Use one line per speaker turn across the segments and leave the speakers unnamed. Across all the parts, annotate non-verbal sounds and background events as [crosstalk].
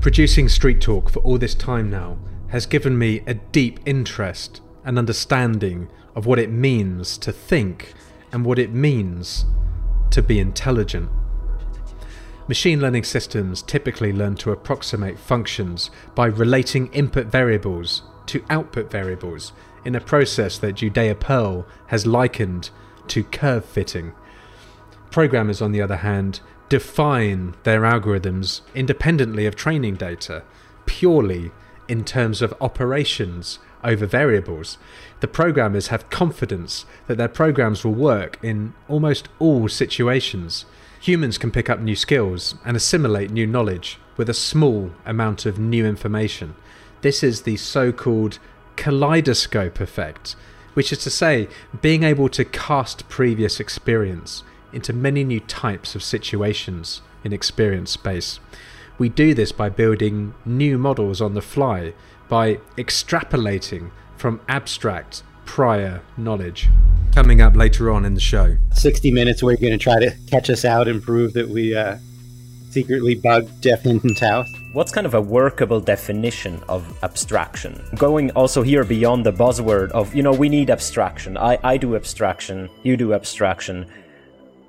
Producing Street Talk for all this time now has given me a deep interest and understanding of what it means to think and what it means to be intelligent. Machine learning systems typically learn to approximate functions by relating input variables to output variables in a process that Judea Pearl has likened to curve fitting. Programmers, on the other hand, define their algorithms independently of training data, purely in terms of operations over variables. The programmers have confidence that their programs will work in almost all situations. Humans can pick up new skills and assimilate new knowledge with a small amount of new information. This is the so called kaleidoscope effect, which is to say, being able to cast previous experience into many new types of situations in experience space. We do this by building new models on the fly, by extrapolating from abstract prior knowledge. Coming up later on in the show.
60 minutes where you're going to try to catch us out and prove that we uh, secretly bugged Geoff Hinton's house.
What's kind of a workable definition of abstraction? Going also here beyond the buzzword of, you know, we need abstraction. I, I do abstraction, you do abstraction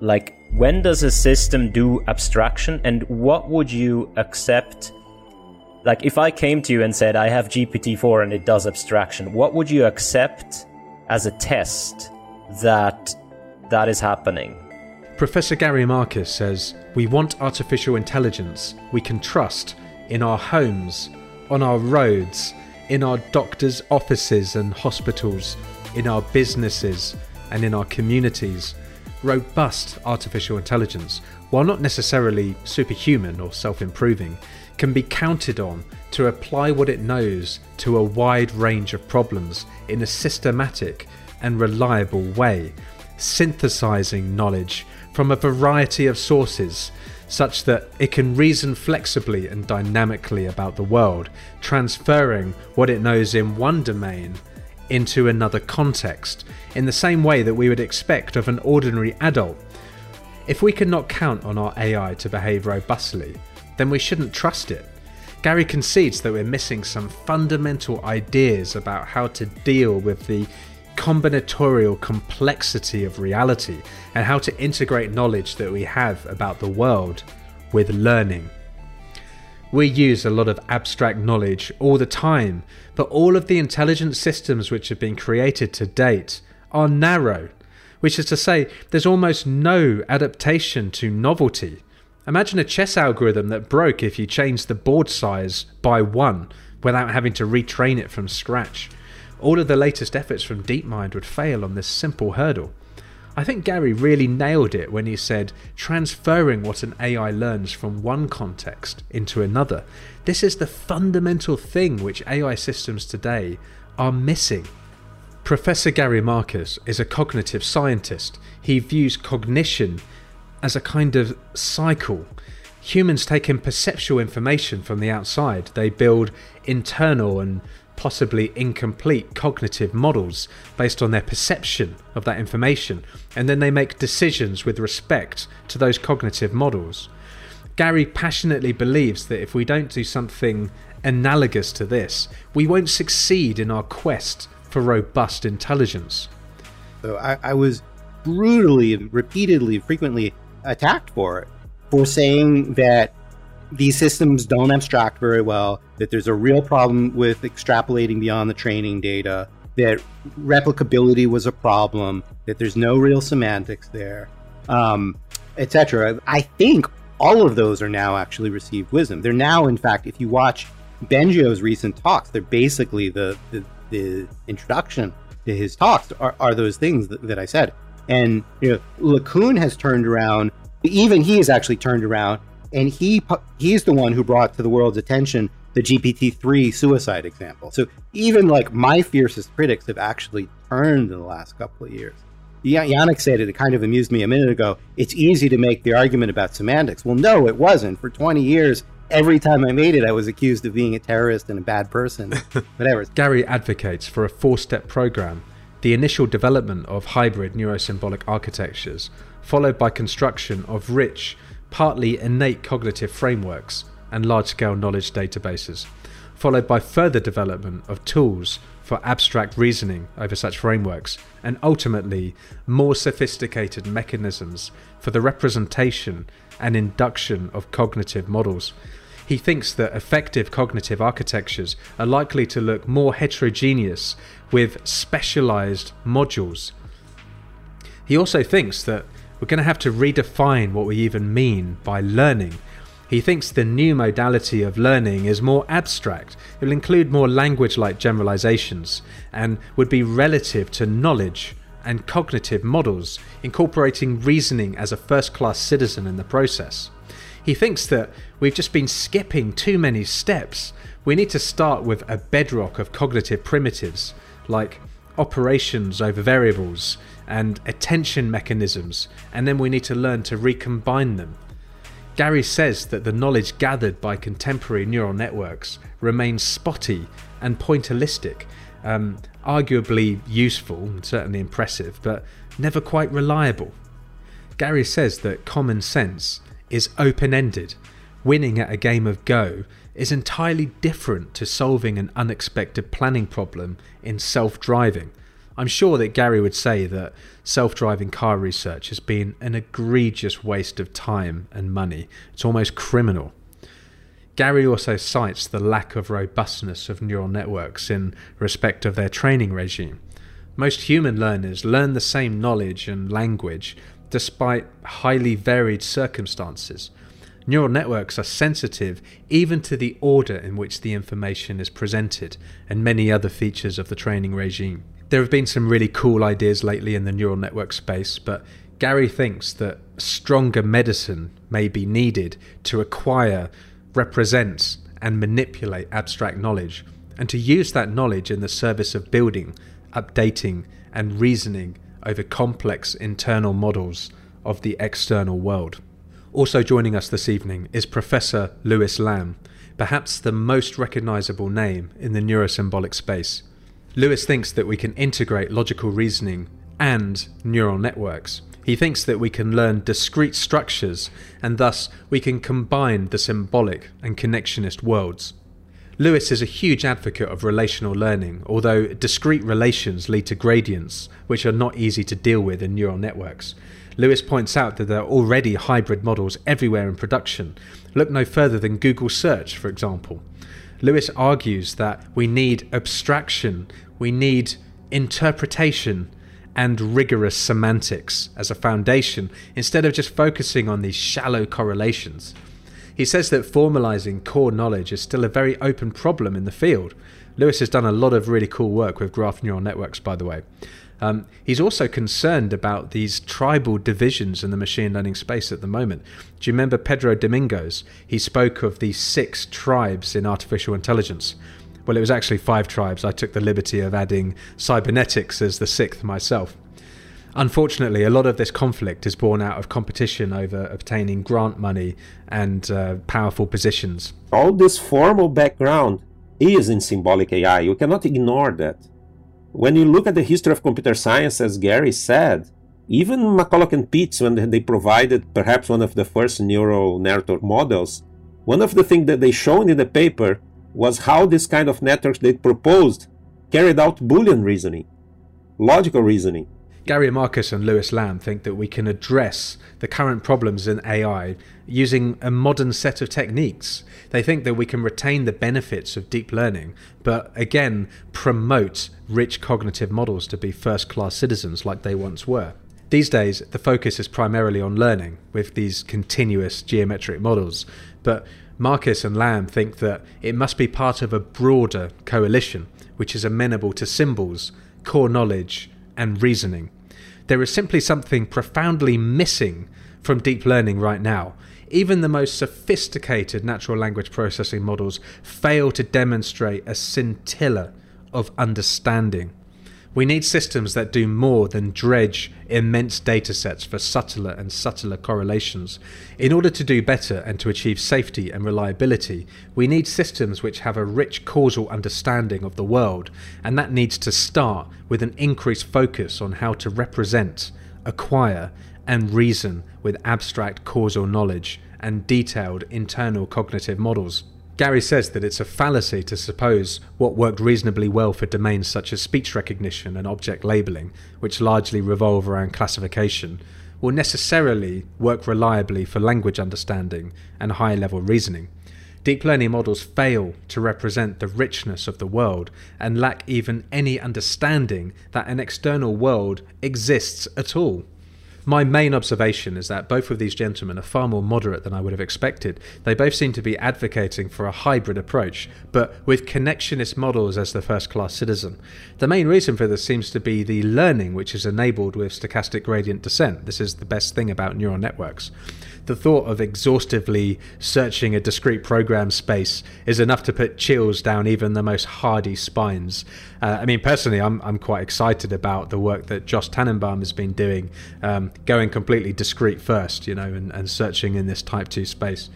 like when does a system do abstraction and what would you accept? Like if i came to you and said i have gpt-4 and it does abstraction what would you accept as a test that that is happening?
Professor gary marcus says we want artificial intelligence we can trust in our homes on our roads in our doctors offices and hospitals in our businesses and in our communities robust artificial intelligence, while not necessarily superhuman or self improving, can be counted on to apply what it knows to a wide range of problems in a systematic and reliable way, synthesizing knowledge from a variety of sources such that it can reason flexibly and dynamically about the world, transferring what it knows in one domain into another context, in the same way that we would expect of an ordinary adult. If we cannot count on our AI to behave robustly, then we shouldn't trust it. Gary concedes that we're missing some fundamental ideas about how to deal with the combinatorial complexity of reality and how to integrate knowledge that we have about the world with learning. We use a lot of abstract knowledge all the time, but all of the intelligent systems which have been created to date are narrow, which is to say, there's almost no adaptation to novelty. Imagine a chess algorithm that broke if you changed the board size by one without having to retrain it from scratch. All of the latest efforts from DeepMind would fail on this simple hurdle. I think Gary really nailed it when he said transferring what an AI learns from one context into another. This is the fundamental thing which AI systems today are missing. Professor Gary Marcus is a cognitive scientist. He views cognition as a kind of cycle. Humans take in perceptual information from the outside, they build internal and possibly incomplete cognitive models based on their perception of that information, and then they make decisions with respect to those cognitive models. Gary passionately believes that if we don't do something analogous to this, we won't succeed in our quest for robust intelligence.
So I, I was brutally, repeatedly, frequently attacked for it, for saying that these systems don't abstract very well, that there's a real problem with extrapolating beyond the training data, that replicability was a problem, that there's no real semantics there, um, etc. I think all of those are now actually received wisdom. They're now, in fact, if you watch Bengio's recent talks, they're basically the, the, the introduction to his talks are, are those things that, that I said. And you know, LeCun has turned around. Even he has actually turned around and he he's the one who brought to the world's attention the GPT-3 suicide example. So even like my fiercest critics have actually turned in the last couple of years. Yannic said it, it kind of amused me a minute ago. It's easy to make the argument about semantics. Well, no, it wasn't. For 20 years, every time I made it, I was accused of being a terrorist and a bad person. [laughs] Whatever.
Gary advocates for a four step program the initial development of hybrid neurosymbolic architectures, followed by construction of rich, partly innate cognitive frameworks, and large scale knowledge databases, followed by further development of tools for abstract reasoning over such frameworks, and ultimately more sophisticated mechanisms for the representation and induction of cognitive models. He thinks that effective cognitive architectures are likely to look more heterogeneous with specialized modules. He also thinks that we're going to have to redefine what we even mean by learning he thinks the new modality of learning is more abstract, it will include more language like generalizations, and would be relative to knowledge and cognitive models, incorporating reasoning as a first class citizen in the process. He thinks that we've just been skipping too many steps. We need to start with a bedrock of cognitive primitives like operations over variables and attention mechanisms, and then we need to learn to recombine them. Gary says that the knowledge gathered by contemporary neural networks remains spotty and pointillistic, um, arguably useful and certainly impressive, but never quite reliable. Gary says that common sense is open ended. Winning at a game of Go is entirely different to solving an unexpected planning problem in self driving. I'm sure that Gary would say that self driving car research has been an egregious waste of time and money. It's almost criminal. Gary also cites the lack of robustness of neural networks in respect of their training regime. Most human learners learn the same knowledge and language despite highly varied circumstances. Neural networks are sensitive even to the order in which the information is presented and many other features of the training regime. There have been some really cool ideas lately in the neural network space, but Gary thinks that stronger medicine may be needed to acquire, represent, and manipulate abstract knowledge, and to use that knowledge in the service of building, updating, and reasoning over complex internal models of the external world. Also joining us this evening is Professor Lewis Lamb, perhaps the most recognizable name in the neurosymbolic space. Lewis thinks that we can integrate logical reasoning and neural networks. He thinks that we can learn discrete structures and thus we can combine the symbolic and connectionist worlds. Lewis is a huge advocate of relational learning, although discrete relations lead to gradients, which are not easy to deal with in neural networks. Lewis points out that there are already hybrid models everywhere in production. Look no further than Google Search, for example. Lewis argues that we need abstraction, we need interpretation, and rigorous semantics as a foundation instead of just focusing on these shallow correlations. He says that formalizing core knowledge is still a very open problem in the field. Lewis has done a lot of really cool work with graph neural networks, by the way. Um, he's also concerned about these tribal divisions in the machine learning space at the moment. Do you remember Pedro Domingos? He spoke of these six tribes in artificial intelligence. Well, it was actually five tribes. I took the liberty of adding cybernetics as the sixth myself. Unfortunately, a lot of this conflict is born out of competition over obtaining grant money and uh, powerful positions.
All this formal background is in symbolic AI. You cannot ignore that. When you look at the history of computer science, as Gary said, even McCulloch and Pitts, when they provided perhaps one of the first neural network models, one of the things that they showed in the paper was how this kind of networks they proposed carried out Boolean reasoning, logical reasoning.
Gary Marcus and Lewis Lamb think that we can address the current problems in AI using a modern set of techniques. They think that we can retain the benefits of deep learning, but again, promote rich cognitive models to be first class citizens like they once were. These days, the focus is primarily on learning with these continuous geometric models, but Marcus and Lamb think that it must be part of a broader coalition which is amenable to symbols, core knowledge, and reasoning. There is simply something profoundly missing from deep learning right now. Even the most sophisticated natural language processing models fail to demonstrate a scintilla of understanding. We need systems that do more than dredge immense datasets for subtler and subtler correlations. In order to do better and to achieve safety and reliability, we need systems which have a rich causal understanding of the world, and that needs to start with an increased focus on how to represent, acquire, and reason with abstract causal knowledge and detailed internal cognitive models. Gary says that it's a fallacy to suppose what worked reasonably well for domains such as speech recognition and object labeling, which largely revolve around classification, will necessarily work reliably for language understanding and high level reasoning. Deep learning models fail to represent the richness of the world and lack even any understanding that an external world exists at all. My main observation is that both of these gentlemen are far more moderate than I would have expected. They both seem to be advocating for a hybrid approach, but with connectionist models as the first class citizen. The main reason for this seems to be the learning which is enabled with stochastic gradient descent. This is the best thing about neural networks the thought of exhaustively searching a discrete program space is enough to put chills down even the most hardy spines. Uh, I mean, personally, I'm, I'm quite excited about the work that Josh Tenenbaum has been doing, um, going completely discrete first, you know, and, and searching in this type 2 space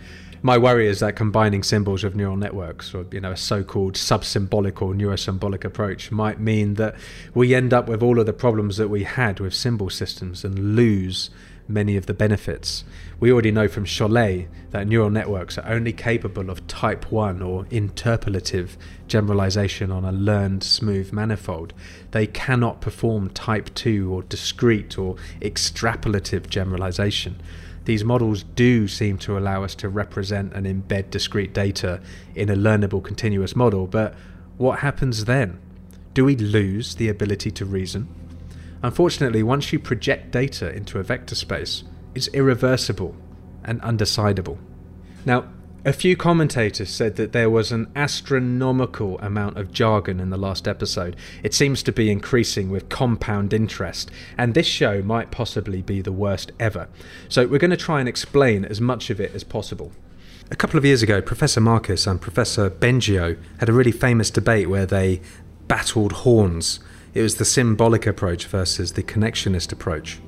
my worry is that combining symbols of neural networks or you know a so-called sub-symbolic or neurosymbolic approach might mean that we end up with all of the problems that we had with symbol systems and lose many of the benefits. We already know from Chollet that neural networks are only capable of type 1 or interpolative generalization on a learned smooth manifold. They cannot perform type 2 or discrete or extrapolative generalization. These models do seem to allow us to represent and embed discrete data in a learnable continuous model, but what happens then? Do we lose the ability to reason? Unfortunately, once you project data into a vector space, it's irreversible and undecidable. Now, a few commentators said that there was an astronomical amount of jargon in the last episode. It seems to be increasing with compound interest, and this show might possibly be the worst ever. So, we're going to try and explain as much of it as possible. A couple of years ago, Professor Marcus and Professor Bengio had a really famous debate where they battled horns it was the symbolic approach versus the connectionist approach.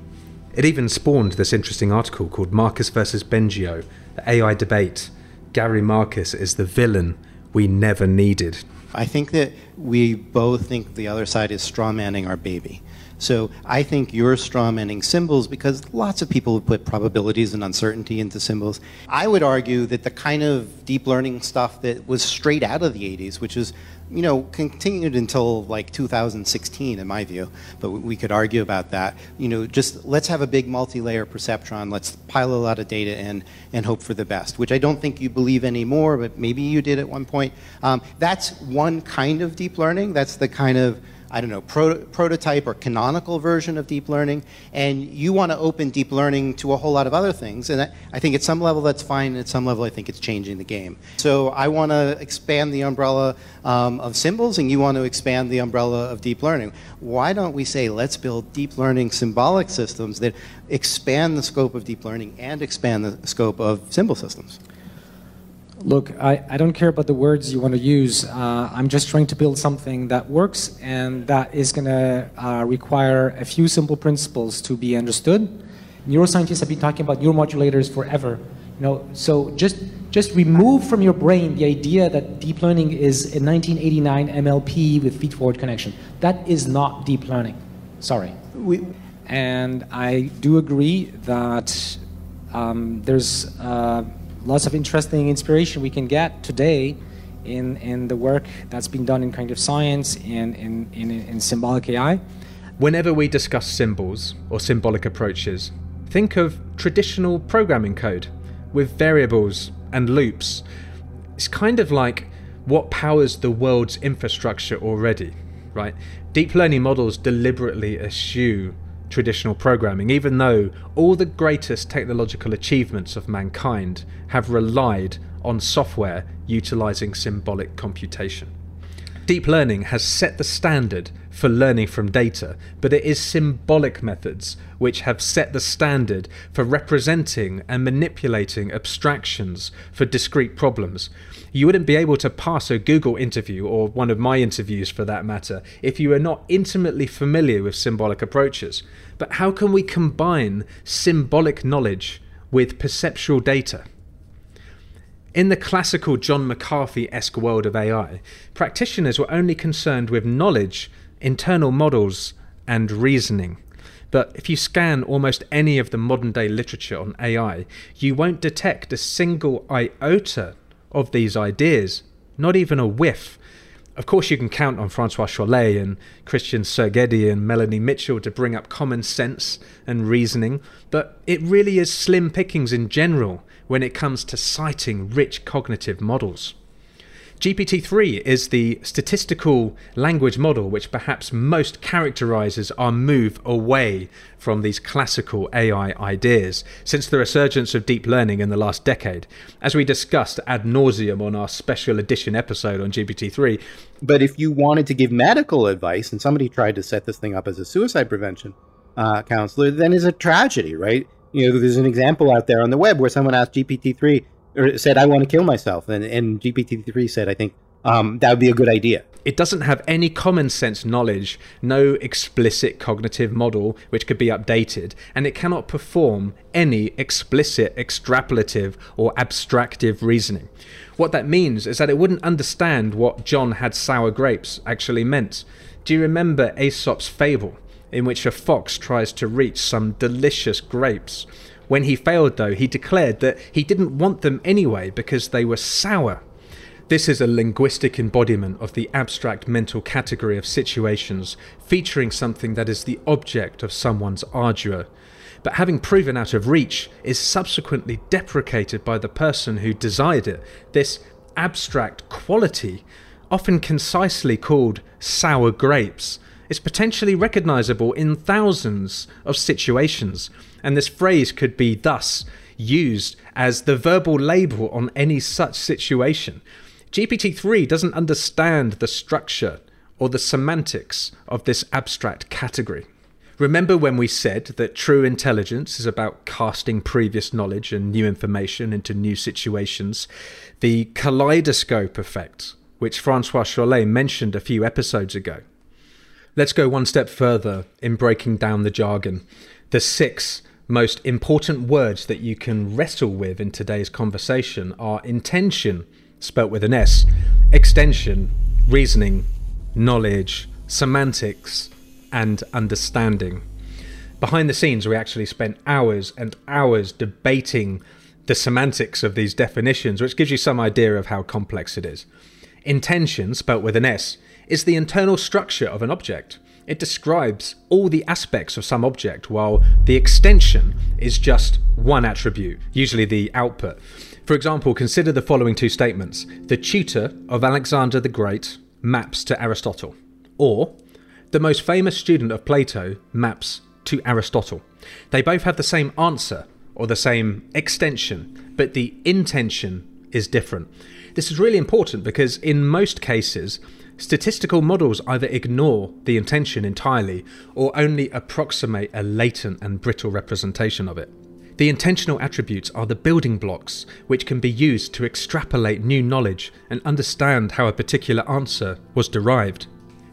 It even spawned this interesting article called Marcus versus Bengio, the AI debate. Gary Marcus is the villain we never needed.
I think that we both think the other side is strawmanning our baby. So I think you're strawmanning symbols because lots of people have put probabilities and uncertainty into symbols. I would argue that the kind of deep learning stuff that was straight out of the 80s, which is you know, continued until like 2016, in my view. But we could argue about that. You know, just let's have a big multi-layer perceptron. Let's pile a lot of data in and hope for the best, which I don't think you believe anymore, but maybe you did at one point. Um, that's one kind of deep learning. That's the kind of I don't know, pro prototype or canonical version of deep learning, and you want to open deep learning to a whole lot of other things. And I think at some level that's fine, and at some level I think it's changing the game. So I want to expand the umbrella um, of symbols, and you want to expand the umbrella of deep learning. Why don't we say let's build deep learning symbolic systems that expand the scope of deep learning and expand the scope of symbol systems?
Look, I, I don't care about the words you want to use. Uh, I'm just trying to build something that works and that is going to uh, require a few simple principles to be understood. Neuroscientists have been talking about neuromodulators forever. You know, so just just remove from your brain the idea that deep learning is a 1989 MLP with feed-forward connection. That is not deep learning. Sorry. We, and I do agree that um, there's. Uh, lots of interesting inspiration we can get today in, in the work that's been done in cognitive science and in, in, in symbolic AI.
Whenever we discuss symbols or symbolic approaches, think of traditional programming code with variables and loops. It's kind of like what powers the world's infrastructure already, right? Deep learning models deliberately eschew traditional programming, even though all the greatest technological achievements of mankind have relied on software utilizing symbolic computation. Deep learning has set the standard for learning from data, but it is symbolic methods which have set the standard for representing and manipulating abstractions for discrete problems. You wouldn't be able to pass a Google interview, or one of my interviews for that matter, if you are not intimately familiar with symbolic approaches. But how can we combine symbolic knowledge with perceptual data? In the classical John McCarthy esque world of AI, practitioners were only concerned with knowledge, internal models, and reasoning. But if you scan almost any of the modern day literature on AI, you won't detect a single iota of these ideas, not even a whiff. Of course, you can count on Francois Chollet and Christian Szegedy and Melanie Mitchell to bring up common sense and reasoning, but it really is slim pickings in general when it comes to citing rich cognitive models. GPT 3 is the statistical language model which perhaps most characterizes our move away from these classical AI ideas since the resurgence of deep learning in the last decade, as we discussed ad nauseum on our special edition episode on GPT 3.
But if you wanted to give medical advice and somebody tried to set this thing up as a suicide prevention uh, counselor, then it's a tragedy, right? You know, there's an example out there on the web where someone asked GPT 3 or said, I want to kill myself. And, and GPT-3 said, I think um, that would be a good idea.
It doesn't have any common sense knowledge, no explicit cognitive model which could be updated, and it cannot perform any explicit, extrapolative, or abstractive reasoning. What that means is that it wouldn't understand what John had sour grapes actually meant. Do you remember Aesop's fable, in which a fox tries to reach some delicious grapes? When he failed, though, he declared that he didn't want them anyway because they were sour. This is a linguistic embodiment of the abstract mental category of situations featuring something that is the object of someone's ardua, but having proven out of reach is subsequently deprecated by the person who desired it. This abstract quality, often concisely called sour grapes, is potentially recognizable in thousands of situations, and this phrase could be thus used as the verbal label on any such situation. GPT 3 doesn't understand the structure or the semantics of this abstract category. Remember when we said that true intelligence is about casting previous knowledge and new information into new situations? The kaleidoscope effect, which Francois Chollet mentioned a few episodes ago. Let's go one step further in breaking down the jargon. The six most important words that you can wrestle with in today's conversation are intension, spelt with an S, extension, reasoning, knowledge, semantics, and understanding. Behind the scenes, we actually spent hours and hours debating the semantics of these definitions, which gives you some idea of how complex it is. Intension, spelt with an S, is the internal structure of an object. It describes all the aspects of some object, while the extension is just one attribute, usually the output. For example, consider the following two statements The tutor of Alexander the Great maps to Aristotle, or the most famous student of Plato maps to Aristotle. They both have the same answer or the same extension, but the intension is different. This is really important because in most cases, Statistical models either ignore the intension entirely or only approximate a latent and brittle representation of it. The intensional attributes are the building blocks which can be used to extrapolate new knowledge and understand how a particular answer was derived.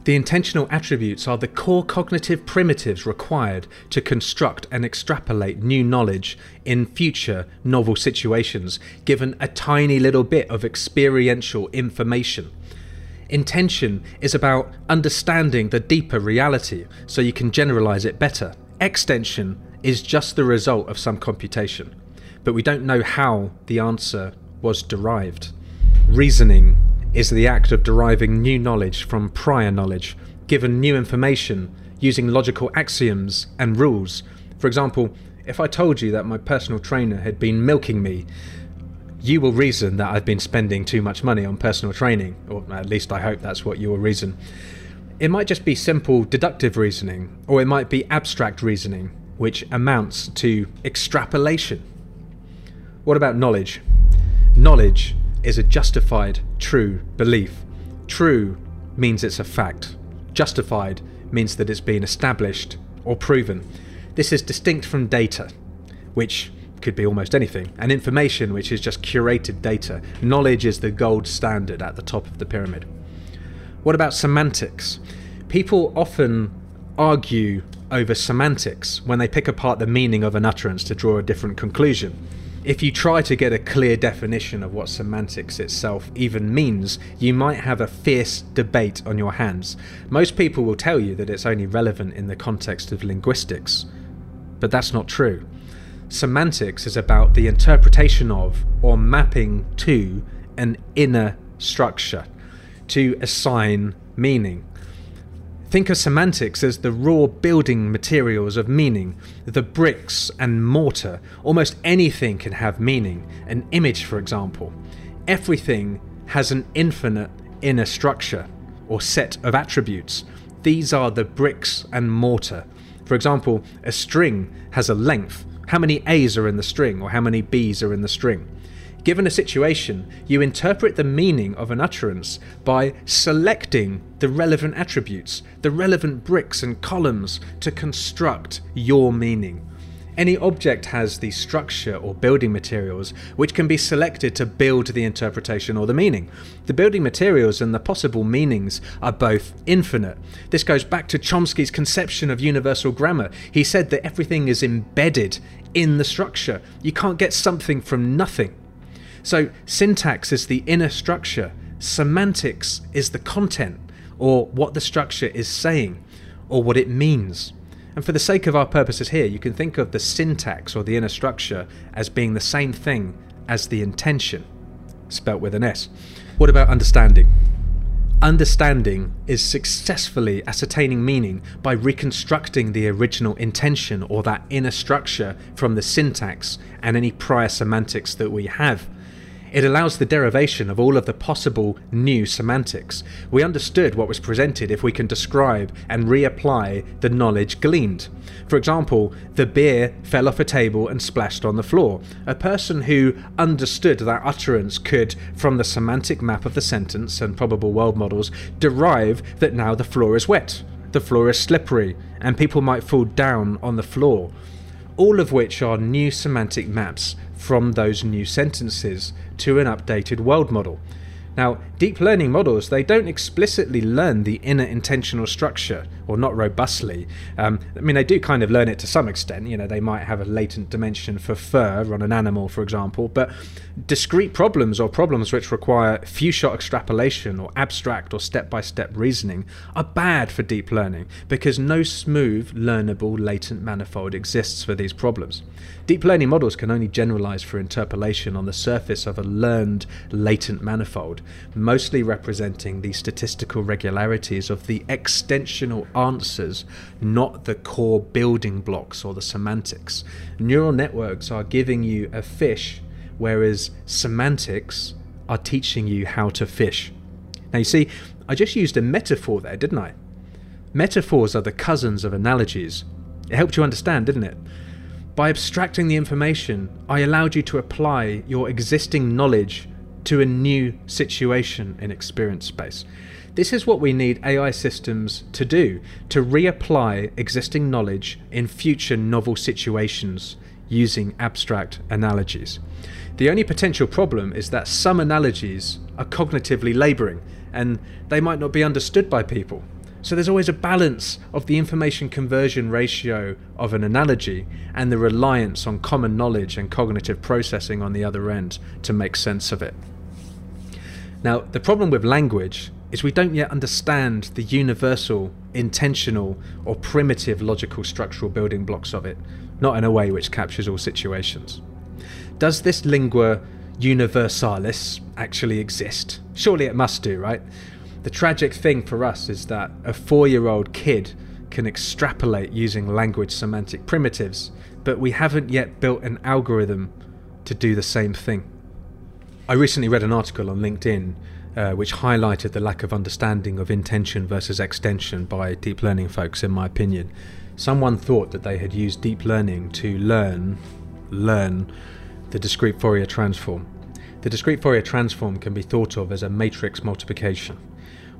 The intensional attributes are the core cognitive primitives required to construct and extrapolate new knowledge in future novel situations, given a tiny little bit of experiential information. Intension is about understanding the deeper reality so you can generalize it better. Extension is just the result of some computation, but we don't know how the answer was derived. Reasoning is the act of deriving new knowledge from prior knowledge, given new information using logical axioms and rules. For example, if I told you that my personal trainer had been milking me you will reason that I've been spending too much money on personal training, or at least I hope that's what you will reason. It might just be simple deductive reasoning, or it might be abstract reasoning, which amounts to extrapolation. What about knowledge? Knowledge is a justified, true belief. True means it's a fact. Justified means that it's been established or proven. This is distinct from data, which could be almost anything, and information, which is just curated data. Knowledge is the gold standard at the top of the pyramid. What about semantics? People often argue over semantics when they pick apart the meaning of an utterance to draw a different conclusion. If you try to get a clear definition of what semantics itself even means, you might have a fierce debate on your hands. Most people will tell you that it's only relevant in the context of linguistics, but that's not true. Semantics is about the interpretation of or mapping to an inner structure to assign meaning. Think of semantics as the raw building materials of meaning, the bricks and mortar. Almost anything can have meaning. An image, for example. Everything has an infinite inner structure or set of attributes. These are the bricks and mortar. For example, a string has a length. How many A's are in the string, or how many B's are in the string? Given a situation, you interpret the meaning of an utterance by selecting the relevant attributes, the relevant bricks and columns to construct your meaning. Any object has the structure or building materials which can be selected to build the interpretation or the meaning. The building materials and the possible meanings are both infinite. This goes back to Chomsky's conception of universal grammar. He said that everything is embedded in the structure. You can't get something from nothing. So, syntax is the inner structure, semantics is the content, or what the structure is saying, or what it means. And for the sake of our purposes here, you can think of the syntax or the inner structure as being the same thing as the intension, spelt with an S. What about understanding? Understanding is successfully ascertaining meaning by reconstructing the original intension or that inner structure from the syntax and any prior semantics that we have it allows the derivation of all of the possible new semantics. We understood what was presented if we can describe and reapply the knowledge gleaned. For example, the beer fell off a table and splashed on the floor. A person who understood that utterance could, from the semantic map of the sentence and probable world models, derive that now the floor is wet, the floor is slippery, and people might fall down on the floor. All of which are new semantic maps from those new sentences to an updated world model. Now, deep learning models, they don't explicitly learn the inner intensional structure, or not robustly. Um, I mean, they do kind of learn it to some extent. You know, they might have a latent dimension for fur on an animal, for example, but discrete problems or problems which require few shot extrapolation or abstract or step by step reasoning are bad for deep learning because no smooth, learnable latent manifold exists for these problems. Deep learning models can only generalize for interpolation on the surface of a learned latent manifold, mostly representing the statistical regularities of the extensional answers, not the core building blocks or the semantics. Neural networks are giving you a fish, whereas semantics are teaching you how to fish. Now, you see, I just used a metaphor there, didn't I? Metaphors are the cousins of analogies. It helped you understand, didn't it? By abstracting the information, I allowed you to apply your existing knowledge to a new situation in experience space. This is what we need AI systems to do to reapply existing knowledge in future novel situations using abstract analogies. The only potential problem is that some analogies are cognitively laboring and they might not be understood by people. So there's always a balance of the information conversion ratio of an analogy and the reliance on common knowledge and cognitive processing on the other end to make sense of it. Now, the problem with language is we don't yet understand the universal, intensional, or primitive logical structural building blocks of it, not in a way which captures all situations. Does this lingua universalis actually exist? Surely it must do, right? The tragic thing for us is that a four year old kid can extrapolate using language semantic primitives, but we haven't yet built an algorithm to do the same thing. I recently read an article on LinkedIn uh, which highlighted the lack of understanding of intension versus extension by deep learning folks, in my opinion. Someone thought that they had used deep learning to learn, learn the discrete Fourier transform. The discrete Fourier transform can be thought of as a matrix multiplication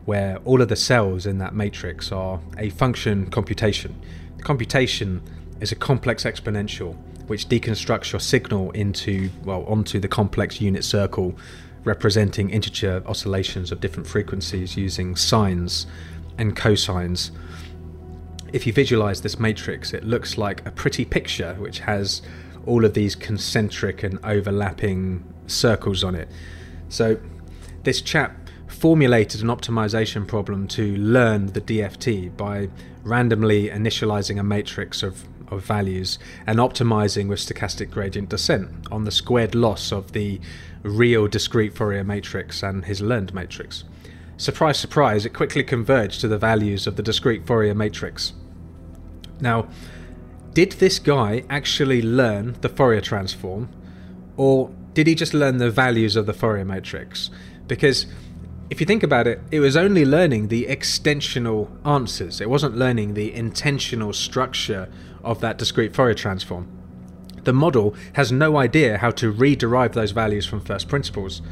where all of the cells in that matrix are a function computation. The computation is a complex exponential which deconstructs your signal into well onto the complex unit circle representing integer oscillations of different frequencies using sines and cosines. If you visualize this matrix, it looks like a pretty picture which has all of these concentric and overlapping circles on it. So this chap formulated an optimization problem to learn the DFT by randomly initializing a matrix of, of values and optimizing with stochastic gradient descent on the squared loss of the real discrete Fourier matrix and his learned matrix. Surprise, surprise, it quickly converged to the values of the discrete Fourier matrix. Now, did this guy actually learn the Fourier transform, or did he just learn the values of the Fourier matrix? Because if you think about it, it was only learning the extensional answers. It wasn't learning the intensional structure of that discrete Fourier transform. The model has no idea how to rederive those values from first principles.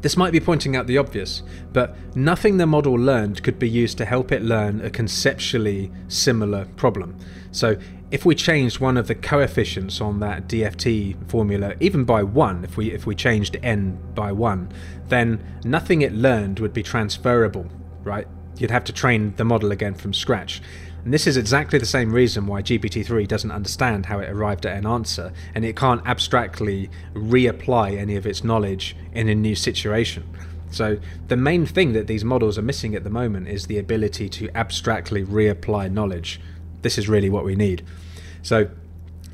This might be pointing out the obvious, but nothing the model learned could be used to help it learn a conceptually similar problem. So if we changed one of the coefficients on that DFT formula, even by one, if we if we changed n by one, then nothing it learned would be transferable, right? You'd have to train the model again from scratch. And this is exactly the same reason why GPT-3 doesn't understand how it arrived at an answer, and it can't abstractly reapply any of its knowledge in a new situation. So the main thing that these models are missing at the moment is the ability to abstractly reapply knowledge this is really what we need. So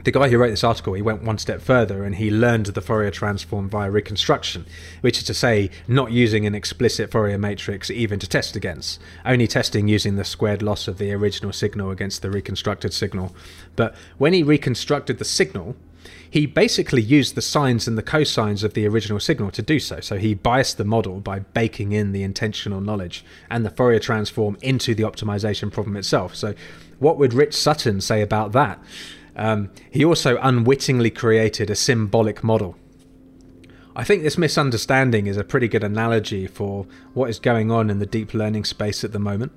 the guy who wrote this article, he went one step further and he learned the Fourier transform via reconstruction, which is to say, not using an explicit Fourier matrix even to test against, only testing using the squared loss of the original signal against the reconstructed signal. But when he reconstructed the signal, he basically used the sines and the cosines of the original signal to do so. So he biased the model by baking in the intensional knowledge and the Fourier transform into the optimization problem itself. So what would Rich Sutton say about that? Um, he also unwittingly created a symbolic model. I think this misunderstanding is a pretty good analogy for what is going on in the deep learning space at the moment.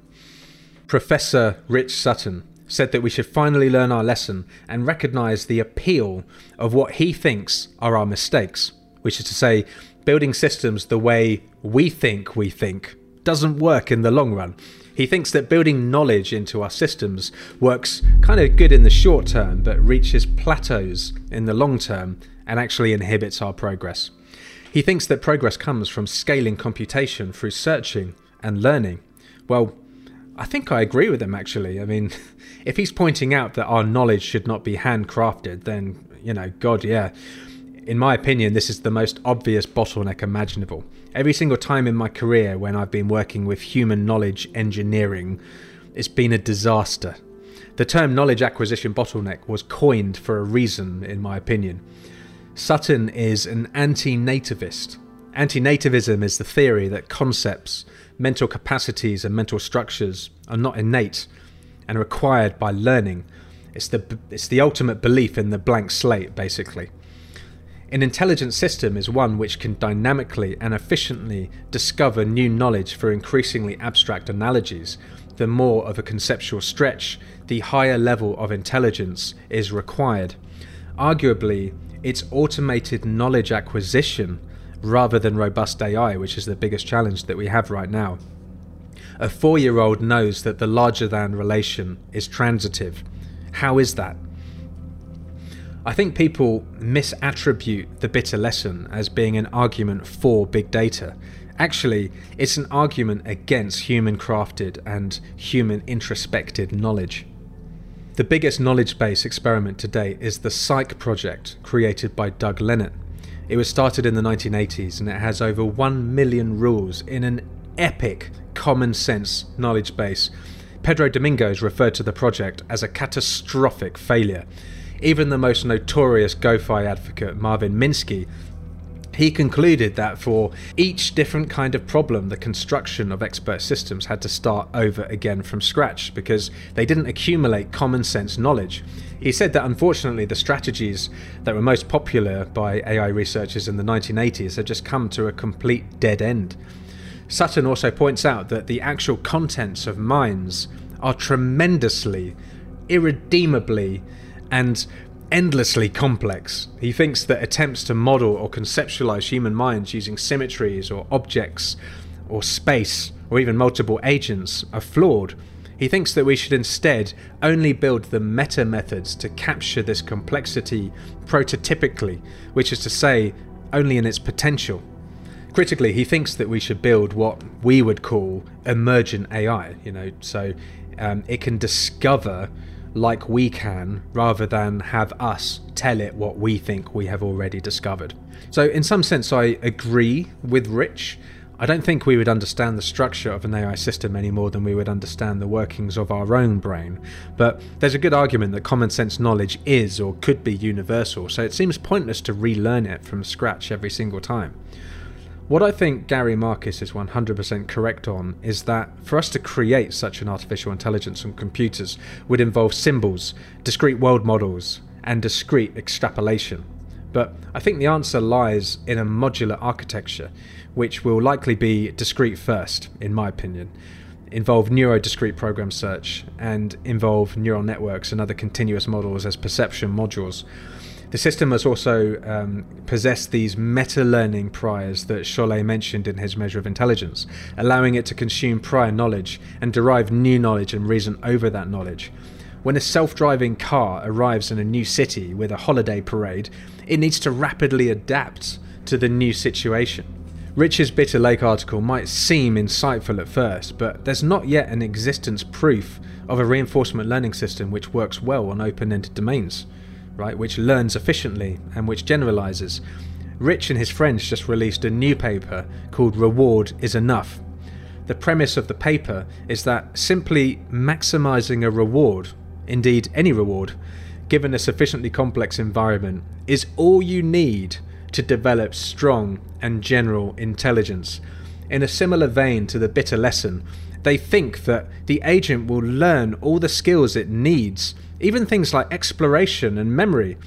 Professor Rich Sutton said that we should finally learn our lesson and recognize the appeal of what he thinks are our mistakes, which is to say, building systems the way we think we think doesn't work in the long run. He thinks that building knowledge into our systems works kind of good in the short term, but reaches plateaus in the long term and actually inhibits our progress. He thinks that progress comes from scaling computation through searching and learning. Well, I think I agree with him actually. I mean, [laughs] if he's pointing out that our knowledge should not be handcrafted, then, you know, God, yeah. In my opinion, this is the most obvious bottleneck imaginable. Every single time in my career when I've been working with human knowledge engineering, it's been a disaster. The term knowledge acquisition bottleneck was coined for a reason, in my opinion. Sutton is an anti nativist. Anti nativism is the theory that concepts, mental capacities, and mental structures are not innate and required by learning. It's the, it's the ultimate belief in the blank slate, basically. An intelligent system is one which can dynamically and efficiently discover new knowledge for increasingly abstract analogies. The more of a conceptual stretch, the higher level of intelligence is required. Arguably, it's automated knowledge acquisition rather than robust AI, which is the biggest challenge that we have right now. A four year old knows that the larger than relation is transitive. How is that? I think people misattribute the bitter lesson as being an argument for big data. Actually, it's an argument against human crafted and human introspected knowledge. The biggest knowledge base experiment to date is the Cyc project created by Doug Lenat. It was started in the 1980s and it has over 1 million rules in an epic common sense knowledge base. Pedro Domingos referred to the project as a catastrophic failure even the most notorious GOFAI advocate, Marvin Minsky, he concluded that for each different kind of problem, the construction of expert systems had to start over again from scratch because they didn't accumulate common sense knowledge. He said that unfortunately, the strategies that were most popular by AI researchers in the 1980s had just come to a complete dead end. Sutton also points out that the actual contents of minds are tremendously, irredeemably and endlessly complex. He thinks that attempts to model or conceptualize human minds using symmetries or objects or space or even multiple agents are flawed. He thinks that we should instead only build the meta methods to capture this complexity prototypically, which is to say, only in its potential. Critically, he thinks that we should build what we would call emergent AI, you know, so um, it can discover like we can rather than have us tell it what we think we have already discovered. So, in some sense, I agree with Rich I don't think we would understand the structure of an AI system any more than we would understand the workings of our own brain. But there's a good argument that common sense knowledge is or could be universal, so it seems pointless to relearn it from scratch every single time. What I think Gary Marcus is 100% correct on is that for us to create such an artificial intelligence on computers would involve symbols, discrete world models, and discrete extrapolation. But I think the answer lies in a modular architecture which will likely be discrete first, in my opinion, involve neuro-discrete program search, and involve neural networks and other continuous models as perception modules. The system must also um, possess these meta learning priors that Chollet mentioned in his measure of intelligence, allowing it to consume prior knowledge and derive new knowledge and reason over that knowledge. When a self driving car arrives in a new city with a holiday parade, it needs to rapidly adapt to the new situation. Rich's Bitter Lake article might seem insightful at first, but there's not yet an existence proof of a reinforcement learning system which works well on open-ended domains, right? Which learns efficiently and which generalizes. Rich and his friends just released a new paper called Reward is Enough. The premise of the paper is that simply maximizing a reward, indeed any reward, given a sufficiently complex environment, is all you need to develop strong and general intelligence. In a similar vein to the bitter lesson, they think that the agent will learn all the skills it needs, even things like exploration and memory.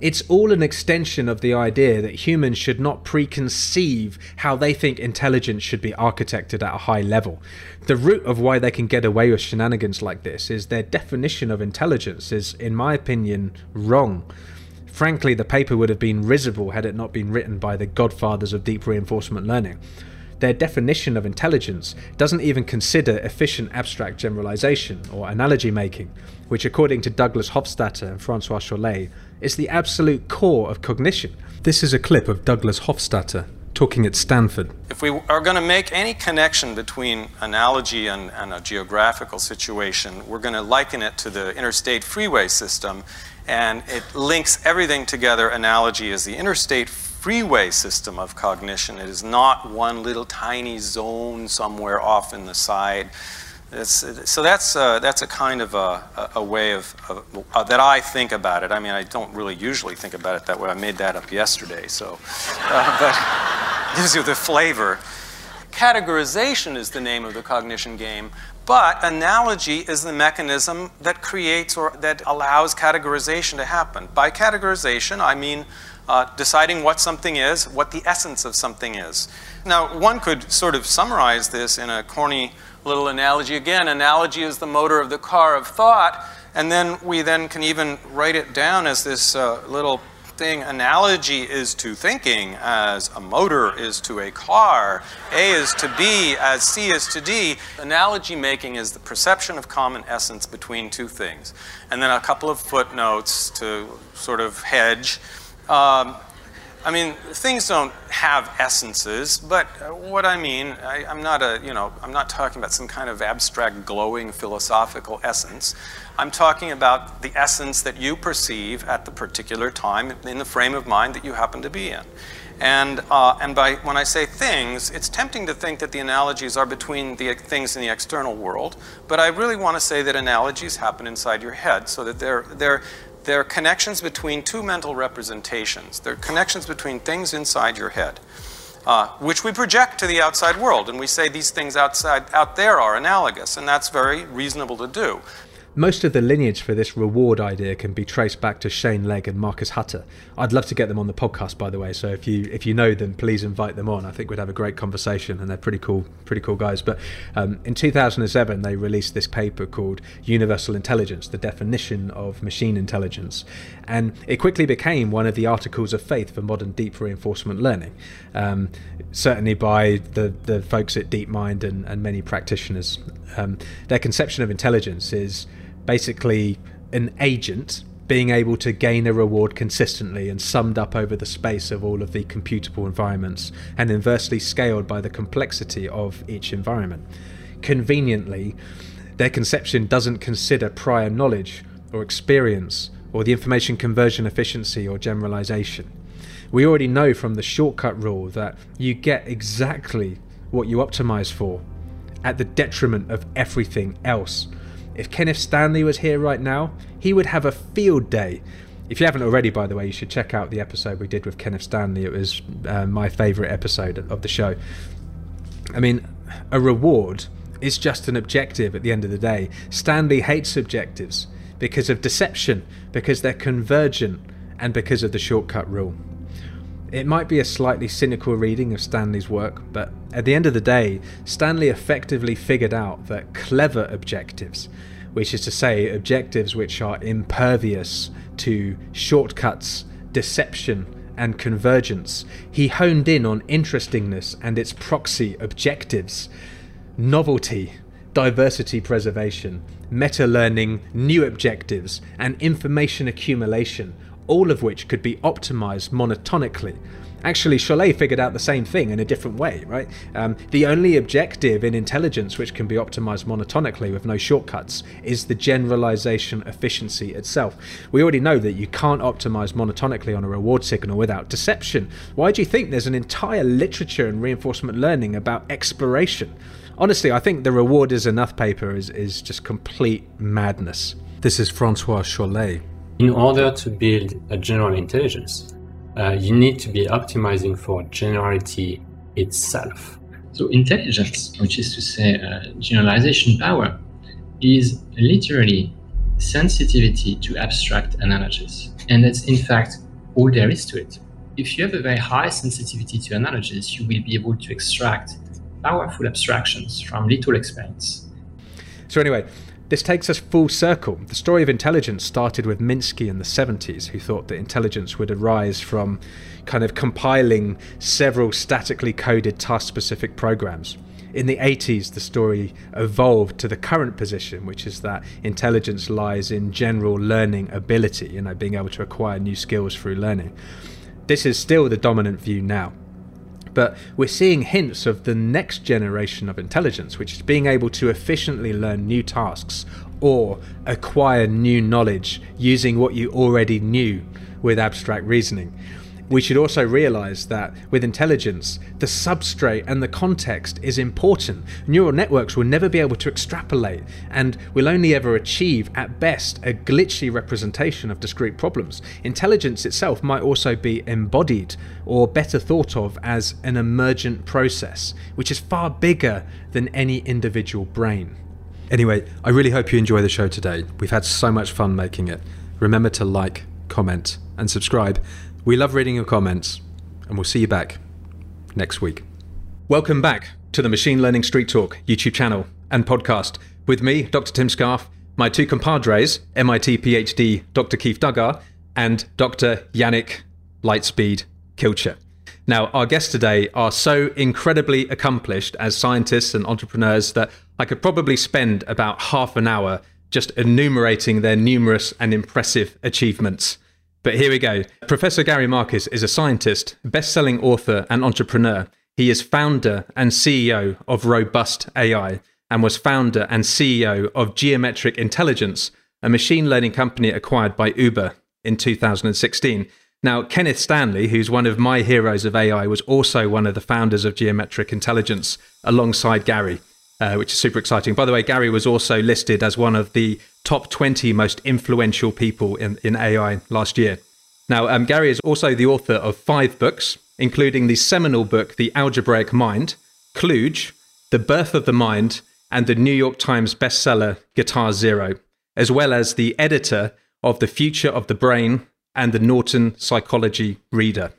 It's all an extension of the idea that humans should not preconceive how they think intelligence should be architected at a high level. The root of why they can get away with shenanigans like this is their definition of intelligence is, in my opinion, wrong. Frankly, the paper would have been risible had it not been written by the godfathers of deep reinforcement learning. Their definition of intelligence doesn't even consider efficient abstract generalization or analogy making, which, according to Douglas Hofstadter and Francois Chollet, is the absolute core of cognition. This is a clip of Douglas Hofstadter talking at Stanford.
If we are going to make any connection between analogy and, and a geographical situation, we're going to liken it to the interstate freeway system and it links everything together. Analogy is the interstate freeway system of cognition. It is not one little tiny zone somewhere off in the side. It's, so that's, uh, that's a kind of a, a way of, of uh, that I think about it. I mean, I don't really usually think about it that way. I made that up yesterday, so uh, [laughs] but gives you the flavor. Categorization is the name of the cognition game, but analogy is the mechanism that creates or that allows categorization to happen. By categorization, I mean uh, deciding what something is, what the essence of something is. Now, one could sort of summarize this in a corny little analogy. Again, analogy is the motor of the car of thought, and then we then can even write it down as this uh, little thing. Analogy is to thinking as a motor is to a car, A is to B as C is to D. Analogy making is the perception of common essence between two things. And then a couple of footnotes to sort of hedge. Um, I mean, things don't have essences, but what I mean, I, am not a, you know, I'm not talking about some kind of abstract, glowing philosophical essence. I'm talking about the essence that you perceive at the particular time in the frame of mind that you happen to be in. And, uh, and by, when I say things, it's tempting to think that the analogies are between the things in the external world, but I really want to say that analogies happen inside your head so that they're, they're, they're connections between two mental representations. They're connections between things inside your head. Uh, which we project to the outside world, and we say these things outside out there are analogous, and that's very reasonable to do.
Most of the lineage for this reward idea can be traced back to Shane Legg and Marcus Hutter. I'd love to get them on the podcast, by the way. So if you if you know them, please invite them on. I think we'd have a great conversation, and they're pretty cool, pretty cool guys. But um, in 2007, they released this paper called Universal Intelligence: The Definition of Machine Intelligence, and it quickly became one of the articles of faith for modern deep reinforcement learning. Um, certainly by the the folks at DeepMind and, and many practitioners. Um, their conception of intelligence is basically an agent being able to gain a reward consistently and summed up over the space of all of the computable environments and inversely scaled by the complexity of each environment. Conveniently, their conception doesn't consider prior knowledge or experience or the information conversion efficiency or generalization. We already know from the shortcut rule that you get exactly what you optimize for at the detriment of everything else if Kenneth Stanley was here right now, he would have a field day. If you haven't already, by the way, you should check out the episode we did with Kenneth Stanley. It was uh, my favourite episode of the show. I mean, a reward is just an objective at the end of the day. Stanley hates objectives because of deception, because they're convergent, and because of the shortcut rule. It might be a slightly cynical reading of Stanley's work, but at the end of the day, Stanley effectively figured out that clever objectives, which is to say, objectives which are impervious to shortcuts, deception, and convergence, he honed in on interestingness and its proxy objectives, novelty, diversity preservation, meta learning, new objectives, and information accumulation all of which could be optimized monotonically. Actually, Chollet figured out the same thing in a different way, right? Um, the only objective in intelligence which can be optimized monotonically with no shortcuts is the generalization efficiency itself. We already know that you can't optimize monotonically on a reward signal without deception. Why do you think there's an entire literature in reinforcement learning about exploration? Honestly, I think the reward is enough paper is, is just complete madness. This is Francois Chollet
in order to build a general intelligence, uh, you need to be optimizing for generality itself.
So, intelligence, which is to say uh, generalization power, is literally sensitivity to abstract analogies. And that's in fact all there is to it. If you have a very high sensitivity to analogies, you will be able to extract powerful abstractions from little experience.
So, anyway, this takes us full circle. The story of intelligence started with Minsky in the 70s, who thought that intelligence would arise from kind of compiling several statically coded task specific programs. In the 80s, the story evolved to the current position, which is that intelligence lies in general learning ability, you know, being able to acquire new skills through learning. This is still the dominant view now. But we're seeing hints of the next generation of intelligence, which is being able to efficiently learn new tasks or acquire new knowledge using what you already knew with abstract reasoning we should also realize that with intelligence, the substrate and the context is important. Neural networks will never be able to extrapolate and will only ever achieve, at best, a glitchy representation of discrete problems. Intelligence itself might also be embodied or better thought of as an emergent process, which is far bigger than any individual brain. Anyway, I really hope you enjoy the show today. We've had so much fun making it. Remember to like, comment, and subscribe we love reading your comments, and we'll see you back next week. Welcome back to the Machine Learning Street Talk YouTube channel and podcast with me, Dr. Tim Scarfe, my two compadres, MIT PhD Dr. Keith Duggar and Dr. Yannic Lightspeed Kilcher. Now, our guests today are so incredibly accomplished as scientists and entrepreneurs that I could probably spend about half an hour just enumerating their numerous and impressive achievements. But here we go. Professor Gary Marcus is a scientist, best selling author, and entrepreneur. He is founder and CEO of Robust AI and was founder and CEO of Geometric Intelligence, a machine learning company acquired by Uber in 2016. Now, Kenneth Stanley, who's one of my heroes of AI, was also one of the founders of Geometric Intelligence alongside Gary, uh, which is super exciting. By the way, Gary was also listed as one of the top 20 most influential people in, in AI last year. Now, um, Gary is also the author of five books, including the seminal book, The Algebraic Mind, Kluge, The Birth of the Mind, and the New York Times bestseller, Guitar Zero. as well as the editor of The Future of the Brain and the Norton Psychology Reader.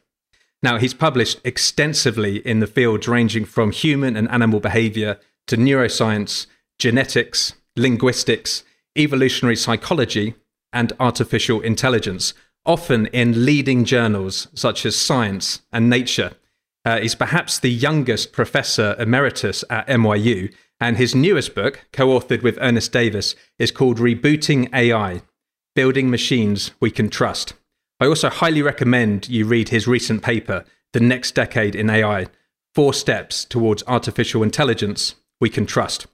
Now, he's published extensively in the fields ranging from human and animal behavior to neuroscience, genetics, linguistics, evolutionary psychology, and artificial intelligence, often in leading journals such as Science and Nature. Uh, he's perhaps the youngest professor emeritus at NYU, and his newest book, co authored with Ernest Davis, is called Rebooting AI Building Machines We Can Trust. I also highly recommend you read his recent paper, The Next Decade in AI Four Steps Towards Artificial Intelligence We Can Trust.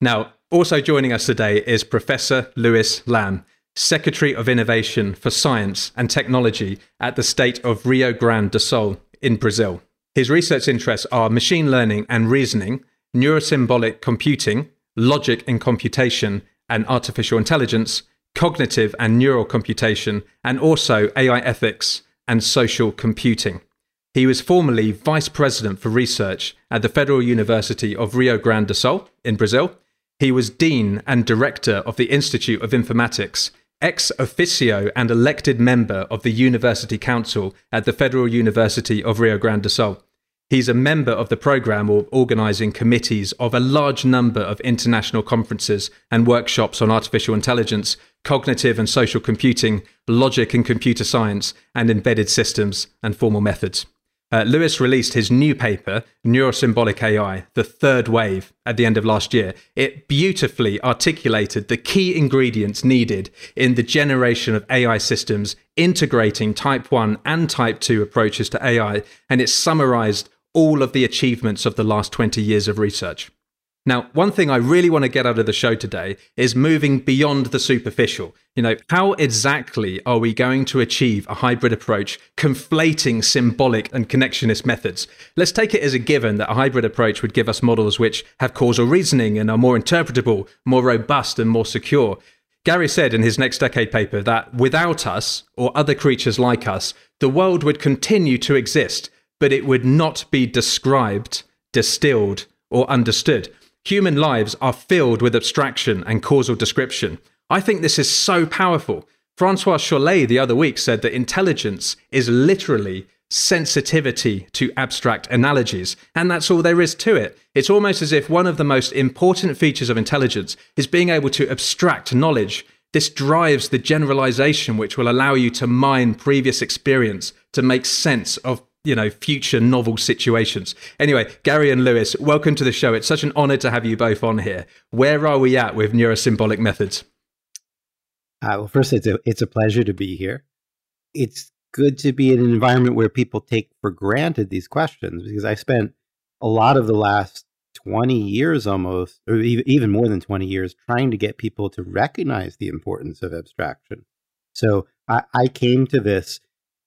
Now, also joining us today is Professor Luis Lamb, Secretary of Innovation for Science and Technology at the state of Rio Grande do Sul in Brazil. His research interests are machine learning and reasoning, neurosymbolic computing, logic and computation, and artificial intelligence, cognitive and neural computation, and also AI ethics and social computing. He was formerly Vice President for Research at the Federal University of Rio Grande do Sul in Brazil. He was Dean and Director of the Institute of Informatics, ex officio and elected member of the University Council at the Federal University of Rio Grande do Sul. He's a member of the program or organizing committees of a large number of international conferences and workshops on artificial intelligence, cognitive and social computing, logic and computer science, and embedded systems and formal methods. Uh, Luis released his new paper, Neurosymbolic AI, the third wave, at the end of last year. It beautifully articulated the key ingredients needed in the generation of AI systems integrating type 1 and type 2 approaches to AI, and it summarized all of the achievements of the last 20 years of research. Now, one thing I really want to get out of the show today is moving beyond the superficial. You know, how exactly are we going to achieve a hybrid approach, conflating symbolic and connectionist methods? Let's take it as a given that a hybrid approach would give us models which have causal reasoning and are more interpretable, more robust, and more secure. Gary said in his next decade paper that without us, or other creatures like us, the world would continue to exist, but it would not be described, distilled, or understood. Human lives are filled with abstraction and causal description. I think this is so powerful. Francois Chollet the other week said that intelligence is literally sensitivity to abstract analogies, and that's all there is to it. It's almost as if one of the most important features of intelligence is being able to abstract knowledge. This drives the generalization which will allow you to mine previous experience to make sense of you know future novel situations. Anyway gary and luis welcome to the show. It's such an honor to have you both on here. Where are we at with neurosymbolic methods?
Uh, well first it's a it's a pleasure to be here. It's good to be in an environment where people take for granted these questions because i spent a lot of the last 20 years almost or even more than 20 years trying to get people to recognize the importance of abstraction. So I, I came to this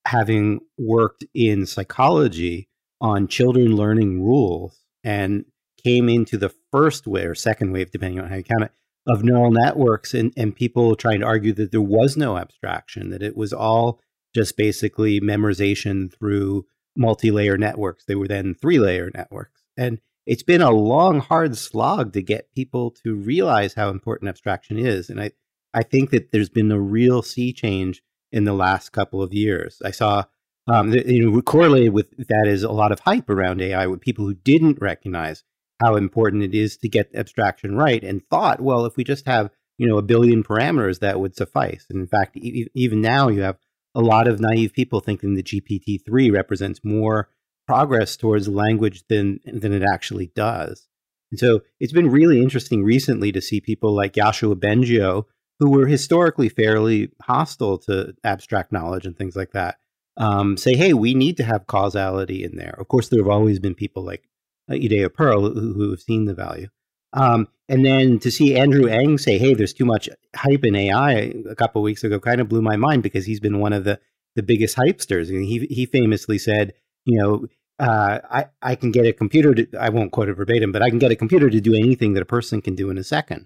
having worked in psychology on children learning rules and came into the first wave or second wave, depending on how you count it, of neural networks and, and people trying to argue that there was no abstraction, that it was all just basically memorization through multi-layer networks. They were then three-layer networks. And it's been a long, hard slog to get people to realize how important abstraction is. And I, I think that there's been a real sea change in the last couple of years. I saw, um, you know, correlated with that is a lot of hype around AI with people who didn't recognize how important it is to get abstraction right and thought, well, if we just have, you know, a billion parameters, that would suffice. And in fact, e- even now you have a lot of naive people thinking the GPT-3 represents more progress towards language than, than it actually does. And so it's been really interesting recently to see people like Yoshua Bengio, who were historically fairly hostile to abstract knowledge and things like that, um, say, hey, we need to have causality in there. Of course, there have always been people like uh, Judea Pearl who, who, have seen the value. Um, and then to see Andrew Ng say, hey, there's too much hype in AI a couple weeks ago kind of blew my mind because he's been one of the, the biggest hypesters. And he, he famously said, you know, uh, I, I can get a computer to, I won't quote it verbatim, but I can get a computer to do anything that a person can do in a second.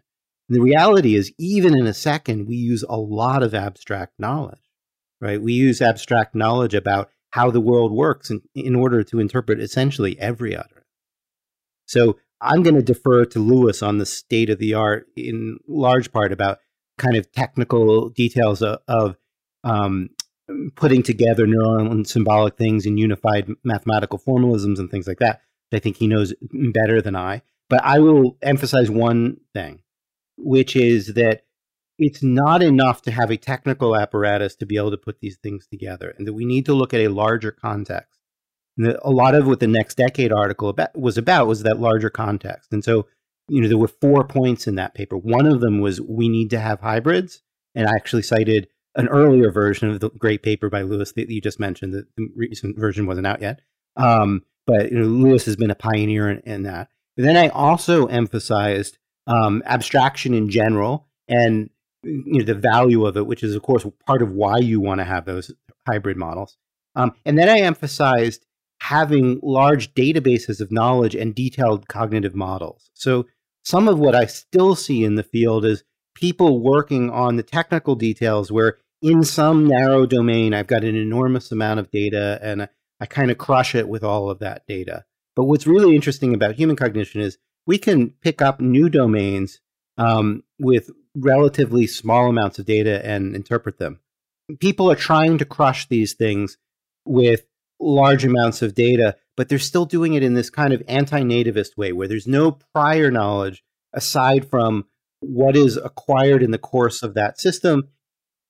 The reality is, even in a second, we use a lot of abstract knowledge, right? We use abstract knowledge about how the world works in, in order to interpret essentially every utterance. So I'm going to defer to Luis on the state of the art in large part about kind of technical details of, of um, putting together neural and symbolic things in unified mathematical formalisms and things like that. I think he knows better than I. But I will emphasize one thing, which is that it's not enough to have a technical apparatus to be able to put these things together, and that we need to look at a larger context. And a lot of what the next decade article about, was about was that larger context. And so, you know, there were four points in that paper. One of them was we need to have hybrids, and I actually cited an earlier version of the great paper by Luis that you just mentioned. The recent version wasn't out yet, um, but you know, Luis has been a pioneer in, in that. But then I also emphasized um, abstraction in general and you know the value of it, which is of course part of why you want to have those hybrid models. Um, and then I emphasized having large databases of knowledge and detailed cognitive models. So some of what I still see in the field is people working on the technical details where in some narrow domain I've got an enormous amount of data and I, I kind of crush it with all of that data. But what's really interesting about human cognition is we can pick up new domains um, with relatively small amounts of data and interpret them. People are trying to crush these things with large amounts of data, but they're still doing it in this kind of anti nativist way where there's no prior knowledge aside from what is acquired in the course of that system.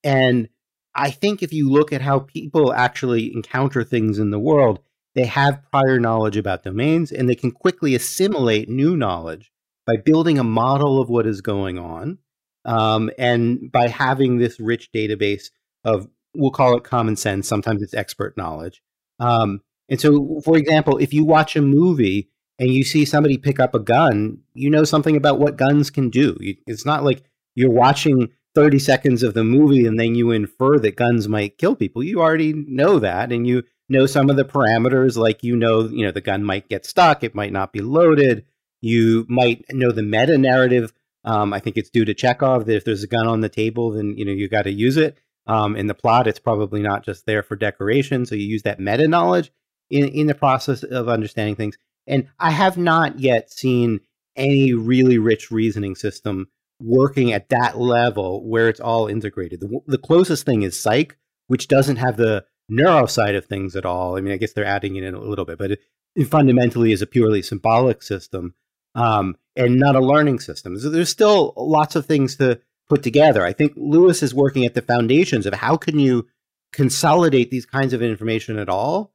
And I think if you look at how people actually encounter things in the world, they have prior knowledge about domains and they can quickly assimilate new knowledge by building a model of what is going on um, and by having this rich database of we'll call it common sense sometimes it's expert knowledge. Um, and so for example if you watch a movie and you see somebody pick up a gun you know something about what guns can do. It's not like you're watching 30 seconds of the movie and then you infer that guns might kill people. You already know that and you know some of the parameters like you know you know the gun might get stuck it might not be loaded you might know the meta narrative um, I think it's due to Chekhov that if there's a gun on the table, then you know you got to use it. Um, in the plot, it's probably not just there for decoration. So you use that meta knowledge in in the process of understanding things. And I have not yet seen any really rich reasoning system working at that level where it's all integrated. The, the closest thing is Cyc, which doesn't have the neuro side of things at all. I mean, I guess they're adding it in a little bit, but it, it fundamentally is a purely symbolic system um, and not a learning system. So there's still lots of things to put together. I think Luis is working at the foundations of how can you consolidate these kinds of information at all.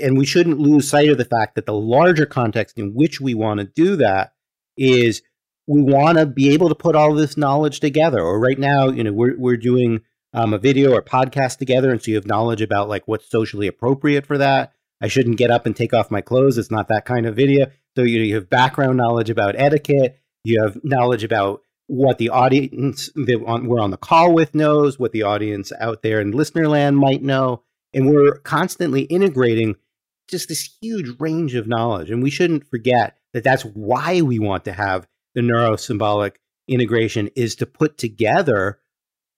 And we shouldn't lose sight of the fact that the larger context in which we want to do that is we want to be able to put all this knowledge together. Or right now, you know, we're we're doing um, a video or podcast together, and so you have knowledge about like what's socially appropriate for that. I shouldn't get up and take off my clothes. It's not that kind of video. So you, you have background knowledge about etiquette. You have knowledge about what the audience that we're on the call with knows, what the audience out there in listener land might know. And we're constantly integrating just this huge range of knowledge. And we shouldn't forget that that's why we want to have the neurosymbolic integration is to put together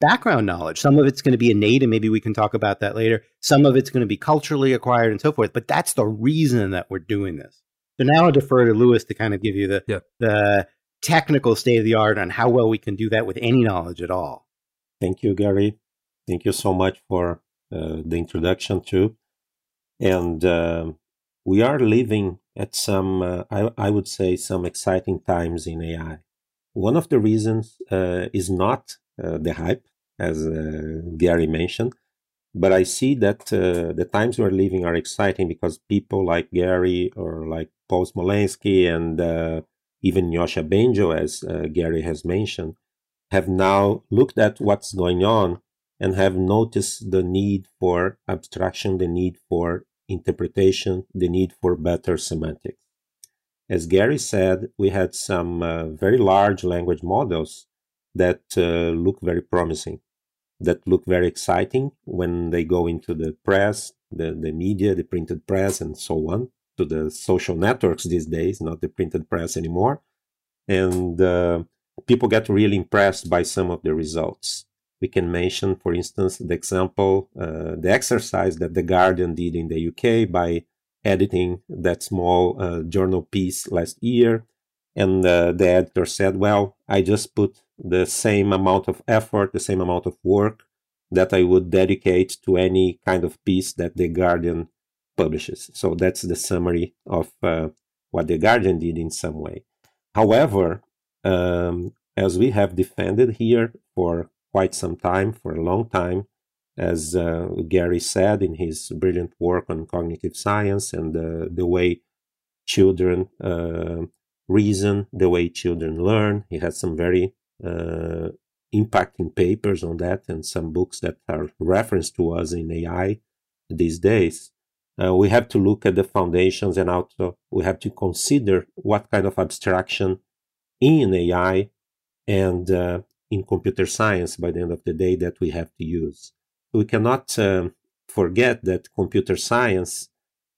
background knowledge. Some of it's going to be innate, and maybe we can talk about that later. Some of it's going to be culturally acquired and so forth. But that's the reason that we're doing this. So now I'll defer to Luis to kind of give you the
yep.
the technical state of the art on how well we can do that with any knowledge at all.
Thank you, Gary. Thank you so much for uh, the introduction too. And uh, we are living at some, uh, I, I, would say, some exciting times in AI. One of the reasons uh, is not uh, the hype, as uh, Gary mentioned, but I see that uh, the times we're living are exciting because people like Gary or like Paul Smolensky and uh, even Yoshua Bengio, as Gary has mentioned, have now looked at what's going on and have noticed the need for abstraction, the need for interpretation, the need for better semantics. As Gary said, we had some uh, very large language models that uh, look very promising that look very exciting when they go into the press, the, the media, the printed press, and so on, to the social networks these days, not the printed press anymore. And uh, people get really impressed by some of the results. We can mention, for instance, the example, uh, the exercise that The Guardian did in the UK by editing that small uh, journal piece last year and uh, the editor said, "Well, I just put the same amount of effort, the same amount of work that I would dedicate to any kind of piece that the Guardian publishes." So that's the summary of uh, what the Guardian did in some way. However, um, as we have defended here for quite some time, for a long time, as uh, Gary said in his brilliant work on cognitive science and uh, the way children uh, reason, the way children learn. He has some very uh, impacting papers on that and some books that are referenced to us in AI these days. Uh, we have to look at the foundations and also we have to consider what kind of abstraction in AI and uh, in computer science by the end of the day that we have to use. We cannot um, forget that computer science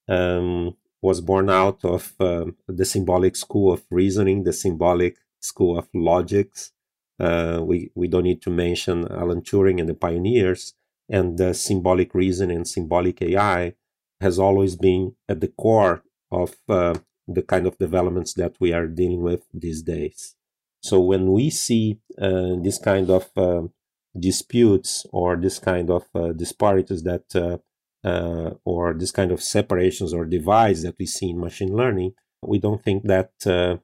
um, was born out of um, the symbolic school of reasoning, the symbolic school of logics. Uh, we, we don't need to mention Alan Turing and the pioneers, and the symbolic reason and symbolic AI has always been at the core of uh, the kind of developments that we are dealing with these days. So when we see uh, this kind of uh, disputes or this kind of uh, disparities that uh, uh, or this kind of separations or divides that we see in machine learning, we don't think that uh,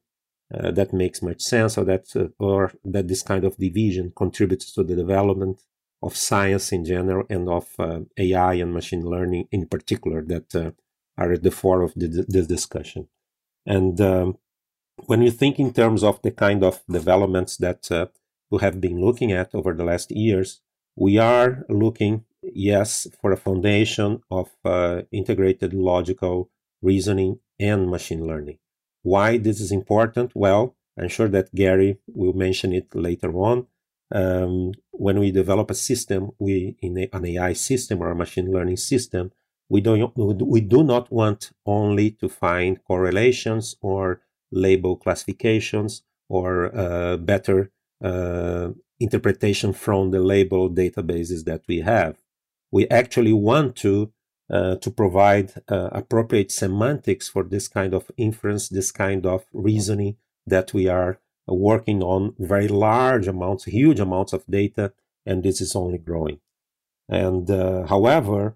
that makes much sense or that or that this kind of division contributes to the development of science in general and of AI and machine learning in particular that are at the fore of the, this discussion. And um, when you think in terms of the kind of developments that uh, we have been looking at over the last years, we are looking, yes, for a foundation of uh, integrated logical reasoning and machine learning. Why this is important? Well, I'm sure that Gary will mention it later on. Um, when we develop a system, we in a, an AI system or a machine learning system, we don't we do not want only to find correlations or label classifications or uh, better uh, interpretation from the label databases that we have. We actually want to uh, to provide uh, appropriate semantics for this kind of inference, this kind of reasoning that we are working on very large amounts, huge amounts of data, and this is only growing. And uh, however,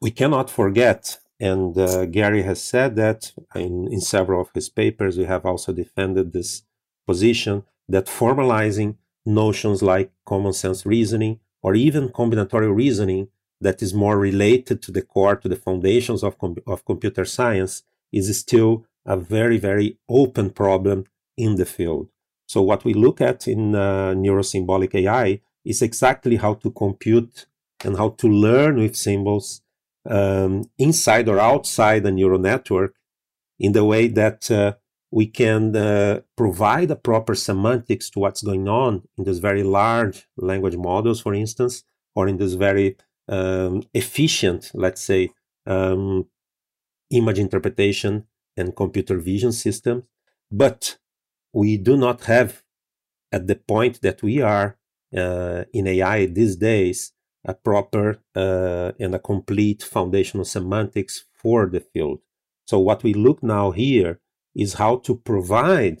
we cannot forget and uh, Gary has said that in, in several of his papers, we have also defended this position that formalizing notions like common sense reasoning or even combinatorial reasoning that is more related to the core, to the foundations of, com- of computer science, is still a very, very open problem in the field. So, what we look at in uh, neurosymbolic AI is exactly how to compute and how to learn with symbols um, inside or outside a neural network in the way that uh, we can uh, provide a proper semantics to what's going on in these very large language models, for instance, or in this very um, efficient, let's say, um, image interpretation and computer vision systems. But we do not have, at the point that we are uh, in AI these days, a proper uh, and a complete foundational semantics for the field. So what we look now here is how to provide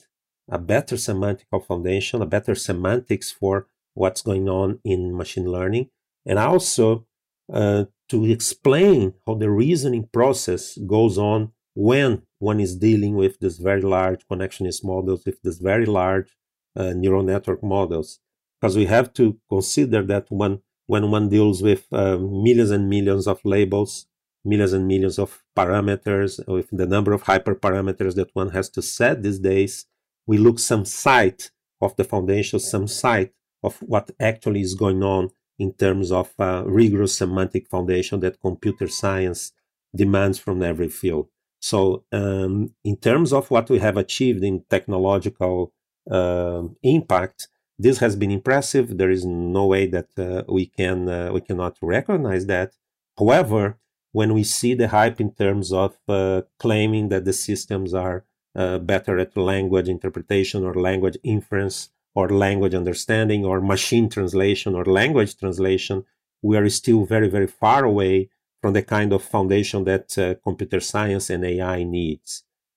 a better semantical foundation, a better semantics for what's going on in machine learning, and also uh, to explain how the reasoning process goes on when one is dealing with this very large connectionist models, with this very large uh, neural network models. Because we have to consider that when when one deals with um, millions and millions of labels, millions and millions of parameters, with the number of hyperparameters that one has to set these days, we look some sight of the foundation, some sight of what actually is going on in terms of uh, rigorous semantic foundation that computer science demands from every field. So, um, in terms of what we have achieved in technological uh, impact, this has been impressive. There is no way that uh, we can uh, we cannot recognize that. However, when we see the hype in terms of uh, claiming that the systems are uh, better at language interpretation or language inference or language understanding or machine translation or language translation, we are still very very far away from the kind of foundation that uh, computer science and AI needs.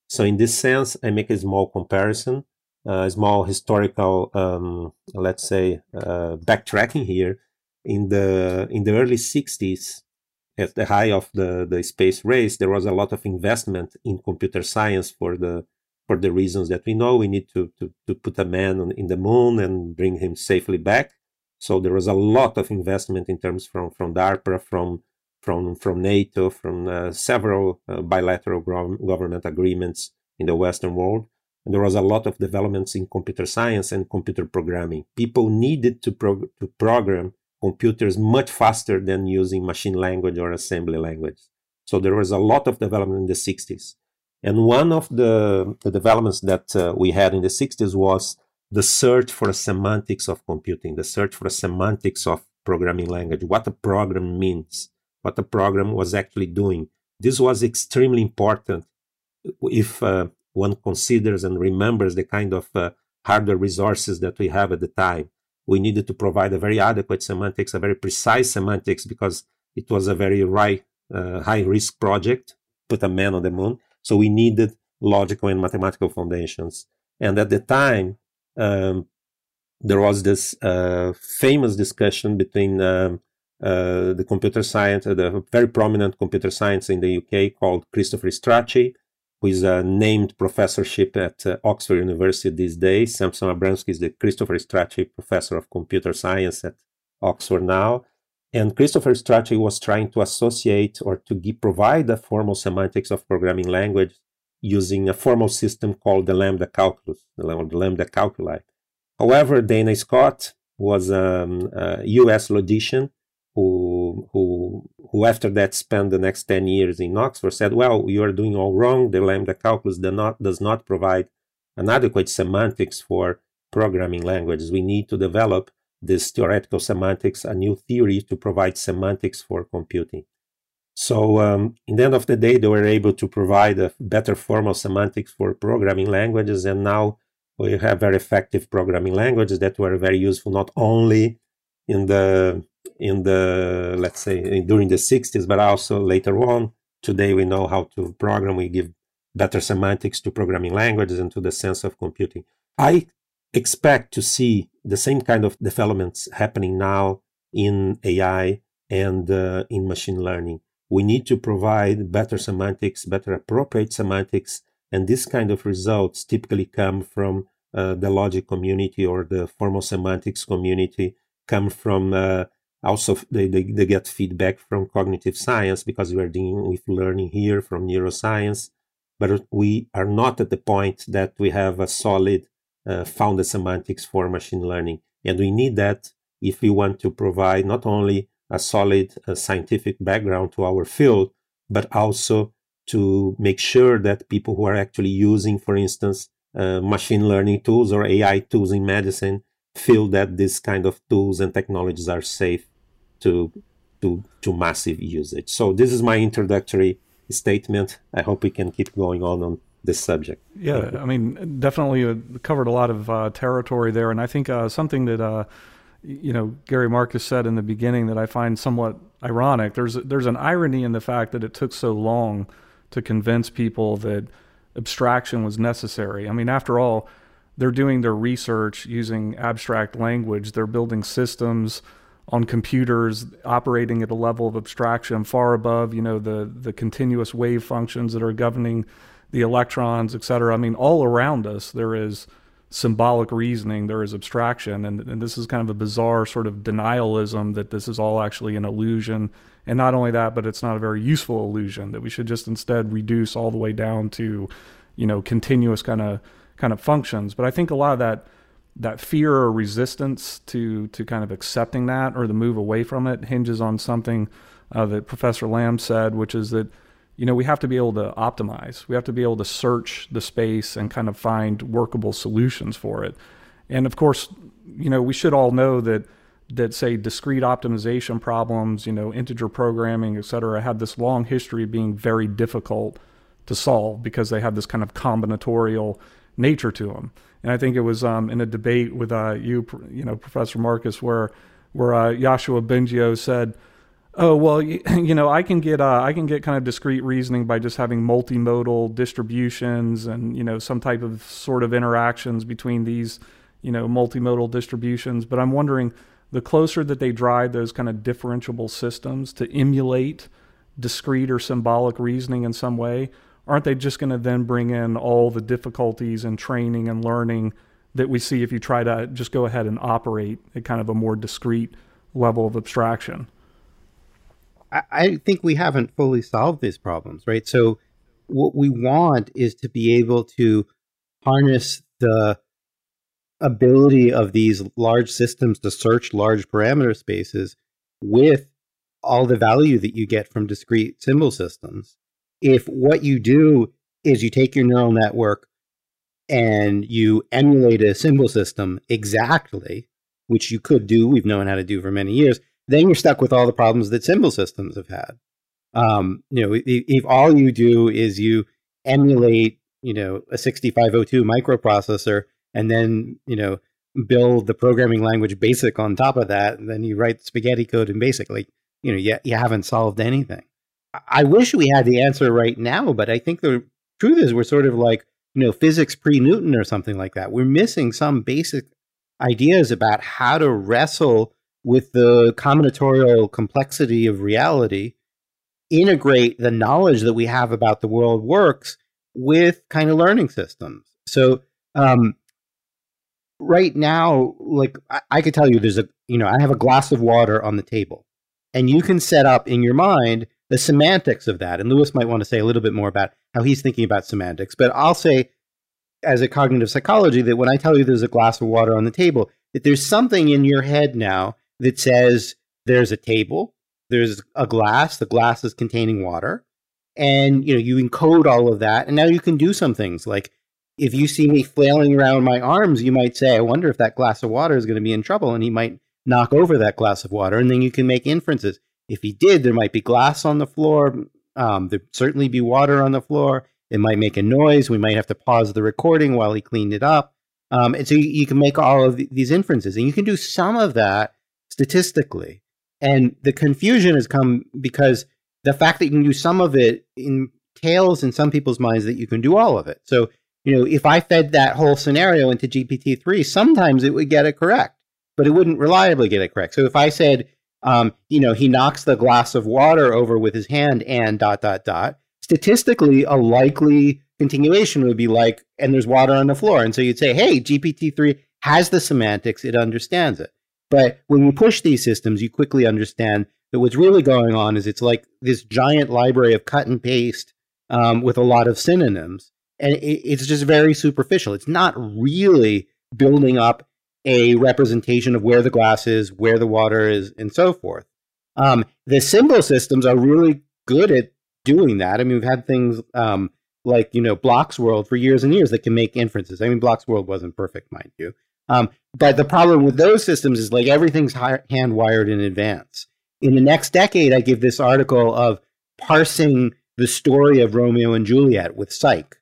So in this sense, I make a small comparison, uh, a small historical, um, let's say, uh, backtracking here. In the in the early 60s, at the high of the, the space race, there was a lot of investment in computer science for the for the reasons that we know. We need to to, to put a man on, in the moon and bring him safely back. So there was a lot of investment in terms from from DARPA, from from from NATO, from uh, several uh, bilateral government agreements in the Western world. And there was a lot of developments in computer science and computer programming. People needed to pro- to program computers much faster than using machine language or assembly language. So there was a lot of development in the 60s. And one of the, the developments that uh, we had in the 60s was the search for a semantics of computing, the search for a semantics of programming language, what a program means, what the program was actually doing. This was extremely important if uh, one considers and remembers the kind of uh, hardware resources that we have at the time. We needed to provide a very adequate semantics, a very precise semantics, because it was a very high, uh, high risk project, put a man on the moon. So we needed logical and mathematical foundations. And at the time, um, there was this uh, famous discussion between um, uh, the computer science, uh, the very prominent computer science in the UK called Christopher Strachey, is a named professorship at uh, Oxford University these days. Samson Abramsky is the Christopher Strachey Professor of Computer Science at Oxford now. And Christopher Strachey was trying to associate or to give, provide a formal semantics of programming language using a formal system called the lambda calculus, the lambda calculi. However, Dana Scott was um, a US logician who, who, who after that spent the next 10 years in Oxford said, well, you are doing all wrong. The lambda calculus does not, does not provide an adequate semantics for programming languages. We need to develop this theoretical semantics, a new theory to provide semantics for computing. So, um, in the end of the day, they were able to provide a better formal semantics for programming languages, and now we have very effective programming languages that were very useful not only in the in the let's say during the 60s but also later on. Today we know how to program. We give better semantics to programming languages and to the sense of computing. I expect to see the same kind of developments happening now in ai and uh, in machine learning. We need to provide better semantics better appropriate semantics and this kind of results typically come from uh, the logic community or the formal semantics community come from uh, also they, they, they get feedback from cognitive science because we are dealing with learning here from neuroscience. But we are not at the point that we have a solid uh, founded semantics for machine learning. And we need that if we want to provide not only a solid uh, scientific background to our field but also to make sure that people who are actually using for instance uh, machine learning tools or ai tools in medicine feel that these kind of tools and technologies are safe to to to massive usage. So this is my introductory statement. I hope we can keep going on on this subject.
Yeah, I mean, definitely uh, covered a lot of uh, territory there, and I think uh, something that uh, you know Gary Marcus said in the beginning that I find somewhat ironic. There's there's an irony in the fact that it took so long to convince people that abstraction was necessary. I mean, after all, they're doing their research using abstract language. They're building systems on computers operating at a level of abstraction far above, you know, the the continuous wave functions that are governing the electrons, et cetera. I mean, all around us there is symbolic reasoning, there is abstraction, and, and this is kind of a bizarre sort of denialism that this is all actually an illusion. And not only that, but it's not a very useful illusion that we should just instead reduce all the way down to, you know, continuous kind of kind of functions. But I think a lot of that that fear or resistance to to kind of accepting that or the move away from it hinges on something uh, that Professor Lamb said, which is that you know we have to be able to optimize. We have to be able to search the space and kind of find workable solutions for it. And of course, you know we should all know that that say discrete optimization problems, you know, integer programming, et cetera, have this long history of being very difficult to solve because they have this kind of combinatorial nature to them. And I think it was um, in a debate with uh, you, you know, Professor Marcus, where where uh, Yoshua Bengio said,
Oh well, you, [laughs] you know, I can get uh, I can get kind of discrete reasoning by just having multimodal distributions and you know some type of sort of interactions between these you know multimodal distributions. But I'm wondering the closer that they drive those kind of differentiable systems to emulate discrete or symbolic reasoning in some way, aren't they just going to then bring in all the difficulties and training and learning that we see if you try to just go ahead and operate at kind of a more discrete level of abstraction?
I, think we haven't fully solved these problems, right? So, what we want is to be able to harness the ability of these large systems to search large parameter spaces with all the value that you get from discrete symbol systems. If what you do is you take your neural network and you emulate a symbol system exactly, which you could do, we've known how to do for many years, then you're stuck with all the problems that symbol systems have had. Um, you know, if, if all you do is you emulate, you know, a 6502 microprocessor and then, you know, build the programming language basic on top of that, then you write spaghetti code and basically, you know, you, you haven't solved anything. I wish we had the answer right now, but I think the truth is we're sort of like, you know, physics pre Newton or something like that. We're missing some basic ideas about how to wrestle with the combinatorial complexity of reality, integrate the knowledge that we have about the world works with kind of learning systems. So, um, right now, like I, I could tell you, there's a, you know, I have a glass of water on the table, and you can set up in your mind the semantics of that. And Luis might want to say a little bit more about how he's thinking about semantics. But I'll say, as a cognitive psychology, that when I tell you there's a glass of water on the table, that there's something in your head now that says there's a table, there's a glass, the glass is containing water, and you know you encode all of that, and now you can do some things like if you see me flailing around my arms, you might say, "I wonder if that glass of water is going to be in trouble," and he might knock over that glass of water, and then you can make inferences. If he did, there might be glass on the floor. Um, there'd certainly be water on the floor. It might make a noise. We might have to pause the recording while he cleaned it up. Um, and so you, you, can make all of these inferences, and you can do some of that statistically. And the confusion has come because the fact that you can do some of it entails in some people's minds that you can do all of it. So, you know, if I fed that whole scenario into GPT-3, sometimes it would get it correct, but it wouldn't reliably get it correct. So if I said, um, you know, he knocks the glass of water over with his hand and dot, dot, dot. Statistically, a likely continuation would be like, and there's water on the floor. And so you'd say, hey, GPT-3 has the semantics, it understands it. But when you push these systems, you quickly understand that what's really going on is it's like this giant library of cut and paste um, with a lot of synonyms. And it, it's just very superficial. It's not really building up a representation of where the glass is, where the water is, and so forth. Um, the symbol systems are really good at doing that. I mean, we've had things um, like you know Block's World for years and years that can make inferences. I mean, Block's World wasn't perfect, mind you, um, but the problem with those systems is like everything's hand wired in advance. In the next decade, I give this article of parsing the story of Romeo and Juliet with Cyc,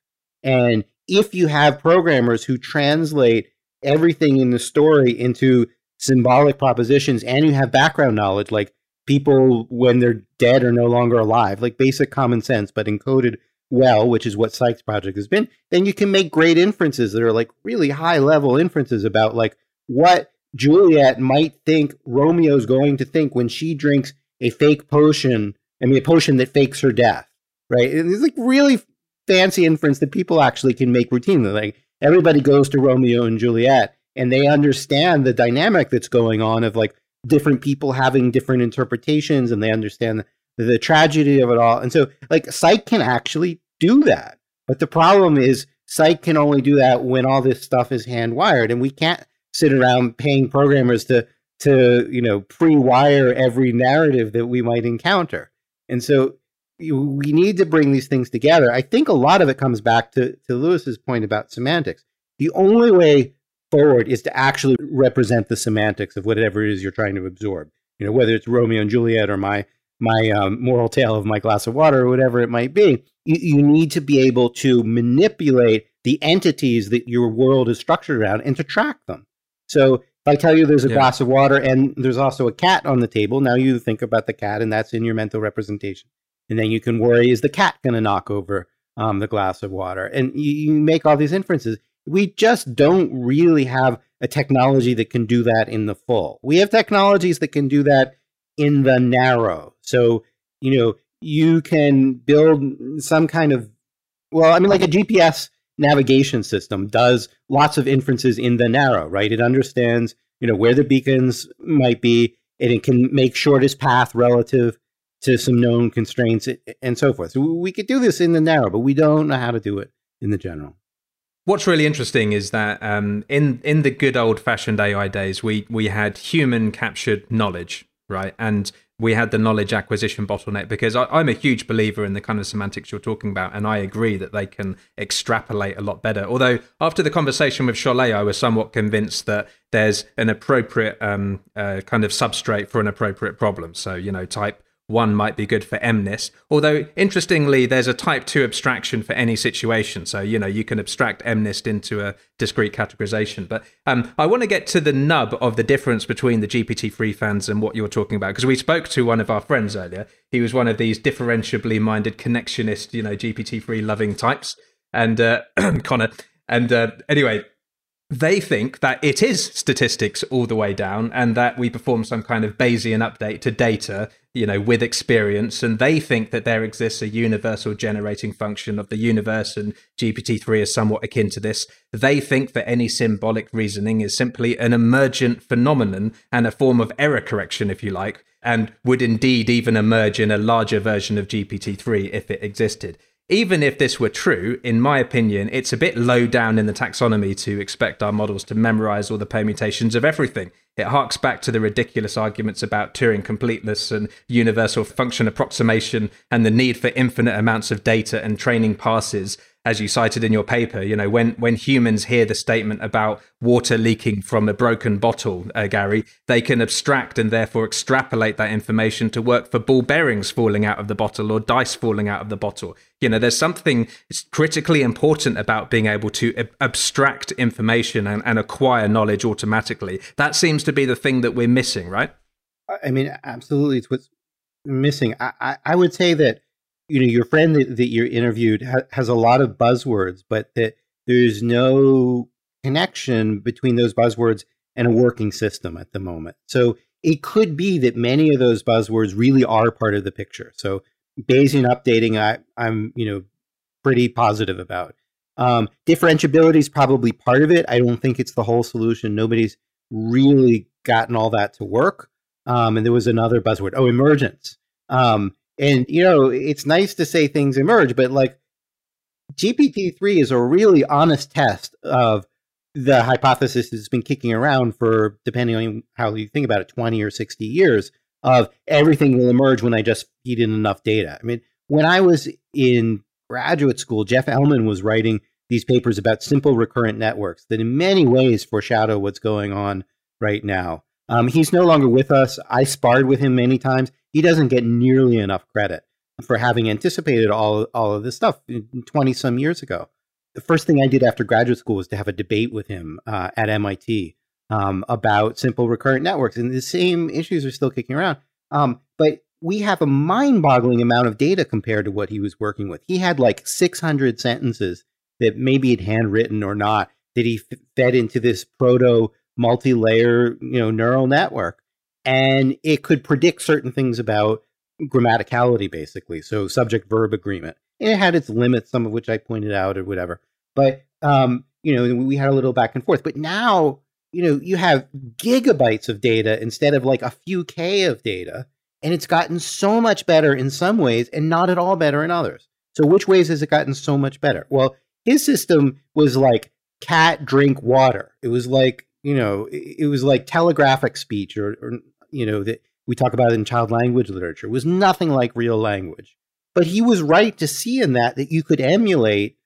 and if you have programmers who translate everything in the story into symbolic propositions and you have background knowledge like people when they're dead are no longer alive like basic common sense but encoded well which is what Cyc's project has been then you can make great inferences that are like really high level inferences about like what juliet might think romeo's going to think when she drinks a fake potion i mean a potion that fakes her death right? And it's like really fancy inference that people actually can make routinely like everybody goes to Romeo and Juliet and they understand the dynamic that's going on of like different people having different interpretations and they understand the, the tragedy of it all. And so like Cyc can actually do that. But the problem is Cyc can only do that when all this stuff is hand wired and we can't sit around paying programmers to to you know pre-wire every narrative that we might encounter. And so we need to bring these things together. I think a lot of it comes back to, to Luis's point about semantics. The only way forward is to actually represent the semantics of whatever it is you're trying to absorb. You know, whether it's Romeo and Juliet or my my um, moral tale of my glass of water or whatever it might be. You, you need to be able to manipulate the entities that your world is structured around and to track them. So If I tell you there's a
Yeah.
glass of water and there's also a cat on the table, now you think about the cat and that's in your mental representation. And then you can worry, is the cat going to knock over um, the glass of water? And you, you make all these inferences. We just don't really have a technology that can do that in the full. We have technologies that can do that in the narrow. So, you know, you can build some kind of, well, I mean, like a GPS navigation system does lots of inferences in the narrow, right? It understands, you know, where the beacons might be, and it can make shortest path relative to some known constraints and so forth. So we could do this in the narrow, but we don't know how to do it in the general.
What's really interesting is that um, in in the good old fashioned AI days, we we had human captured knowledge, right? And we had the knowledge acquisition bottleneck because I, I'm a huge believer in the kind of semantics you're talking about, and I agree that they can extrapolate a lot better. Although after the conversation with Chollet, I was somewhat convinced that there's an appropriate um, uh, kind of substrate for an appropriate problem. So you know, type one might be good for MNIST. Although, interestingly, there's a type 2 abstraction for any situation. So, you know, you can abstract MNIST into a discrete categorization. But um, I want to get to the nub of the difference between the GPT-3 fans and what you're talking about. Because we spoke to one of our friends earlier. He was one of these differentiably minded connectionist, you know, GPT-3 loving types. And uh, [clears throat] Connor. And uh, anyway, they think that it is statistics all the way down and that we perform some kind of Bayesian update to data, you know, with experience. And they think that there exists a universal generating function of the universe and GPT-3 is somewhat akin to this. They think that any symbolic reasoning is simply an emergent phenomenon and a form of error correction, if you like, and would indeed even emerge in a larger version of GPT-3 if it existed even if this were true, in my opinion, it's a bit low down in the taxonomy to expect our models to memorize all the permutations of everything. It harks back to the ridiculous arguments about Turing completeness and universal function approximation and the need for infinite amounts of data and training passes. As you cited in your paper, you know, when, when humans hear the statement about water leaking from a broken bottle, uh, Gary, they can abstract and therefore extrapolate that information to work for ball bearings falling out of the bottle or dice falling out of the bottle. You know, there's something critically important about being able to ab- abstract information and, and acquire knowledge automatically. That seems to be the thing that we're missing, right?
I- I mean, absolutely, it's what's missing. I, I, I would say that you know your friend that, that you interviewed ha- has a lot of buzzwords, but that there's no connection between those buzzwords and a working system at the moment. So it could be that many of those buzzwords really are part of the picture. So Bayesian updating, I, I'm you know pretty positive about. Um, differentiability is probably part of it. I don't think it's the whole solution. Nobody's really gotten all that to work. Um, and there was another buzzword, oh, emergence. Um, and you know, it's nice to say things emerge, but like GPT three is a really honest test of the hypothesis that's been kicking around for, depending on how you think about it, twenty or sixty years. Of everything will emerge when I just feed in enough data. I mean, when I was in graduate school, Jeff Elman was writing these papers about simple recurrent networks that in many ways foreshadow what's going on right now. Um, he's no longer with us. I sparred with him many times. He doesn't get nearly enough credit for having anticipated all, all of this stuff 20 some years ago. The first thing I did after graduate school was to have a debate with him uh, at MIT um, about simple recurrent networks. And the same issues are still kicking around. Um, but we have a mind boggling amount of data compared to what he was working with. He had like 600 sentences that maybe he'd handwritten or not that he f- fed into this proto multi-layer you know neural network. And it could predict certain things about grammaticality basically. So subject verb agreement. It had its limits some of which i pointed out or whatever. But um you know we had a little back and forth. But now you know you have gigabytes of data instead of like a few k of data and it's gotten so much better in some ways and not at all better in others. So which ways has it gotten so much better? Well his system was like cat drink water. It was like you know it, it was like telegraphic speech or, or you know that we talk about in child language literature. It was nothing like real language. But he was right to see in that that you could emulate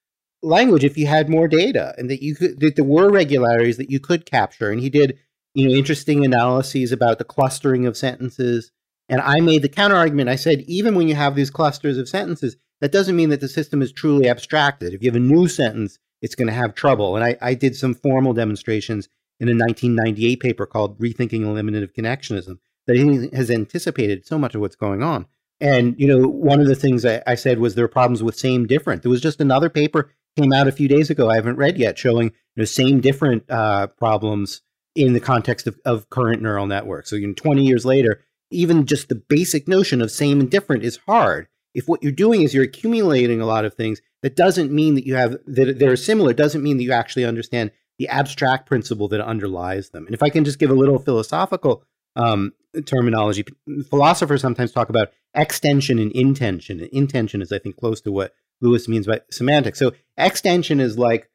language if you had more data and that you could that there were regularities that you could capture. And he did you know interesting analyses about the clustering of sentences. And i made the counter argument i said even when you have these clusters of sentences that doesn't mean that the system is truly abstracted. If you have a new sentence it's going to have trouble. And I, I did some formal demonstrations in a 1998 paper called Rethinking Eliminative Connectionism that he has anticipated so much of what's going on. And, you know, one of the things I, I said was there are problems with same different. There was just another paper came out a few days ago I haven't read yet showing you know, same different uh, problems in the context of, of current neural networks. So, you know, 20 years later, even just the basic notion of same and different is hard. If what you're doing is you're accumulating a lot of things, that doesn't mean that you have that they're similar. Doesn't mean that you actually understand the abstract principle that underlies them. And if I can just give a little philosophical um, terminology, philosophers sometimes talk about extension and intension. And intension is, I think, close to what Luis means by semantics. So extension is like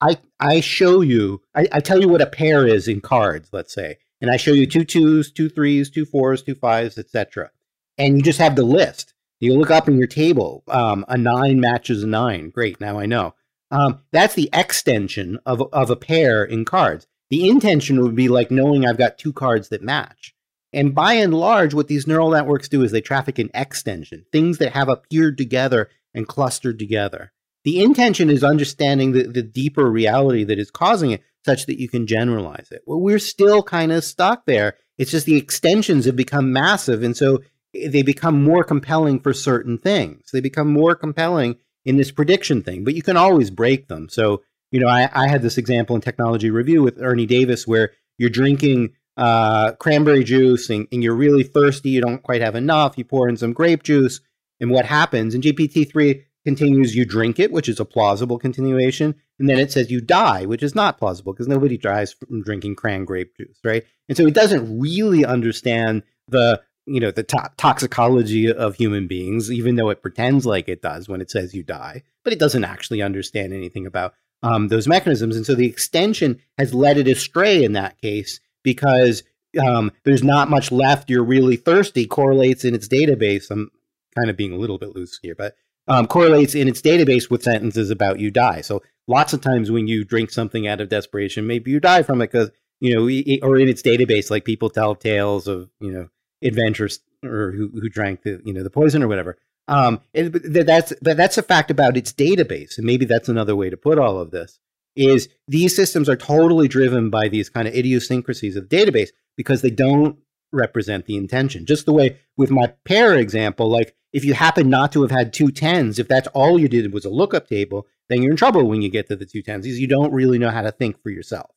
I I show you, I, I tell you what a pair is in cards, let's say, and I show you two twos, two threes, two fours, two fives, etc. And you just have the list. You look up in your table, um, a nine matches a nine. Great, now I know. Um, that's the extension of of a pair in cards. The intension would be like knowing I've got two cards that match. And by and large, what these neural networks do is they traffic in extension, things that have appeared together and clustered together. The intension is understanding the, the deeper reality that is causing it such that you can generalize it. Well, we're still kind of stuck there. It's just the extensions have become massive. And so they become more compelling for certain things. They become more compelling in this prediction thing, but you can always break them. So, you know, I, I had this example in Technology Review with Ernie Davis where you're drinking uh, cranberry juice and, and, you're really thirsty, you don't quite have enough, you pour in some grape juice, and what happens? And GPT-3 continues you drink it, which is a plausible continuation, and then it says you die, which is not plausible because nobody dies from drinking cran grape juice, right? And so it doesn't really understand the you know the to- toxicology of human beings, even though it pretends like it does when it says you die, but it doesn't actually understand anything about um, those mechanisms. And so the extension has led it astray in that case because um, there's not much left. You're really thirsty correlates in its database. I'm kind of being a little bit loose here, but um, correlates in its database with sentences about you die. So lots of times when you drink something out of desperation, maybe you die from it because you know, or in its database, like people tell tales of you know adventurers or who, who drank the you know the poison or whatever. Um, and that's that's a fact about its database, and maybe that's another way to put all of this. Is these systems are totally driven by these kind of idiosyncrasies of the database because they don't represent the intension. Just the way with my pair example, like if you happen not to have had two tens, if that's all you did was a lookup table, then you're in trouble when you get to the two tens because you don't really know how to think for yourself.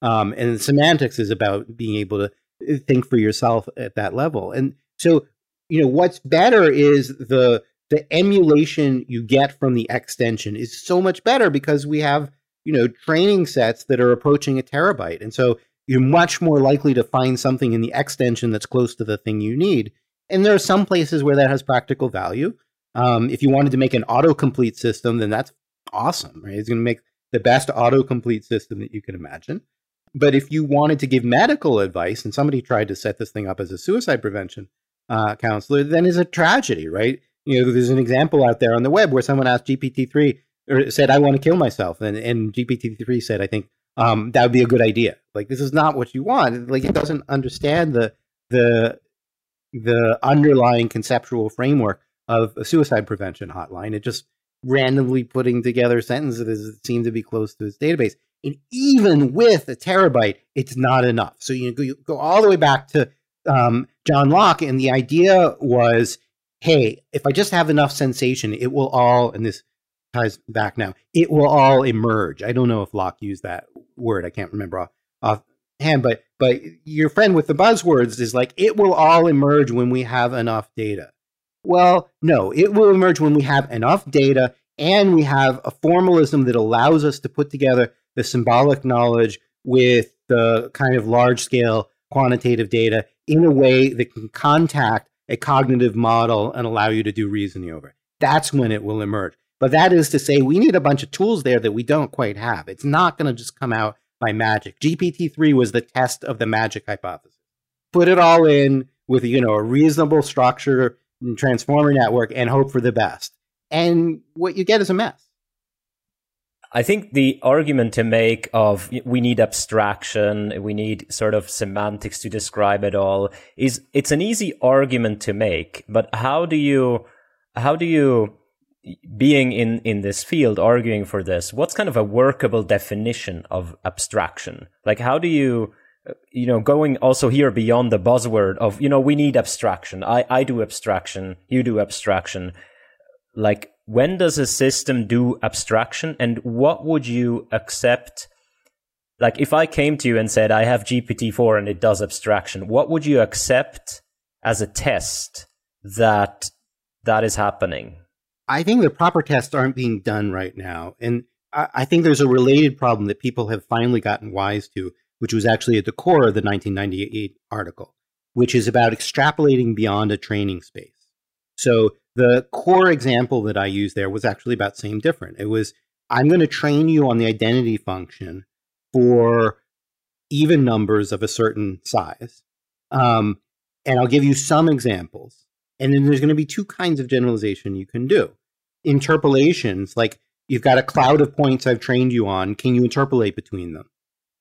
Um, and semantics is about being able to think for yourself at that level. And so, you know, what's better is the the emulation you get from the extension is so much better because we have you know training sets that are approaching a terabyte, and so you're much more likely to find something in the extension that's close to the thing you need. And there are some places where that has practical value. Um, if you wanted to make an autocomplete system, then that's awesome, right? It's going to make the best autocomplete system that you can imagine. But if you wanted to give medical advice and somebody tried to set this thing up as a suicide prevention uh, counselor, then it's a tragedy, right? You know, there's an example out there on the web where someone asked GPT-3 or said, "I want to kill myself," and, and GPT-3 said, "I think um, that would be a good idea. Like this is not what you want. Like it doesn't understand the the the underlying conceptual framework of a suicide prevention hotline. It just randomly putting together sentences that seem to be close to its database. And even with a terabyte, it's not enough. So you go, all the way back to um, John Locke, and the idea was, hey, if I just have enough sensation, it will all, and this ties back now, it will all emerge. I don't know if Locke used that word. I can't remember off, offhand, but but your friend with the buzzwords is like it will all emerge when we have enough data. Well, no, it will emerge when we have enough data and we have a formalism that allows us to put together the symbolic knowledge with the kind of large scale quantitative data in a way that can contact a cognitive model and allow you to do reasoning over it. That's when it will emerge. But that is to say, we need a bunch of tools there that we don't quite have. It's not going to just come out by magic. GPT-3 was the test of the magic hypothesis. Put it all in with, you know, a reasonable structure, and transformer network, and hope for the best. And what you get is a mess.
I think the argument to make of we need abstraction, we need sort of semantics to describe it all is it's an easy argument to make, but how do you how do you being in in this field arguing for this what's kind of a workable definition of abstraction? Like how do you you know going also here beyond the buzzword of you know we need abstraction. I i do abstraction you do abstraction. Like when does a system do abstraction and what would you accept like if i came to you and said i have gpt-4 and it does abstraction what would you accept as a test that that is happening
I think the proper tests aren't being done right now. And I, think there's a related problem that people have finally gotten wise to, which was actually at the core of the 1998 article, which is about extrapolating beyond a training space. So the core example that I used there was actually about same different. It was I'm going to train you on the identity function for even numbers of a certain size. Um, and I'll give you some examples. And then there's going to be two kinds of generalization you can do. Interpolations, like you've got a cloud of points I've trained you on. Can you interpolate between them?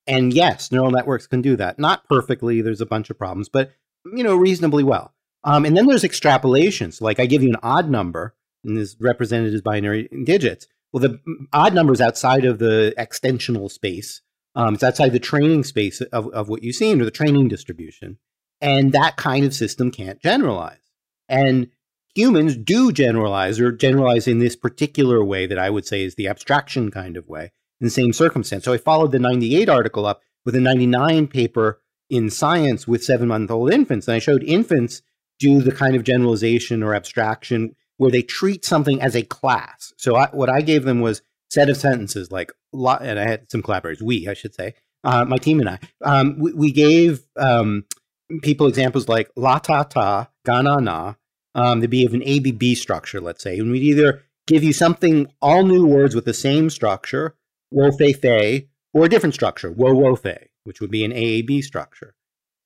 And yes, neural networks can do that. Not perfectly, there's a bunch of problems, but you know, reasonably well. Um, and then there's extrapolations. Like I give you an odd number, and is represented as binary digits. Well, the odd number is outside of the extensional space. Um, it's outside the training space of, of what you've seen, or the training distribution. And that kind of system can't generalize. And humans do generalize or generalize in this particular way that I would say is the abstraction kind of way in the same circumstance. So I followed the 98 article up with a 99 paper in science with seven month old infants. And I showed infants do the kind of generalization or abstraction where they treat something as a class. So I, what I gave them was set of sentences like, and I had some collaborators, we, I should say, uh, my team and I. Um, we, we, gave um, people examples like la ta ta, ga na na, um, to be of an ABB structure, let's say. And we'd either give you something, all new words with the same structure, wo fe fe, or a different structure, wo wo fe, which would be an AAB structure.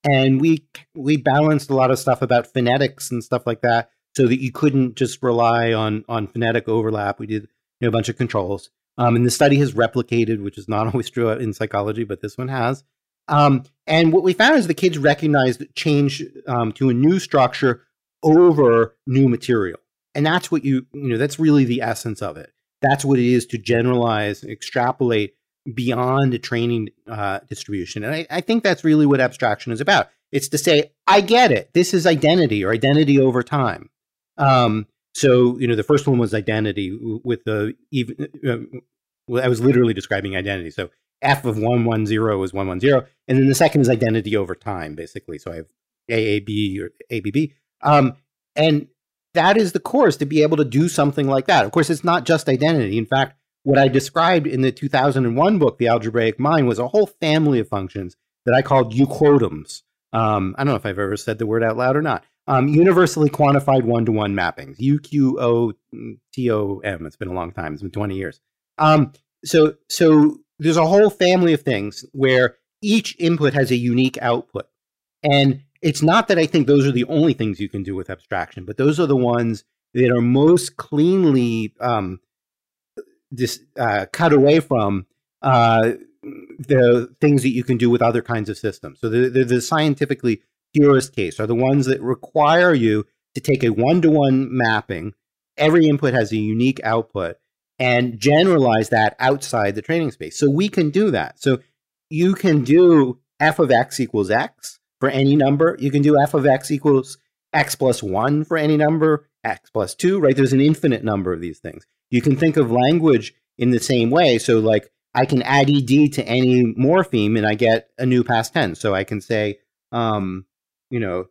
And we we balanced a lot of stuff about phonetics and stuff like that, so that you couldn't just rely on on phonetic overlap. We did you know, a bunch of controls. Um, and the study has replicated, which is not [laughs] always true in psychology, but this one has. Um, and what we found is the kids recognized change um, to a new structure over new material. And that's what you, you know, that's really the essence of it. That's what it is to generalize, and extrapolate beyond a training uh, distribution. And I, I think that's really what abstraction is about. It's to say, I get it. This is identity or identity over time. Um, so, you know, the first one was identity with the even. Uh, well, I was literally describing identity. So f of one one zero is one one zero, and then the second is identity over time, basically. So I have AAB or ABB. Um, and that is the course to be able to do something like that. Of course, it's not just identity. In fact, what I described in the 2001 book, The Algebraic Mind, was a whole family of functions that I called UQOTOMs. Um, I don't know if I've ever said the word out loud or not. Um, universally quantified one to one mappings, U Q O T O M. It's been a long time, it's been 20 years. Um, so, so there's a whole family of things where each input has a unique output. And it's not that I think those are the only things you can do with abstraction, but those are the ones that are most cleanly um, dis, uh, cut away from uh, the things that you can do with other kinds of systems. So the, the, the scientifically purest case are the ones that require you to take a one-to-one mapping. Every input has a unique output and generalize that outside the training space. So we can do that. So you can do f of x equals x for any number. You can do f of x equals x plus 1 for any number, x plus 2, right? There's an infinite number of these things. You can think of language in the same way. So, like, I can add ed to any morpheme and I get a new past tense. So I can say, um, you know,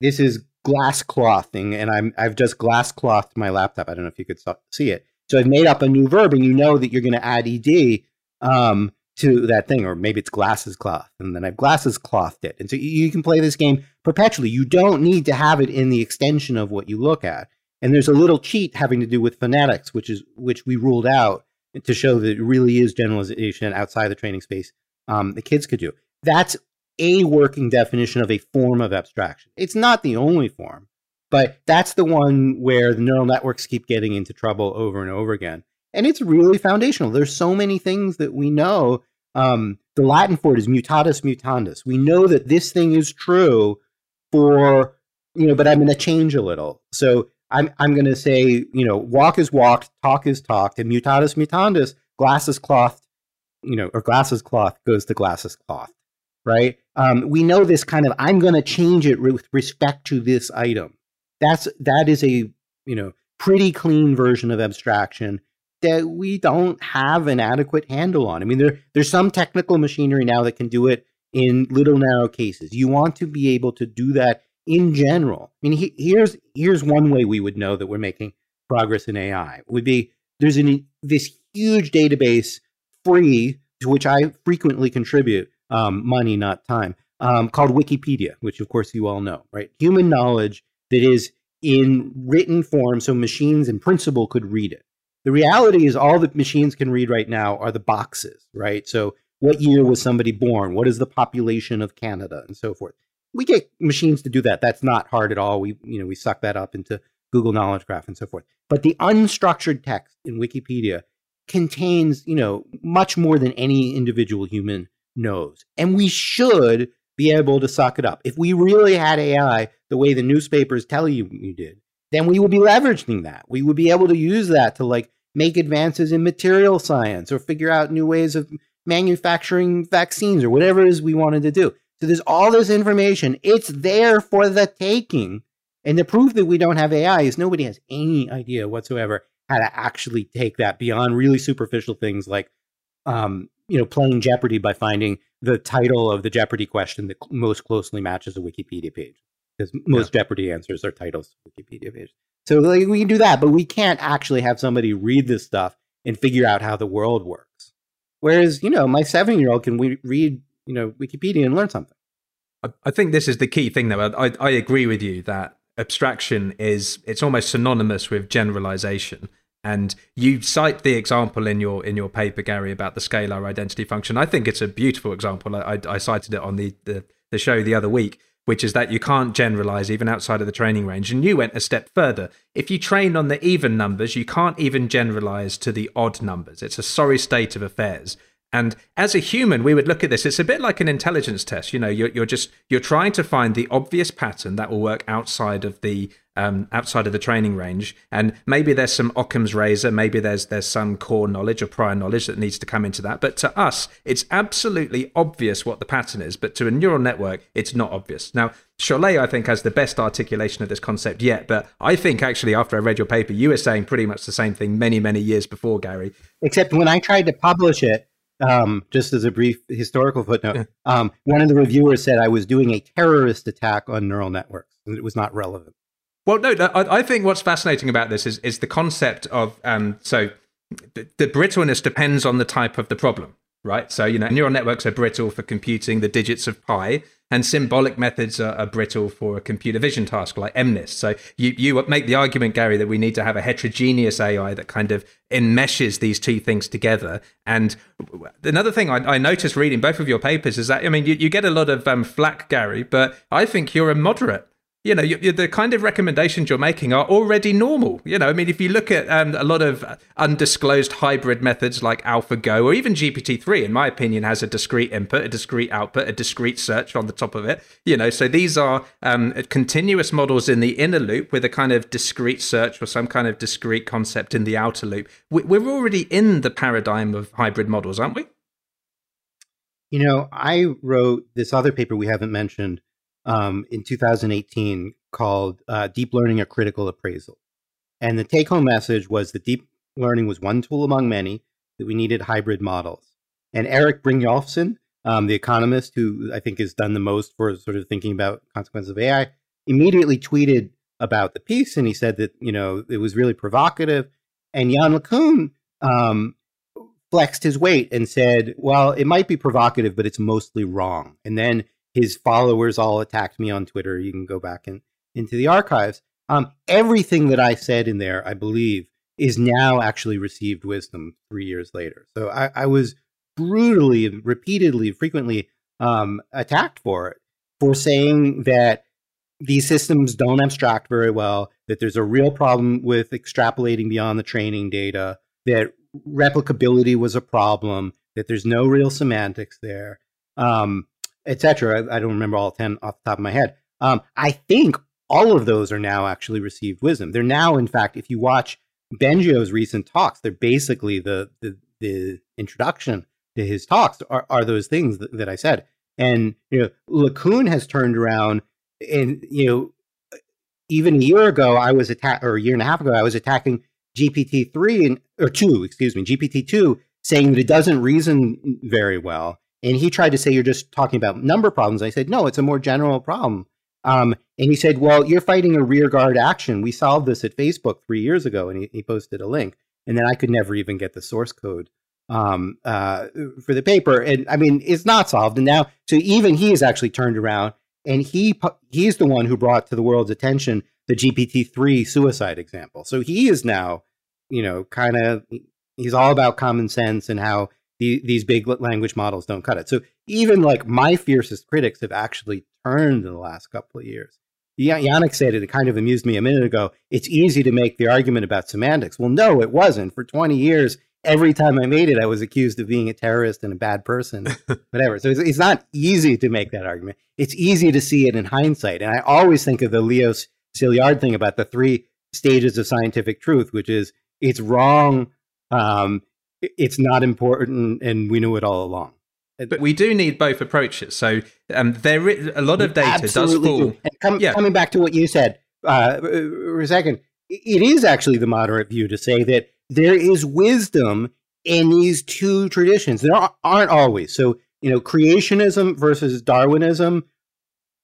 this is glass clothing, and I'm I've just glass clothed my laptop. I don't know if you could see it. So I've made up a new verb, and you know that you're going to add ed um, to that thing, or maybe it's glasses cloth, and then I've glasses clothed it. And so you can play this game perpetually. You don't need to have it in the extension of what you look at. And there's a little cheat having to do with phonetics, which is which we ruled out to show that it really is generalization outside the training space. Um, the kids could do. That's a working definition of a form of abstraction. It's not the only form, but that's the one where the neural networks keep getting into trouble over and over again and it's really foundational. There's so many things that we know. Um, the Latin for it is mutatis mutandis. We know that this thing is true for you know, but I'm going to change a little. So I'm I'm going to say, you know, walk is walked, talk is talked, and mutatis mutandis, glass is cloth, you know, or glass is cloth goes to glass is cloth, right? Um, we know this kind of. I'm going to change it with respect to this item. That's that is a you know pretty clean version of abstraction that we don't have an adequate handle on. I mean, there there's some technical machinery now that can do it in little narrow cases. You want to be able to do that in general. I mean, he, here's here's one way we would know that we're making progress in AI. would be there's an this huge database free to which I frequently contribute um, money, not time, um, called Wikipedia, which of course you all know, right? Human knowledge that is in written form, so machines in principle could read it. The reality is, all that machines can read right now are the boxes, right? So, what year was somebody born? What is the population of Canada, and so forth we get machines to do that. That's not hard at all. We you know we suck that up into Google Knowledge Graph and so forth. But the unstructured text in Wikipedia contains you know much more than any individual human knows, and we should be able to suck it up. If we really had AI the way the newspapers tell you you did, then we would be leveraging that. We would be able to use that to like make advances in material science or figure out new ways of manufacturing vaccines or whatever it is we wanted to do. So there's all this information. It's there for the taking. And the proof that we don't have AI is nobody has any idea whatsoever how to actually take that beyond really superficial things like, um, you know, playing Jeopardy by finding the title of the Jeopardy question that most closely matches a Wikipedia page. Because most yeah. Jeopardy answers are titles Wikipedia pages. So like, we can do that, but we can't actually have somebody read this stuff and figure out how the world works. Whereas, you know, my seven year old can we read you know Wikipedia and learn something.
I think this is the key thing, though. I, I agree with you that abstraction is it's almost synonymous with generalization. And you cite the example in your in your paper, Gary, about the scalar identity function. I think it's a beautiful example. I, I cited it on the, the the show the other week, which is that you can't generalize even outside of the training range. And you went a step further. If you train on the even numbers, you can't even generalize to the odd numbers. It's a sorry state of affairs. And as a human, we would look at this. It's a bit like an intelligence test. You know, you're, you're just you're trying to find the obvious pattern that will work outside of the um, outside of the training range. And maybe there's some Occam's razor. Maybe there's there's some core knowledge or prior knowledge that needs to come into that. But to us, it's absolutely obvious what the pattern is. But to a neural network, it's not obvious. Now, Chollet, I think, has the best articulation of this concept yet. But I think actually, after I read your paper, you were saying pretty much the same thing many many years before, Gary.
Except when I tried to publish it um, just as a brief historical footnote, um, one of the reviewers said I was doing a terrorist attack on neural networks, and it was not relevant.
Well, no, I, I think what's fascinating about this is is the concept of um, so the, the brittleness depends on the type of the problem right? So, you know, neural networks are brittle for computing the digits of pi, and symbolic methods are, are, brittle for a computer vision task like MNIST. So, you, you make the argument, Gary, that we need to have a heterogeneous AI that kind of enmeshes these two things together. And another thing I, I noticed reading both of your papers is that, I mean, you, you get a lot of um, flack, Gary, but I think you're a moderate you know, you, the kind of recommendations you're making are already normal. You know, I mean, if you look at um, a lot of undisclosed hybrid methods like AlphaGo or even GPT-3, in my opinion, has a discrete input, a discrete output, a discrete search on the top of it. You know, so these are um, continuous models in the inner loop with a kind of discrete search or some kind of discrete concept in the outer loop. We're already in the paradigm of hybrid models, aren't we?
You know, I wrote this other paper we haven't mentioned um, in 2018 called uh, Deep Learning a Critical Appraisal. And the take home message was that deep learning was one tool among many, that we needed hybrid models. And Eric Brynjolfsson, um, the economist who I think has done the most for sort of thinking about consequences of AI, immediately tweeted about the piece and he said that, you know, it was really provocative. And Yann LeCun um, flexed his weight and said, well, it might be provocative, but it's mostly wrong. And then his followers all attacked me on Twitter. You can go back and into the archives. Um, everything that I said in there, I believe, is now actually received wisdom three years later. So I, I was brutally, repeatedly, frequently um, attacked for it, for saying that these systems don't abstract very well, that there's a real problem with extrapolating beyond the training data, that replicability was a problem, that there's no real semantics there. Um, etc. I, I, don't remember all 10 off the top of my head. Um, I think all of those are now actually received wisdom. They're now, in fact, if you watch Bengio's recent talks, they're basically the the, the introduction to his talks are, are those things that, that I said. And you know, LeCun has turned around, and you know, even a year ago, I was attack or a year and a half ago, I was attacking GPT three and or two, excuse me, GPT two, saying that it doesn't reason very well. And he tried to say you're just talking about number problems. I said no, it's a more general problem. Um, and he said, well, you're fighting a rearguard action. We solved this at Facebook three years ago, and he, he posted a link. And then I could never even get the source code um, uh, for the paper. And I mean, it's not solved. And now, so even he has actually turned around, and he he's the one who brought to the world's attention the GPT three suicide example. So he is now, you know, kind of he's all about common sense and how the, these big language models don't cut it. So even like my fiercest critics have actually turned in the last couple of years. Yannic said it, it kind of amused me a minute ago. It's easy to make the argument about semantics. Well, no, it wasn't. For 20 years, every time I made it, I was accused of being a terrorist and a bad person, [laughs] whatever. So it's, it's, not easy to make that argument. It's easy to see it in hindsight. And I always think of the Leo Szilard thing about the three stages of scientific truth, which is it's wrong, um, it's not important, and we knew it all along.
But we do need both approaches. So um, there is a lot of data does fall.
Com- yeah. Coming back to what you said uh, for a second, it is actually the moderate view to say that there is wisdom in these two traditions. There aren't always. So, you know, creationism versus Darwinism,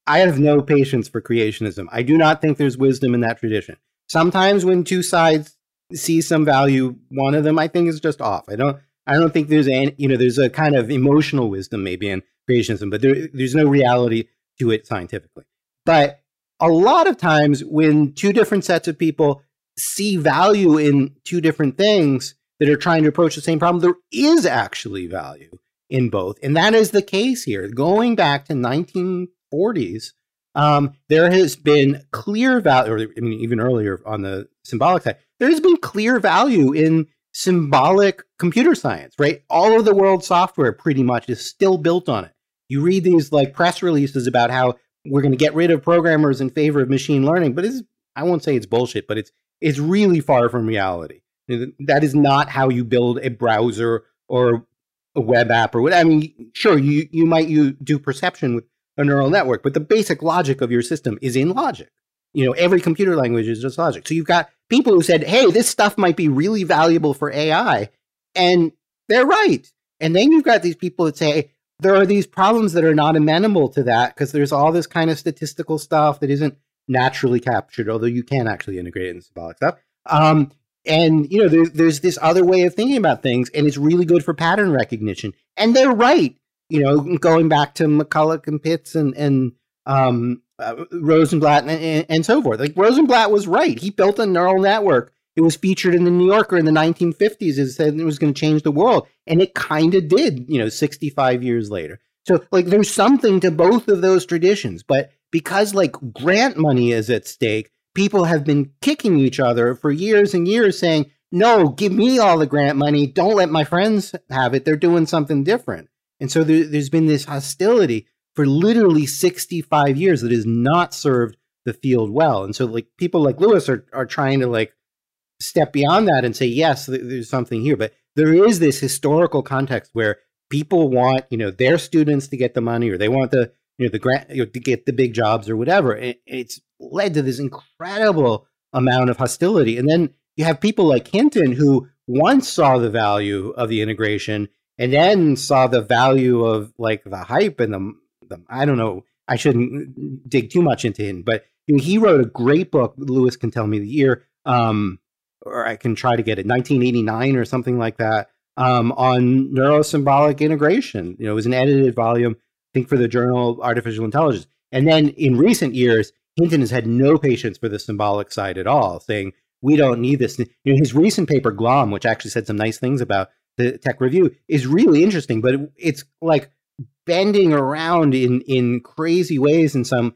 I have no patience for creationism. I do not think there's wisdom in that tradition. Sometimes when two sides see some value, one of them I think is just off. I don't I don't think there's any, you know, there's a kind of emotional wisdom maybe in creationism, but there, there's no reality to it scientifically. But a lot of times when two different sets of people see value in two different things that are trying to approach the same problem, there is actually value in both. And that is the case here. Going back to 1940s, um, there has been clear value, or I mean, even earlier on the symbolic side, there has been clear value in symbolic computer science, right? All of the world software pretty much is still built on it. You read these like press releases about how we're going to get rid of programmers in favor of machine learning, but it's I won't say it's bullshit, but it's it's really far from reality. That is not how you build a browser or a web app or what. I mean, sure, you you might you do perception with a neural network, but the basic logic of your system is in logic. You know, every computer language is just logic. So you've got people who said, "Hey, this stuff might be really valuable for AI," and they're right. And then you've got these people that say there are these problems that are not amenable to that because there's all this kind of statistical stuff that isn't naturally captured, although you can actually integrate it in symbolic stuff. Um, and you know, there, there's this other way of thinking about things, and it's really good for pattern recognition. And they're right. You know, going back to McCulloch and Pitts and and um, uh, Rosenblatt and, and, and, so forth. Like Rosenblatt was right. He built a neural network. It was featured in the New Yorker in the 1950s. It said it was going to change the world, and it kind of did. You know, 65 years later. So, like, there's something to both of those traditions, but because like grant money is at stake, people have been kicking each other for years and years saying, no, give me all the grant money. Don't let my friends have it. They're doing something different. And so there, has been this hostility for literally 65 years that has not served the field well. And so like people like Luis are, are trying to like step beyond that and say, yes, there's something here. But there is this historical context where people want, you know, their students to get the money or they want the you know the grant you know, to get the big jobs or whatever. It, it's led to this incredible amount of hostility, and then you have people like Hinton who once saw the value of the integration and then saw the value of like the hype and the, the I don't know. I shouldn't dig too much into him, but you know, he wrote a great book. Luis can tell me the year, um, or I can try to get it, 1989 or something like that, um, on neurosymbolic integration. You know, it was an edited volume I think for the journal Artificial Intelligence. And then in recent years, Hinton has had no patience for the symbolic side at all, saying, we don't need this. You know, his recent paper, Glom, which actually said some nice things about the tech review, is really interesting, but it's like bending around in, in crazy ways in some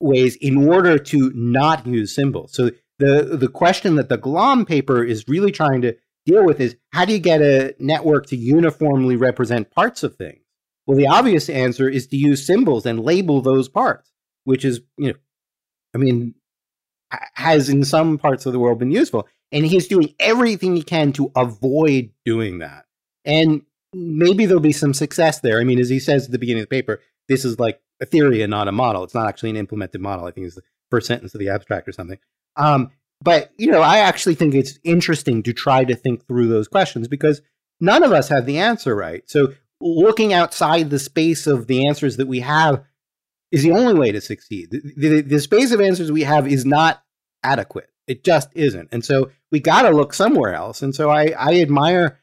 ways in order to not use symbols. So the, the question that the Glom paper is really trying to deal with is how do you get a network to uniformly represent parts of things? Well, the obvious answer is to use symbols and label those parts, which is, you know, I mean, has in some parts of the world been useful. And he's doing everything he can to avoid doing that. And maybe there'll be some success there. I mean, as he says at the beginning of the paper, this is like a theory and not a model. It's not actually an implemented model. I think it's the first sentence of the abstract or something. Um, but you know, I actually think it's interesting to try to think through those questions because none of us have the answer right. So looking outside the space of the answers that we have is the only way to succeed. The, the, the space of answers we have is not adequate. It just isn't. And so we got to look somewhere else. And so I, I admire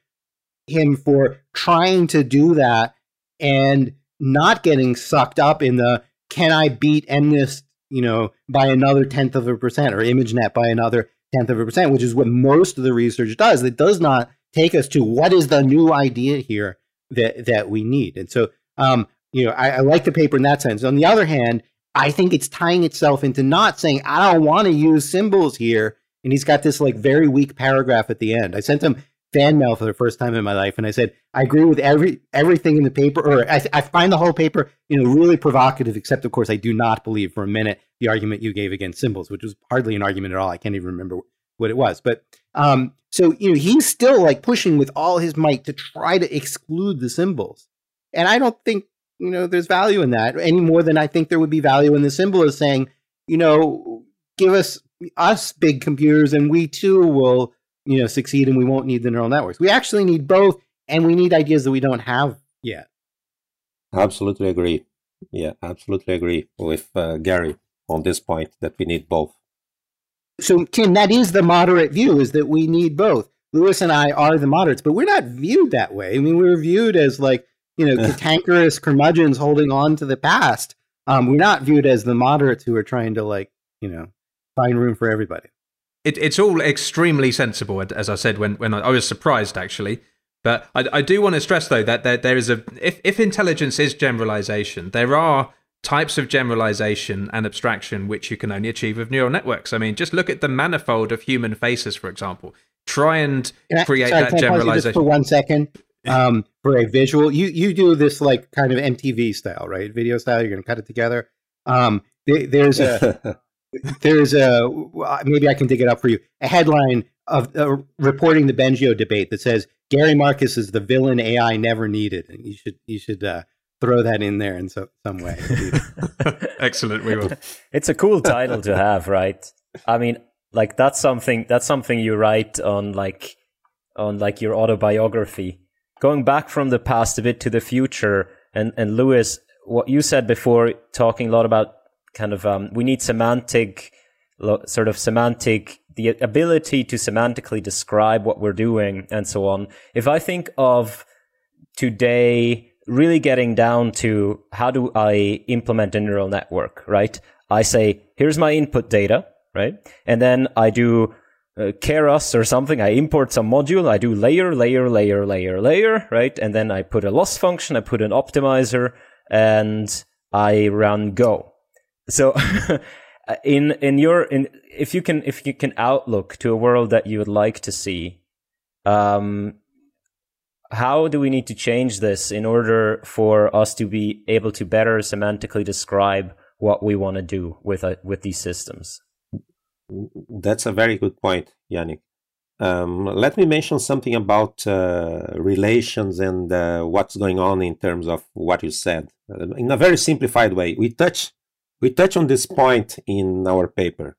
him for trying to do that and not getting sucked up in the can I beat MNIST, you know, by another tenth of a percent or ImageNet by another tenth of a percent, which is what most of the research does. It does not take us to what is the new idea here that that we need. And so, um, you know, I, I like the paper in that sense. On the other hand, I think it's tying itself into not saying I don't want to use symbols here. And he's got this like very weak paragraph at the end. I sent him fan mail for the first time in my life, and I said I agree with every everything in the paper, or I, I find the whole paper you know really provocative. Except of course, I do not believe for a minute the argument you gave against symbols, which was hardly an argument at all. I can't even remember what it was. But um, so you know, he's still like pushing with all his might to try to exclude the symbols, and I don't think you know there's value in that any more than I think there would be value in the symbol of saying, you know, give us us big computers, and we too will you know succeed, and we won't need the neural networks. We actually need both, and we need ideas that we don't have yet.
Absolutely agree. Yeah, absolutely agree with uh, Gary on this point that we need both
so Tim, that is the moderate view: is that we need both. Luis and I are the moderates, but we're not viewed that way. I mean, we're viewed as like you know [laughs] cantankerous curmudgeons holding on to the past. Um, we're not viewed as the moderates who are trying to like you know find room for everybody.
It, it's all extremely sensible, as I said when when I, I was surprised actually. But I, I do want to stress though that there, there is a if if intelligence is generalization, there are types of generalization and abstraction which you can only achieve with neural networks. I mean, just look at the manifold of human faces, for example. Try and I, create sorry, that generalization.
for one second, [laughs] um, for a visual, you you do this like kind of MTV style, right? Video style. You're going to cut it together. Um, there's a [laughs] there's a maybe I can dig it up for you. A headline of uh, reporting the Bengio debate that says Gary Marcus is the villain AI never needed, and you should you should uh, throw that in there in so, some way. [laughs]
Excellent. We will.
It's a cool title to have, right? I mean, like that's something that's something you write on like on like your autobiography. Going back from the past a bit to the future, and and Luis, what you said before, talking a lot about kind of um, we need semantic, sort of semantic, the ability to semantically describe what we're doing and so on. If I think of today really getting down to how do I implement a neural network, right? I say, here's my input data, right? And then I do uh, Keras or something. I import some module. I do layer, layer, layer, layer, layer, right? And then I put a loss function. I put an optimizer and I run Go. So [laughs] in, in your, in, if you can, if you can outlook to a world that you would like to see, um, how do we need to change this in order for us to be able to better semantically describe what we want to do with uh, with these systems?
That's a very good point, Yannic. Um, let me mention something about uh, relations and uh, what's going on in terms of what you said uh, in a very simplified way. We touch we touch on this point in our paper.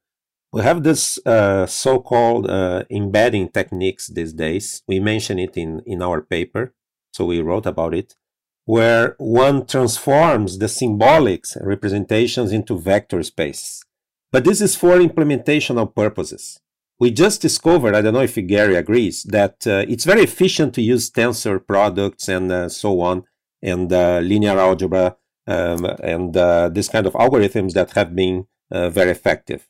We have this uh, so-called uh, embedding techniques these days. We mention it in, in our paper, so we wrote about it, where one transforms the symbolics representations into vector space. But this is for implementational purposes. We just discovered, I don't know if Gary agrees, that uh, it's very efficient to use tensor products and uh, so on, and uh, linear algebra, um, and uh, this kind of algorithms that have been very effective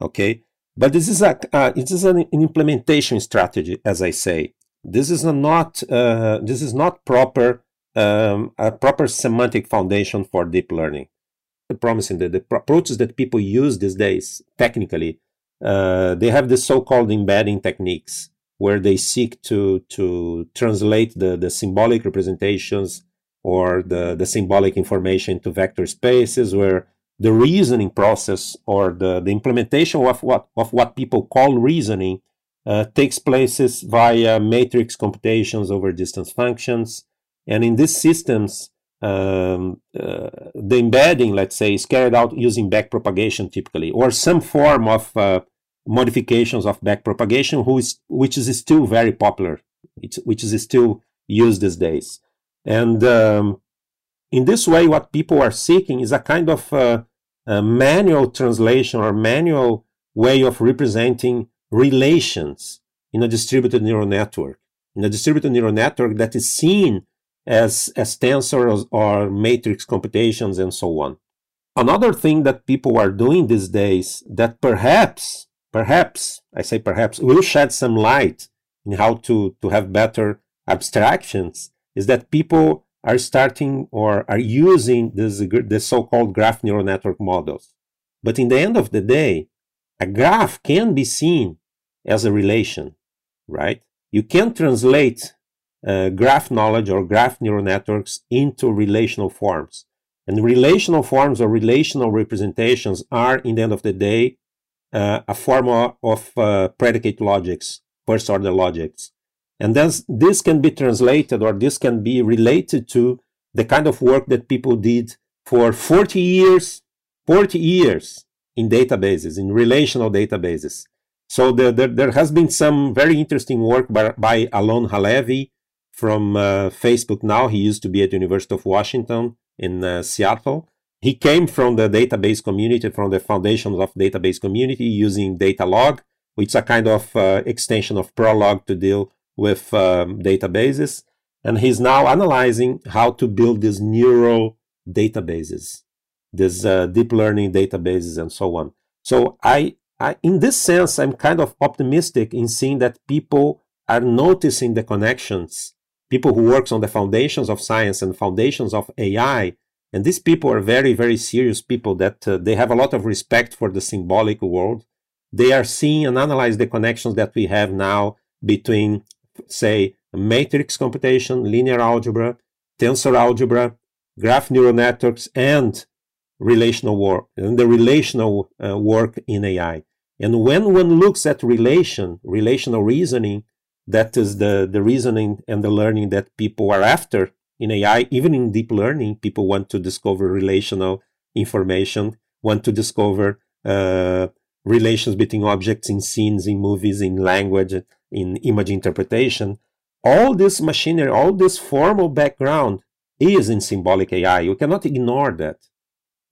okay? But this is a uh, it is an, implementation strategy as i say. This is not uh, this is not proper um, a proper semantic foundation for deep learning promising that the approaches that people use these days technically uh, they have the so-called embedding techniques where they seek to to translate the, the symbolic representations or the, the symbolic information to vector spaces where the reasoning process or the, the implementation of what of what people call reasoning uh, takes places via matrix computations over distance functions. And in these systems, um, uh, the embedding, let's say, is carried out using backpropagation typically, or some form of uh, modifications of backpropagation, which is still very popular, which is still used these days. And um, in this way, what people are seeking is a kind of uh, a manual translation or manual way of representing relations in a distributed neural network. In a distributed neural network that is seen as, as tensors or matrix computations and so on. Another thing that people are doing these days that perhaps, perhaps, I say perhaps, will shed some light in how to, to have better abstractions is that people are starting or are using this, the so-called graph neural network models. But in the end of the day, a graph can be seen as a relation, right? You can translate uh, graph knowledge or graph neural networks into relational forms. And relational forms or relational representations are, in the end of the day, uh, a form of uh, predicate logics, first order logics. And then this can be translated or this can be related to the kind of work that people did for 40 years, 40 years in databases, in relational databases. So the, the, there has been some very interesting work by, by Alon Halevy from uh, Facebook now. He used to be at University of Washington in uh, Seattle. He came from the database community, from the foundations of database community using Datalog, which is a kind of uh, extension of Prolog to deal with um, databases. And he's now analyzing how to build these neural databases, these uh, deep learning databases, and so on. So I, I, in this sense, I'm kind of optimistic in seeing that people are noticing the connections. People who works on the foundations of science and foundations of AI, and these people are very, very serious people that uh, they have a lot of respect for the symbolic world. They are seeing and analyze the connections that we have now between say, matrix computation, linear algebra, tensor algebra, graph neural networks, and relational work, and the relational uh, work in AI. And when one looks at relation, relational reasoning, that is the, the reasoning and the learning that people are after in AI, even in deep learning, people want to discover relational information, want to discover uh, relations between objects in scenes, in movies, in language, in image interpretation, all this machinery, all this formal background is in symbolic AI. You cannot ignore that.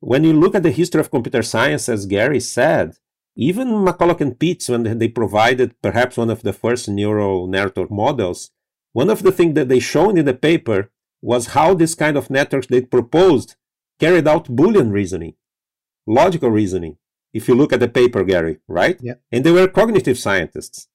When you look at the history of computer science, as Gary said, even McCulloch and Pitts, when they provided perhaps one of the first neural network models, one of the things that they showed in the paper was how this kind of networks they proposed carried out Boolean reasoning, logical reasoning. If you look at the paper, Gary, right?
Yeah.
And they were cognitive scientists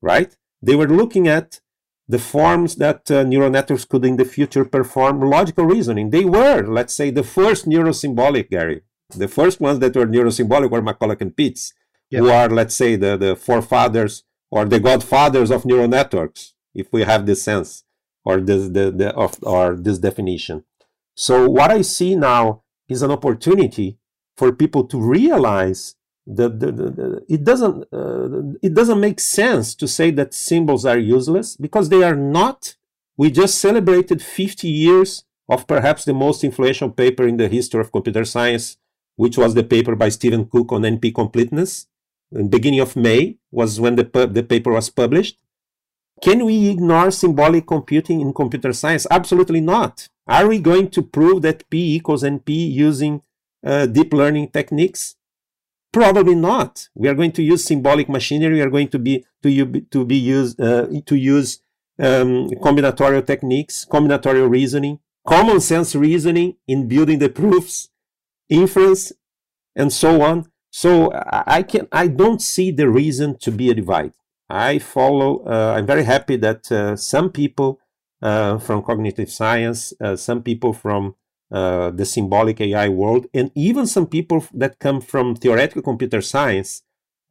right? They were looking at the forms that uh, neural networks could in the future perform logical reasoning. They were, let's say, the first neurosymbolic, Gary. The first ones that were neurosymbolic were McCulloch and Pitts, who are, let's say, the, the forefathers or the godfathers of neural networks, if we have this sense or this, the, the, of, or this definition. So what I see now is an opportunity for people to realize the, the, the, it doesn't uh, it doesn't make sense to say that symbols are useless because they are not. We just celebrated 50 years of perhaps the most influential paper in the history of computer science, which was the paper by Stephen Cook on NP completeness. In beginning of May was when the the paper was published. Can we ignore symbolic computing in computer science? Absolutely not. Are we going to prove that P equals NP using uh, deep learning techniques? Probably not. We are going to use symbolic machinery. We are going to be to, to be used uh, to use um, combinatorial techniques, combinatorial reasoning, common sense reasoning in building the proofs, inference, and so on. So I can I don't see the reason to be a divide. I follow. Uh, I'm very happy that uh, some people uh, from cognitive science, uh, some people from uh, the symbolic AI world, and even some people that come from theoretical computer science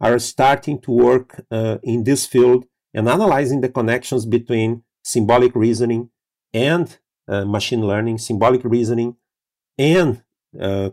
are starting to work uh, in this field and analyzing the connections between symbolic reasoning and machine learning, symbolic reasoning and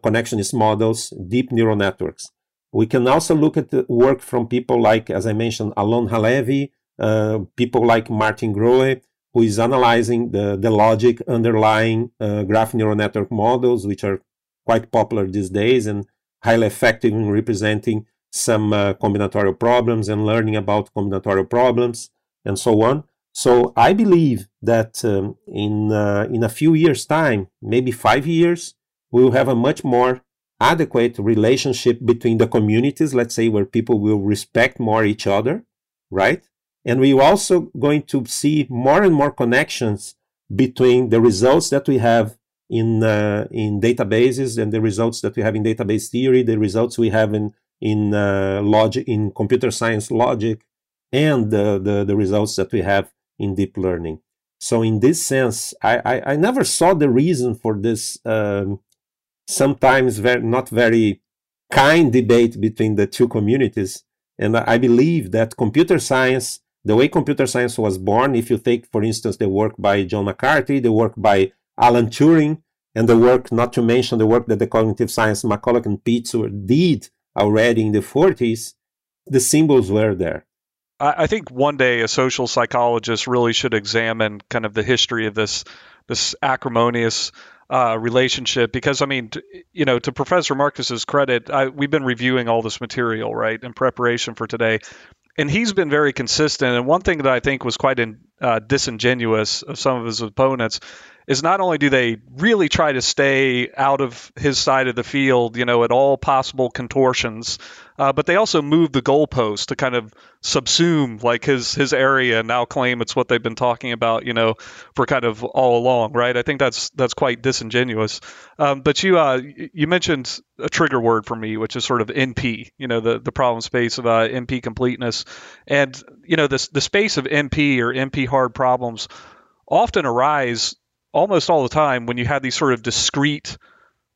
connectionist models, deep neural networks. We can also look at the work from people like, as I mentioned, Alon Halevy, uh, people like Martin Grohe, who is analyzing the, the logic underlying uh, graph neural network models, which are quite popular these days and highly effective in representing some uh, combinatorial problems and learning about combinatorial problems and so on. So I believe that um, in uh, in a few years' time, maybe five years, we will have a much more adequate relationship between the communities. Let's say where people will respect more each other, right? And we're also going to see more and more connections between the results that we have in uh, in databases and the results that we have in database theory, the results we have in in uh, logic, in computer science logic, and the, the, the results that we have in deep learning. So in this sense, I, I, I never saw the reason for this um, sometimes very, not very kind debate between the two communities. And I believe that computer science, the way computer science was born, if you take, for instance, the work by John McCarthy, the work by Alan Turing, and the work, not to mention the work that the cognitive science McCulloch and Pitts did already in the 40s, the symbols were there.
I think one day a social psychologist really should examine kind of the history of this this acrimonious uh, relationship because I mean, you know, to Professor Marcus's credit, I, we've been reviewing all this material right in preparation for today, and he's been very consistent. And one thing that I think was quite in, uh, disingenuous of some of his opponents is not only do they really try to stay out of his side of the field, you know, at all possible contortions, uh, but they also move the goalpost to kind of subsume like his his area and now claim it's what they've been talking about, you know, for kind of all along, right? I think that's that's quite disingenuous. Um, but you uh, you mentioned a trigger word for me, which is sort of NP, you know, the the problem space of uh, NP completeness, and you know, this the space of NP or NP hard problems often arise almost all the time when you have these sort of discrete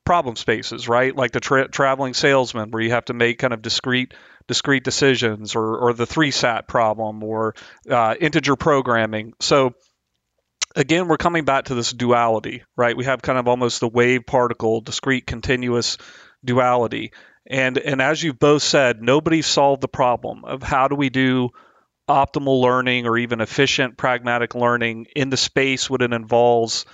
problem spaces, right? Like the tra- traveling salesman, where you have to make kind of discrete discrete decisions, or or the three SAT problem, or uh, integer programming. So again, we're coming back to this duality, right? We have kind of almost the wave particle, discrete continuous duality. And and as you've both said, nobody solved the problem of how do we do optimal learning or even efficient pragmatic learning in the space when it involves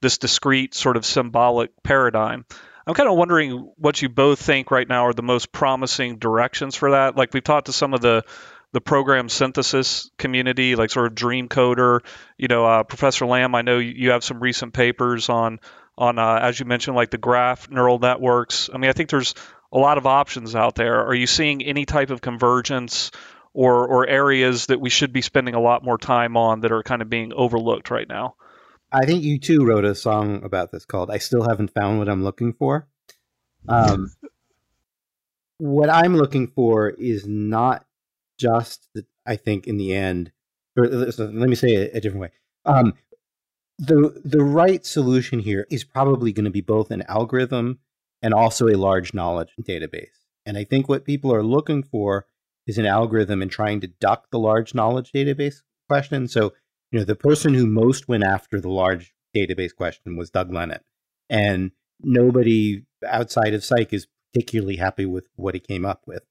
this discrete sort of symbolic paradigm. I'm kind of wondering what you both think right now are the most promising directions for that. Like we've talked to some of the the program synthesis community, like sort of Dreamcoder. You know, uh, Professor Lamb, I know you have some recent papers on on uh, as you mentioned, like the graph neural networks. I mean, I think there's a lot of options out there. Are you seeing any type of convergence or or areas that we should be spending a lot more time on that are kind of being overlooked right now?
I think U2 wrote a song about this called "I Still Haven't Found What I'm Looking For." Um, [laughs] what I'm looking for is not just, I think, in the end. Or, so let me say it a different way. Um, the the right solution here is probably going to be both an algorithm and also a large knowledge database. And I think what people are looking for is an algorithm and trying to duck the large knowledge database question. So, you know, the person who most went after the large database question was Doug Lenat. And nobody outside of Cyc is particularly happy with what he came up with.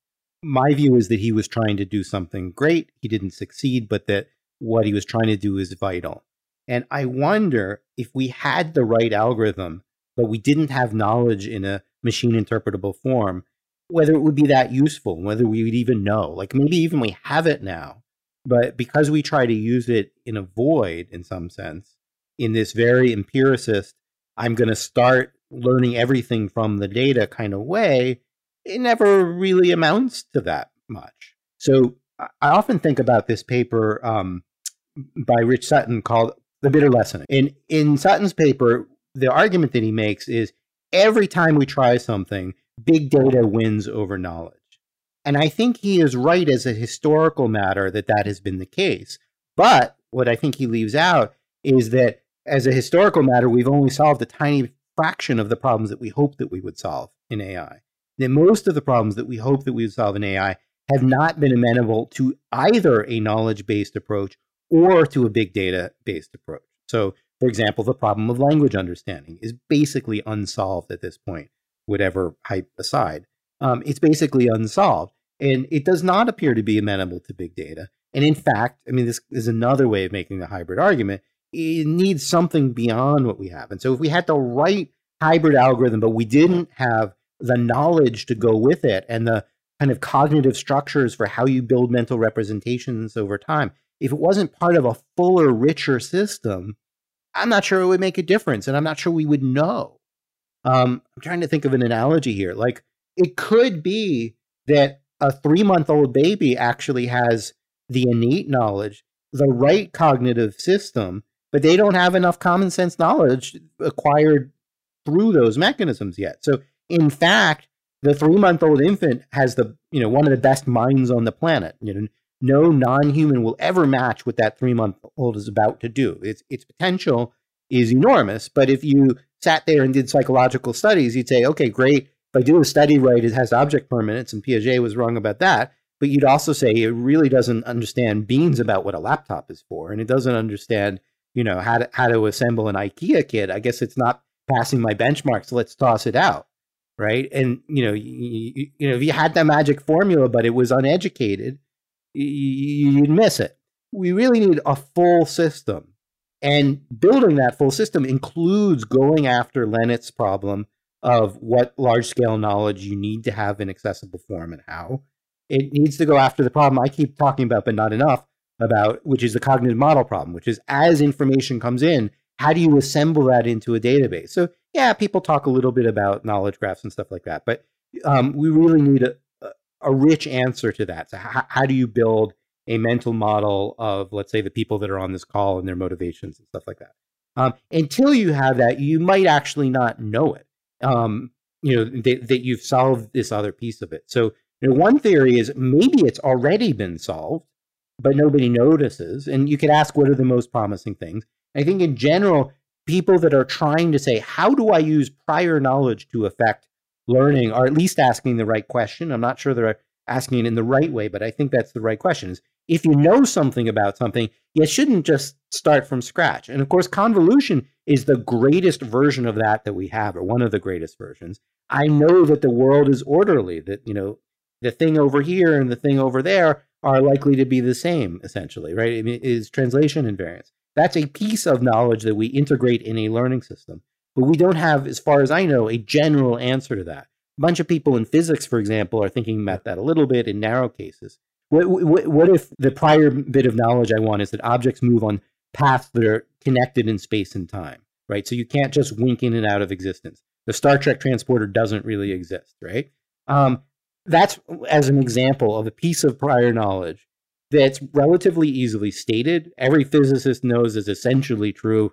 My view is that he was trying to do something great. He didn't succeed, but that what he was trying to do is vital. And I wonder if we had the right algorithm, but we didn't have knowledge in a machine interpretable form, whether it would be that useful, whether we would even know. Like maybe even we have it now, but because we try to use it in a void in some sense, in this very empiricist, I'm going to start learning everything from the data kind of way, it never really amounts to that much. So I often think about this paper um, by Rich Sutton called The Bitter Lesson. In, in Sutton's paper, the argument that he makes is every time we try something, big data wins over knowledge. And I think he is right as a historical matter that that has been the case. But what I think he leaves out is that as a historical matter, we've only solved a tiny fraction of the problems that we hope that we would solve in AI. That most of the problems that we hope that we would solve in AI have not been amenable to either a knowledge based approach or to a big data based approach. So, for example, the problem of language understanding is basically unsolved at this point whatever hype aside. Um, it's basically unsolved. And it does not appear to be amenable to big data. And in fact, I mean, this is another way of making the hybrid argument. It needs something beyond what we have. And so if we had the right hybrid algorithm, but we didn't have the knowledge to go with it and the kind of cognitive structures for how you build mental representations over time, if it wasn't part of a fuller, richer system, I'm not sure it would make a difference. And I'm not sure we would know. Um, I'm trying to think of an analogy here. Like, it could be that a three month old baby actually has the innate knowledge, the right cognitive system, but they don't have enough common sense knowledge acquired through those mechanisms yet. So, in fact, the three month old infant has the you know one of the best minds on the planet. You know, no non human will ever match what that three month old is about to do. Its its potential is enormous. But if you sat there and did psychological studies, you'd say, okay, great. If I do a study right, it has object permanence, and Piaget was wrong about that. But you'd also say it really doesn't understand beans about what a laptop is for, and it doesn't understand, you know, how to how to assemble an IKEA kit. I guess it's not passing my benchmarks. so let's toss it out, right? And you know, you, you know, if you had that magic formula, but it was uneducated, you'd miss it. We really need a full system, and building that full system includes going after Lenat's problem of what large scale knowledge you need to have in accessible form and how it needs to go after the problem I keep talking about, but not enough about, which is the cognitive model problem, which is as information comes in, how do you assemble that into a database? So, yeah, people talk a little bit about knowledge graphs and stuff like that, but um, we really need a, a rich answer to that. So, how, how do you build a mental model of, let's say, the people that are on this call and their motivations and stuff like that? Um, until you have that, you might actually not know it. Um, you know that, that you've solved this other piece of it. So now, one theory is maybe it's already been solved, but nobody notices. And you could ask, what are the most promising things? I think in general, people that are trying to say, how do I use prior knowledge to affect learning are at least asking the right question. I'm not sure they're asking it in the right way, but I think that's the right question. Is if you know something about something, you shouldn't just start from scratch. And of course, convolution is the greatest version of that that we have, or one of the greatest versions. I know that the world is orderly, that, you know, the thing over here and the thing over there are likely to be the same, essentially, right? It is translation invariance. That's a piece of knowledge that we integrate in a learning system. But we don't have, as far as I know, a general answer to that. A bunch of people in physics, for example, are thinking about that a little bit in narrow cases. What, what, what if the prior bit of knowledge I want is that objects move on paths that are connected in space and time, right? So you can't just wink in and out of existence. The Star Trek transporter doesn't really exist, right? Um, that's as an example of a piece of prior knowledge that's relatively easily stated. Every physicist knows is essentially true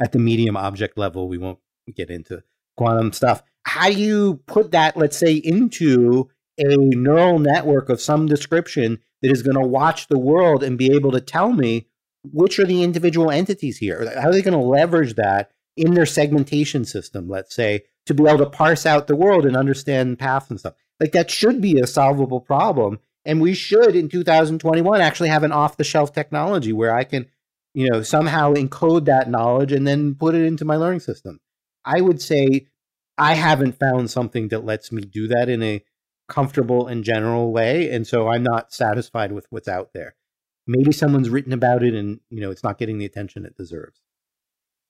at the medium object level. We won't get into quantum stuff. How do you put that, let's say, into a neural network of some description that is going to watch the world and be able to tell me which are the individual entities here? How are they going to leverage that in their segmentation system, let's say, to be able to parse out the world and understand paths and stuff? Like that should be a solvable problem. And we should in 2021 actually have an off the shelf technology where I can, you know, somehow encode that knowledge and then put it into my learning system. I would say I haven't found something that lets me do that in a comfortable and general way. And so I'm not satisfied with what's out there. Maybe someone's written about it and, you know, it's not getting the attention it deserves.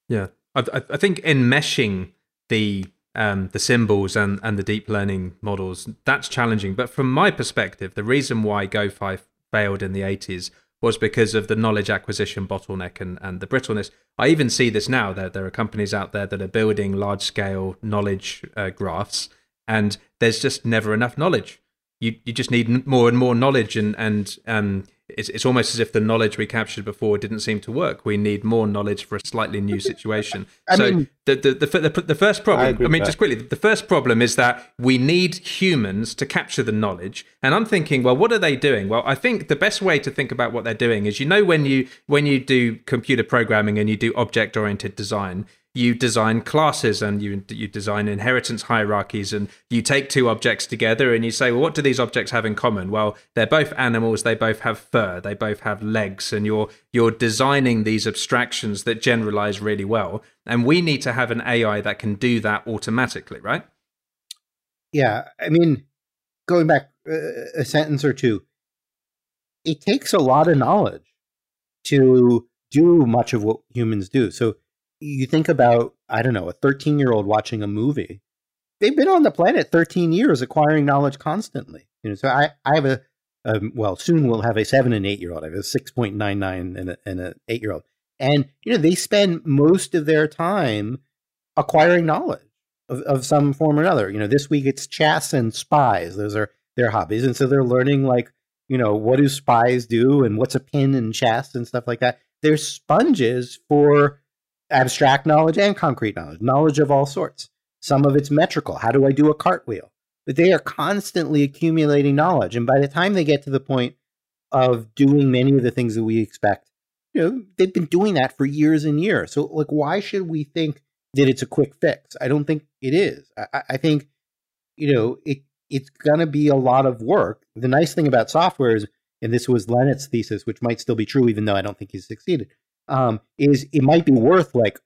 Yeah. I, I think enmeshing the um, the symbols and, and the deep learning models, that's challenging. But from my perspective, the reason why GOFAI failed in the 80s was because of the knowledge acquisition bottleneck and, and the brittleness. I even see this now. There, there are companies out there that are building large scale knowledge uh, graphs, and there's just never enough knowledge. You, you just need more and more knowledge, and, and um, it's, it's almost as if the knowledge we captured before didn't seem to work. We need more knowledge for a slightly new situation. So mean, the, the, the, the, the first problem, I, I mean, just quickly, the first problem is that we need humans to capture the knowledge. And I'm thinking, well, what are they doing? Well, I think the best way to think about what they're doing is, you know, when you when you do computer programming and you do object oriented design, you design classes and you you design inheritance hierarchies and you take two objects together and you say well what do these objects have in common? Well they're both animals they both have fur they both have legs and you're you're designing these abstractions that generalize really well. And we need to have an AI that can do that automatically right?
Yeah, I mean, going back uh, a sentence or two, it takes a lot of knowledge to do much of what humans do. So you think about, I don't know, a 13 year old watching a movie. They've been on the planet 13 years acquiring knowledge constantly. You know, so I, I have a, um, well, soon we'll have a seven and eight year old. I have a 6.99 and, a, an eight year old. And, you know, they spend most of their time acquiring knowledge of, of some form or another. You know, this week it's chess and spies. Those are their hobbies. And so they're learning like, you know, what do spies do and what's a pin in chess and stuff like that. They're sponges for abstract knowledge and concrete knowledge, knowledge of all sorts. Some of it's metrical. How do I do a cartwheel? But they are constantly accumulating knowledge. And by the time they get to the point of doing many of the things that we expect, you know, they've been doing that for years and years. So, like, why should we think that it's a quick fix? I don't think it is. I, I think, you know, it it's going to be a lot of work. The nice thing about software is, and this was Lenat's thesis, which might still be true, even though I don't think he's succeeded, um, is it might be worth like,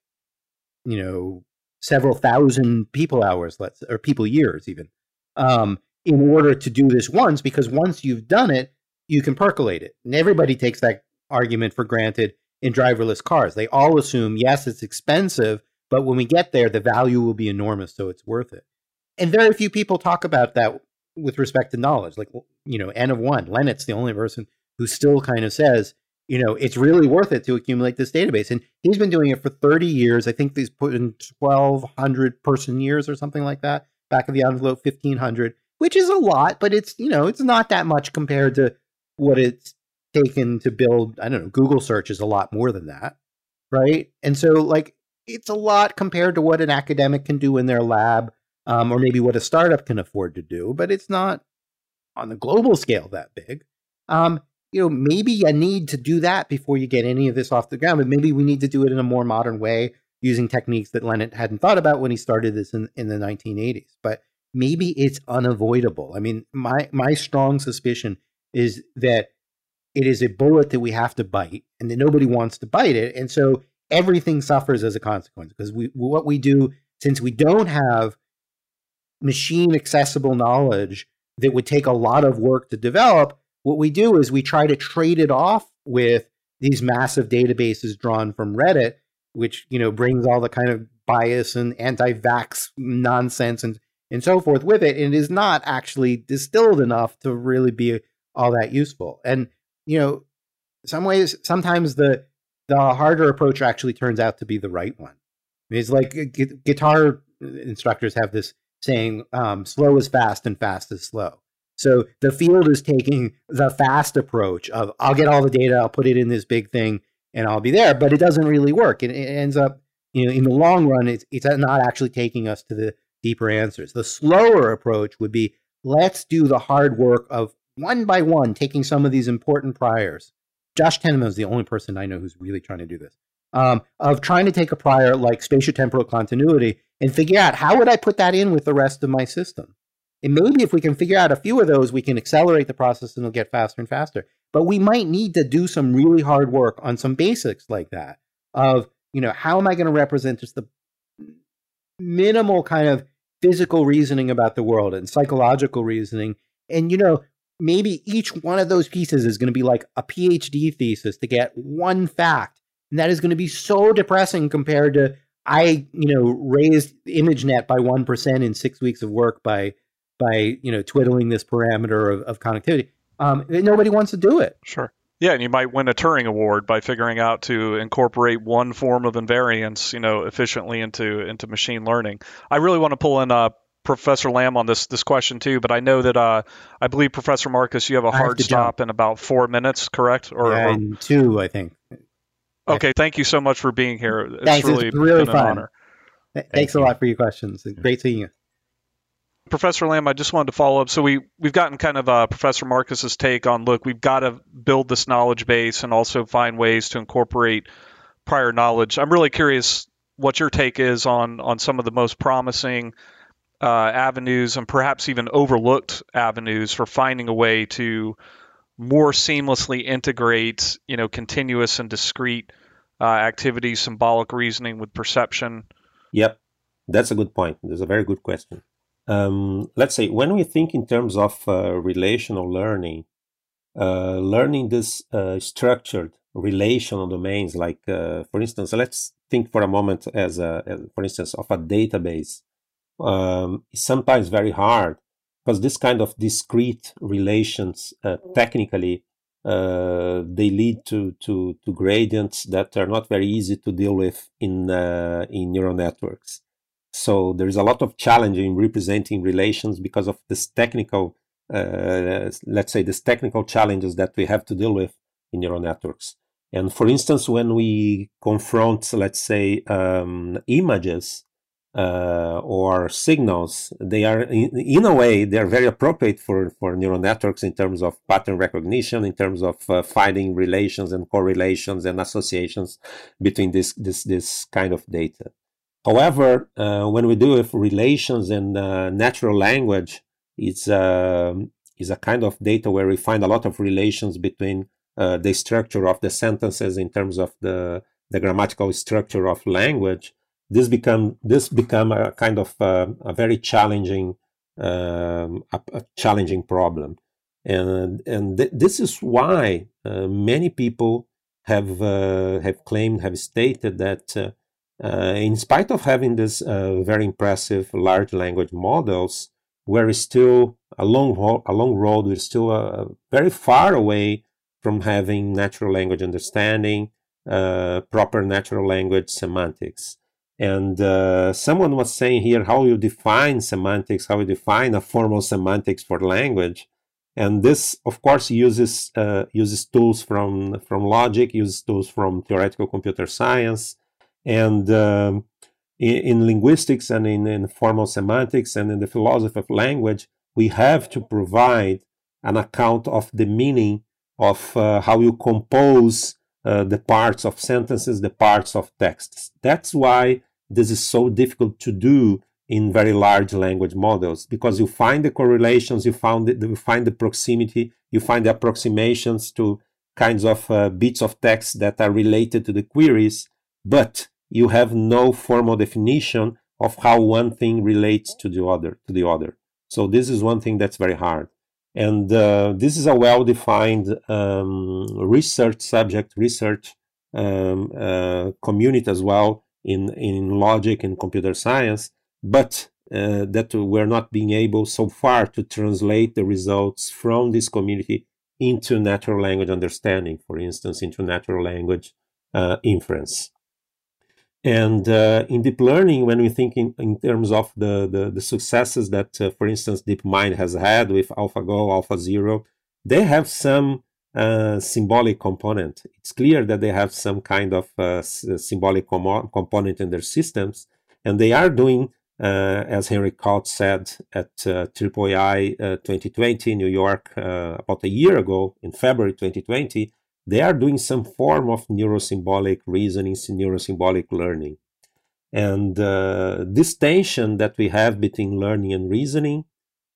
you know, several thousand people hours, let's or people years even, um, in order to do this once. Because once you've done it, you can percolate it, and everybody takes that argument for granted in driverless cars. They all assume, yes, it's expensive, but when we get there, the value will be enormous, so it's worth it and very few people talk about that with respect to knowledge. Like, you know, N of one, Lenat's the only person who still kind of says, you know, it's really worth it to accumulate this database. And he's been doing it for 30 years. I think he's put in 1,200 person years or something like that. Back of the envelope, 1,500, which is a lot, but it's, you know, it's not that much compared to what it's taken to build. I don't know, Google search is a lot more than that. Right. And so, like, it's a lot compared to what an academic can do in their lab um, or maybe what a startup can afford to do, but it's not on the global scale that big. Um, you know, maybe you need to do that before you get any of this off the ground, but maybe we need to do it in a more modern way using techniques that Lenat hadn't thought about when he started this in, in the 1980s. But maybe it's unavoidable. I mean, my my strong suspicion is that it is a bullet that we have to bite, and that nobody wants to bite it, and so everything suffers as a consequence because we what we do since we don't have machine accessible knowledge that would take a lot of work to develop, what we do is we try to trade it off with these massive databases drawn from Reddit, which you know brings all the kind of bias and anti-vax nonsense and and so forth with it, and it is not actually distilled enough to really be all that useful. And you know, some ways, sometimes the the harder approach actually turns out to be the right one. It's like gu- guitar instructors have this saying um, slow is fast and fast is slow. So the field is taking the fast approach of I'll get all the data, I'll put it in this big thing, and I'll be there. But it doesn't really work. It, it ends up, you know, in the long run, it's, it's not actually taking us to the deeper answers. The slower approach would be let's do the hard work of one by one taking some of these important priors. Josh Tenenbaum is the only person I know who's really trying to do this. Um, of trying to take a prior like spatiotemporal continuity and figure out how would I put that in with the rest of my system. And maybe if we can figure out a few of those, we can accelerate the process and it'll get faster and faster. But we might need to do some really hard work on some basics like that of, you know, how am I going to represent just the minimal kind of physical reasoning about the world and psychological reasoning. And, you know, maybe each one of those pieces is going to be like a PhD thesis to get one fact. And that is going to be so depressing compared to I, you know, raised ImageNet by 1% in six weeks of work by, by, you know, twiddling this parameter of, of connectivity. Um, nobody wants to do it.
Sure. Yeah, and you might win a Turing Award by figuring out to incorporate one form of invariance, you know, efficiently into into machine learning. I really want to pull in uh, Professor Lamb on this this question too, but I know that uh, I believe Professor Marcus, you have a hard
have
stop in about four minutes, correct? Or,
yeah,
or
two, I think.
Okay, thank you so much for being here. It's
Thanks,
really,
it's really
been
fun.
an honor.
Th- Thanks a lot for your questions. Great seeing you.
Professor Lamb, I just wanted to follow up. So we we've gotten kind of uh, Professor Marcus's take on look, we've got to build this knowledge base and also find ways to incorporate prior knowledge. I'm really curious what your take is on on some of the most promising uh, avenues and perhaps even overlooked avenues for finding a way to more seamlessly integrate, you know, continuous and discrete uh, activities, symbolic reasoning with perception.
Yep, that's a good point. That's a very good question. Um, let's say when we think in terms of uh, relational learning, uh, learning this uh, structured relational domains, like uh, for instance, let's think for a moment as, a, as for instance, of a database. Um, is sometimes very hard because this kind of discrete relations uh, technically uh, they lead to, to, to gradients that are not very easy to deal with in in neural networks. So there's a lot of challenge in representing relations because of this technical, uh, let's say, this technical challenges that we have to deal with in neural networks. And for instance, when we confront, let's say, um, images uh, or signals, they are, in, in, a way, they're very appropriate for, for neural networks in terms of pattern recognition, in terms of uh, finding relations and correlations and associations between this, this, this kind of data. However, uh, when we do with relations and uh, natural language, it's uh, is a kind of data where we find a lot of relations between uh, the structure of the sentences in terms of the the grammatical structure of language. This become this become a kind of uh, a very challenging um, a, a, challenging problem, and and th- this is why uh, many people have have claimed have stated that uh, in spite of having this uh, very impressive large language models, we're still a long, a long road. We're still uh, very far away from having natural language understanding, uh, proper natural language semantics. And uh, someone was saying here how you define semantics, how you define a formal semantics for language. And this, of course, uses uh, uses tools from from logic, uses tools from theoretical computer science, and um, in, in, linguistics and in, in formal semantics and in the philosophy of language, we have to provide an account of the meaning of uh, how you compose uh, the parts of sentences, the parts of texts. That's why this is so difficult to do in very large language models because you find the correlations, you find the, you find the proximity, you find the approximations to kinds of uh, bits of text that are related to the queries, but you have no formal definition of how one thing relates to the other to the other. So this is one thing that's very hard. And uh, this is a well-defined um, research subject research um, uh, community as well in in logic and computer science. But uh, that we're not being able so far to translate the results from this community into natural language understanding for instance into natural language uh, inference and uh, in deep learning, when we think in, in terms of the, the, the successes that, uh, for instance, DeepMind has had with AlphaGo, AlphaZero, they have some uh, symbolic component. It's clear that they have some kind of uh, symbolic com- component in their systems, and they are doing, uh, as Henry Kautz said at uh, AAAI 2020 in New York about a year ago, in February 2020, they are doing some form of neurosymbolic reasoning, neurosymbolic learning. And uh, this tension that we have between learning and reasoning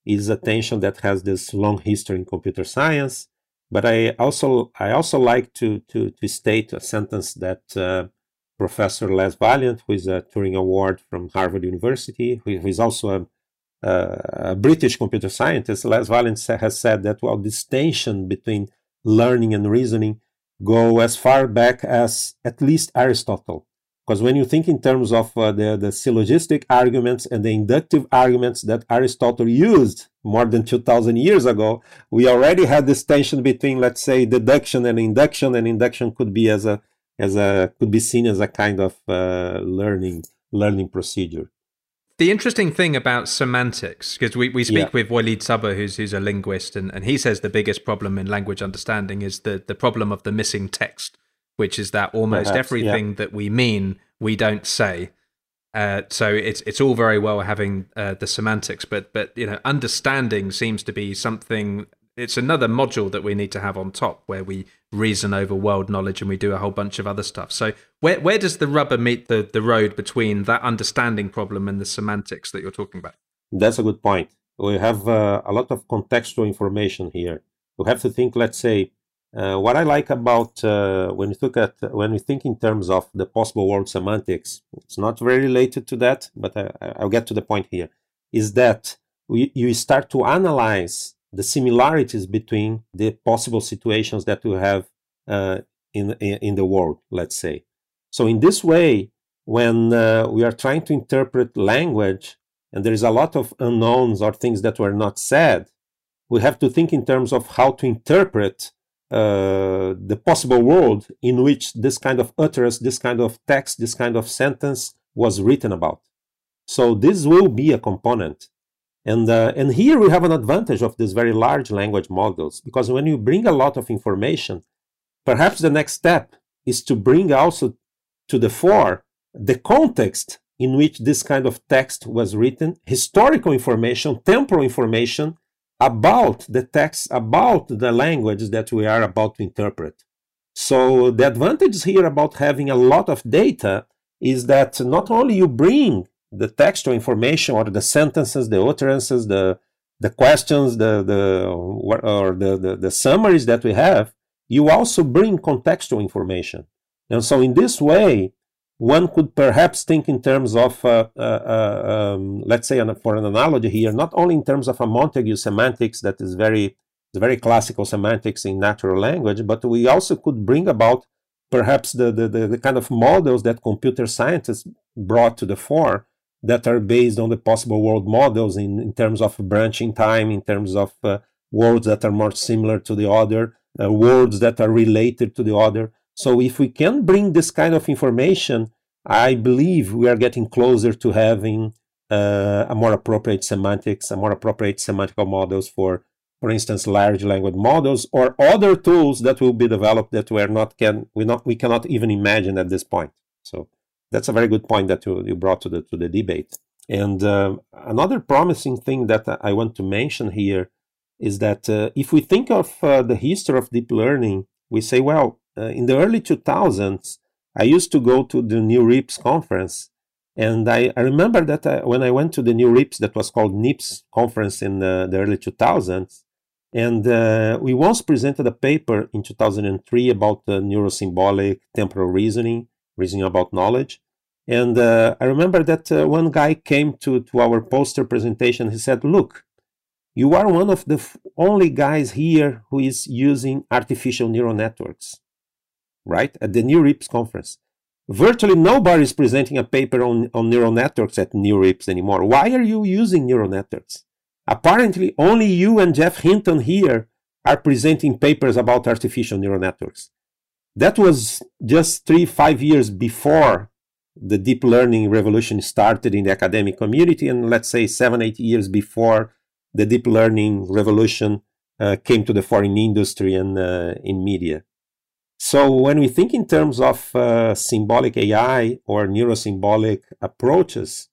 is a tension that has this long history in computer science. But I also I also like to to, to state a sentence that uh, Professor Les Valiant, who is a Turing Award from Harvard University, who, is also a, a, British computer scientist, Les Valiant has said that well, this tension between learning and reasoning go as far back as at least Aristotle. Because when you think in terms of uh, the, the syllogistic arguments and the inductive arguments that Aristotle used more than 2000 years ago, we already had this tension between, let's say, deduction and induction, and induction could be as a, as a, could be seen as a kind of uh, learning, learning procedure
the interesting thing about semantics, because we, we speak yeah. with Walid Saba, who's who's a linguist, and, and he says the biggest problem in language understanding is the, the problem of the missing text, which is that almost Perhaps, everything yeah. that we mean we don't say. Uh, so it's it's all very well having uh, the semantics, but but you know understanding seems to be something it's another module that we need to have on top where we reason over world knowledge and we do a whole bunch of other stuff. So where where does the rubber meet the, the road between that understanding problem and the semantics that you're talking about?
That's a good point. We have uh, a lot of contextual information here. We have to think, let's say, uh, what I like about uh, when you look at when we think in terms of the possible world semantics, it's not very related to that, but I, I'll get to the point here. is that we, you start to analyze the similarities between the possible situations that we have uh, in, in, the world, let's say. So in this way, when uh, we are trying to interpret language and there is a lot of unknowns or things that were not said, we have to think in terms of how to interpret uh, the possible world in which this kind of utterance, this kind of text, this kind of sentence was written about. So this will be a component. And, uh, and here we have an advantage of these very large language models because when you bring a lot of information, perhaps the next step is to bring also to the fore the context in which this kind of text was written, historical information, temporal information about the text, about the language that we are about to interpret. So the advantage here about having a lot of data is that not only you bring the textual information or the sentences, the utterances, the the questions, the the or the, the, the summaries that we have, you also bring contextual information. And so in this way, one could perhaps think in terms of, uh, uh, uh, um, let's say, for an analogy here, not only in terms of a Montague semantics that is very, very classical semantics in natural language, but we also could bring about perhaps the, the, the, the kind of models that computer scientists brought to the fore that are based on the possible world models in, in terms of branching time, in terms of uh, words that are more similar to the other, uh, words that are related to the other. So if we can bring this kind of information, I believe we are getting closer to having uh, a more appropriate semantics, a more appropriate semantical models for, for instance, large language models or other tools that will be developed that we are not can we not we cannot even imagine at this point. So that's a very good point that you, you brought to the to the debate. And uh, another promising thing that I want to mention here is that uh, if we think of uh, the history of deep learning, we say, well, uh, in the early 2000s, I used to go to the NeurIPS conference. And I, I remember that I, when I went to the NeurIPS, that was called NIPS conference in the, the early 2000s, and uh, we once presented a paper in 2003 about the neurosymbolic temporal reasoning, reasoning about knowledge. And uh, I remember that uh, one guy came to, to our poster presentation. He said, Look, you are one of the only guys here who is using artificial neural networks right? At the New NeurIPS conference. Virtually nobody is presenting a paper on, on neural networks at NeurIPS anymore. Why are you using neural networks? Apparently, only you and Geoff Hinton here are presenting papers about artificial neural networks. That was just three, five years before the deep learning revolution started in the academic community, and let's say seven, eight years before the deep learning revolution uh, came to the foreign industry and uh, in media. So when we think in terms of uh, symbolic AI or neurosymbolic approaches,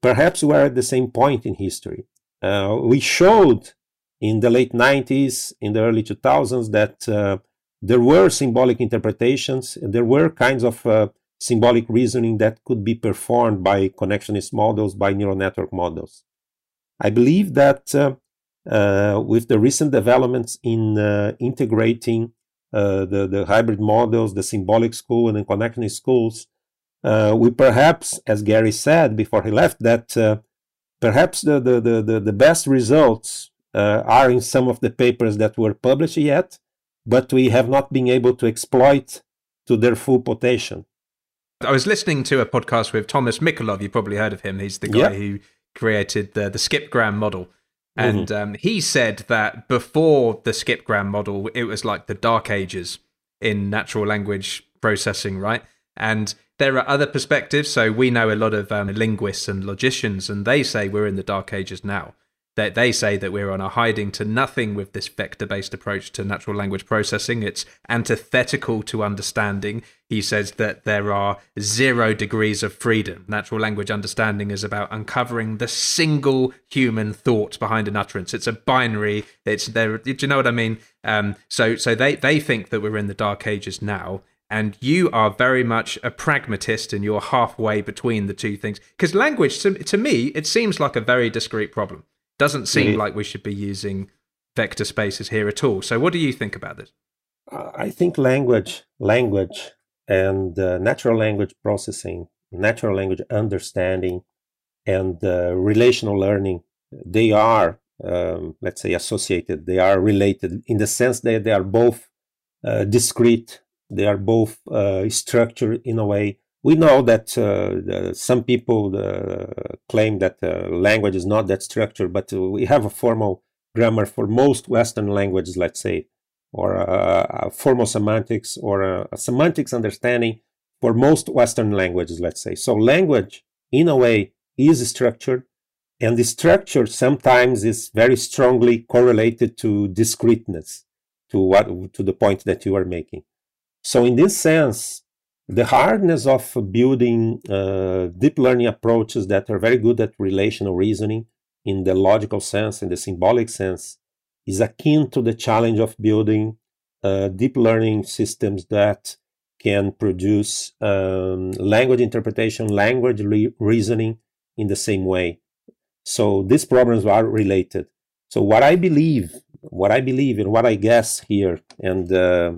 perhaps we're at the same point in history. Uh, we showed in the late 90s, in the early 2000s, that uh, there were symbolic interpretations, there were kinds of uh, symbolic reasoning that could be performed by connectionist models, by neural network models. I believe that uh, uh, with the recent developments in integrating uh, the, the hybrid models, the symbolic school and the connectionist schools, uh, we perhaps, as Gary said before he left, that uh, perhaps the, the, the, the, best results uh, are in some of the papers that were published yet, but we have not been able to exploit to their full potential.
I was listening to a podcast with Thomas Mikolov. You probably heard of him. He's the guy who created the, the skipgram model. And mm-hmm. um, he said that before the skipgram model, it was like the dark ages in natural language processing, right? And there are other perspectives. So we know a lot of um, linguists and logicians, and they say we're in the dark ages now that they say that we're on a hiding to nothing with this vector based approach to natural language processing. It's antithetical to understanding. He says that there are zero degrees of freedom. Natural language understanding is about uncovering the single human thought behind an utterance. It's a binary. It's there. Do you know what I mean? Um, so, so they they think that we're in the dark ages now, and you are very much a pragmatist and you're halfway between the two things because language to, to me it seems like a very discrete problem doesn't seem really? like we should be using vector spaces here at all. So, what do you think about this?
Uh, I think language, language, and uh, natural language processing, natural language understanding and uh, relational learning, they are, um, let's say, associated. They are related in the sense that they are both uh, discrete. They are both uh, structured in a way. We know that uh, some people uh, claim that language is not that structured, but we have a formal grammar for most Western languages, let's say, or a, a formal semantics or a, a semantics understanding for most Western languages, let's say. So language, in a way, is structured, and the structure sometimes is very strongly correlated to discreteness, to what to the point that you are making. So in this sense, the hardness of building uh, deep learning approaches that are very good at relational reasoning in the logical sense, and the symbolic sense, is akin to the challenge of building uh, deep learning systems that can produce um, language interpretation, language re- reasoning in the same way. So these problems are related. So what I believe, what I believe and what I guess here, and uh,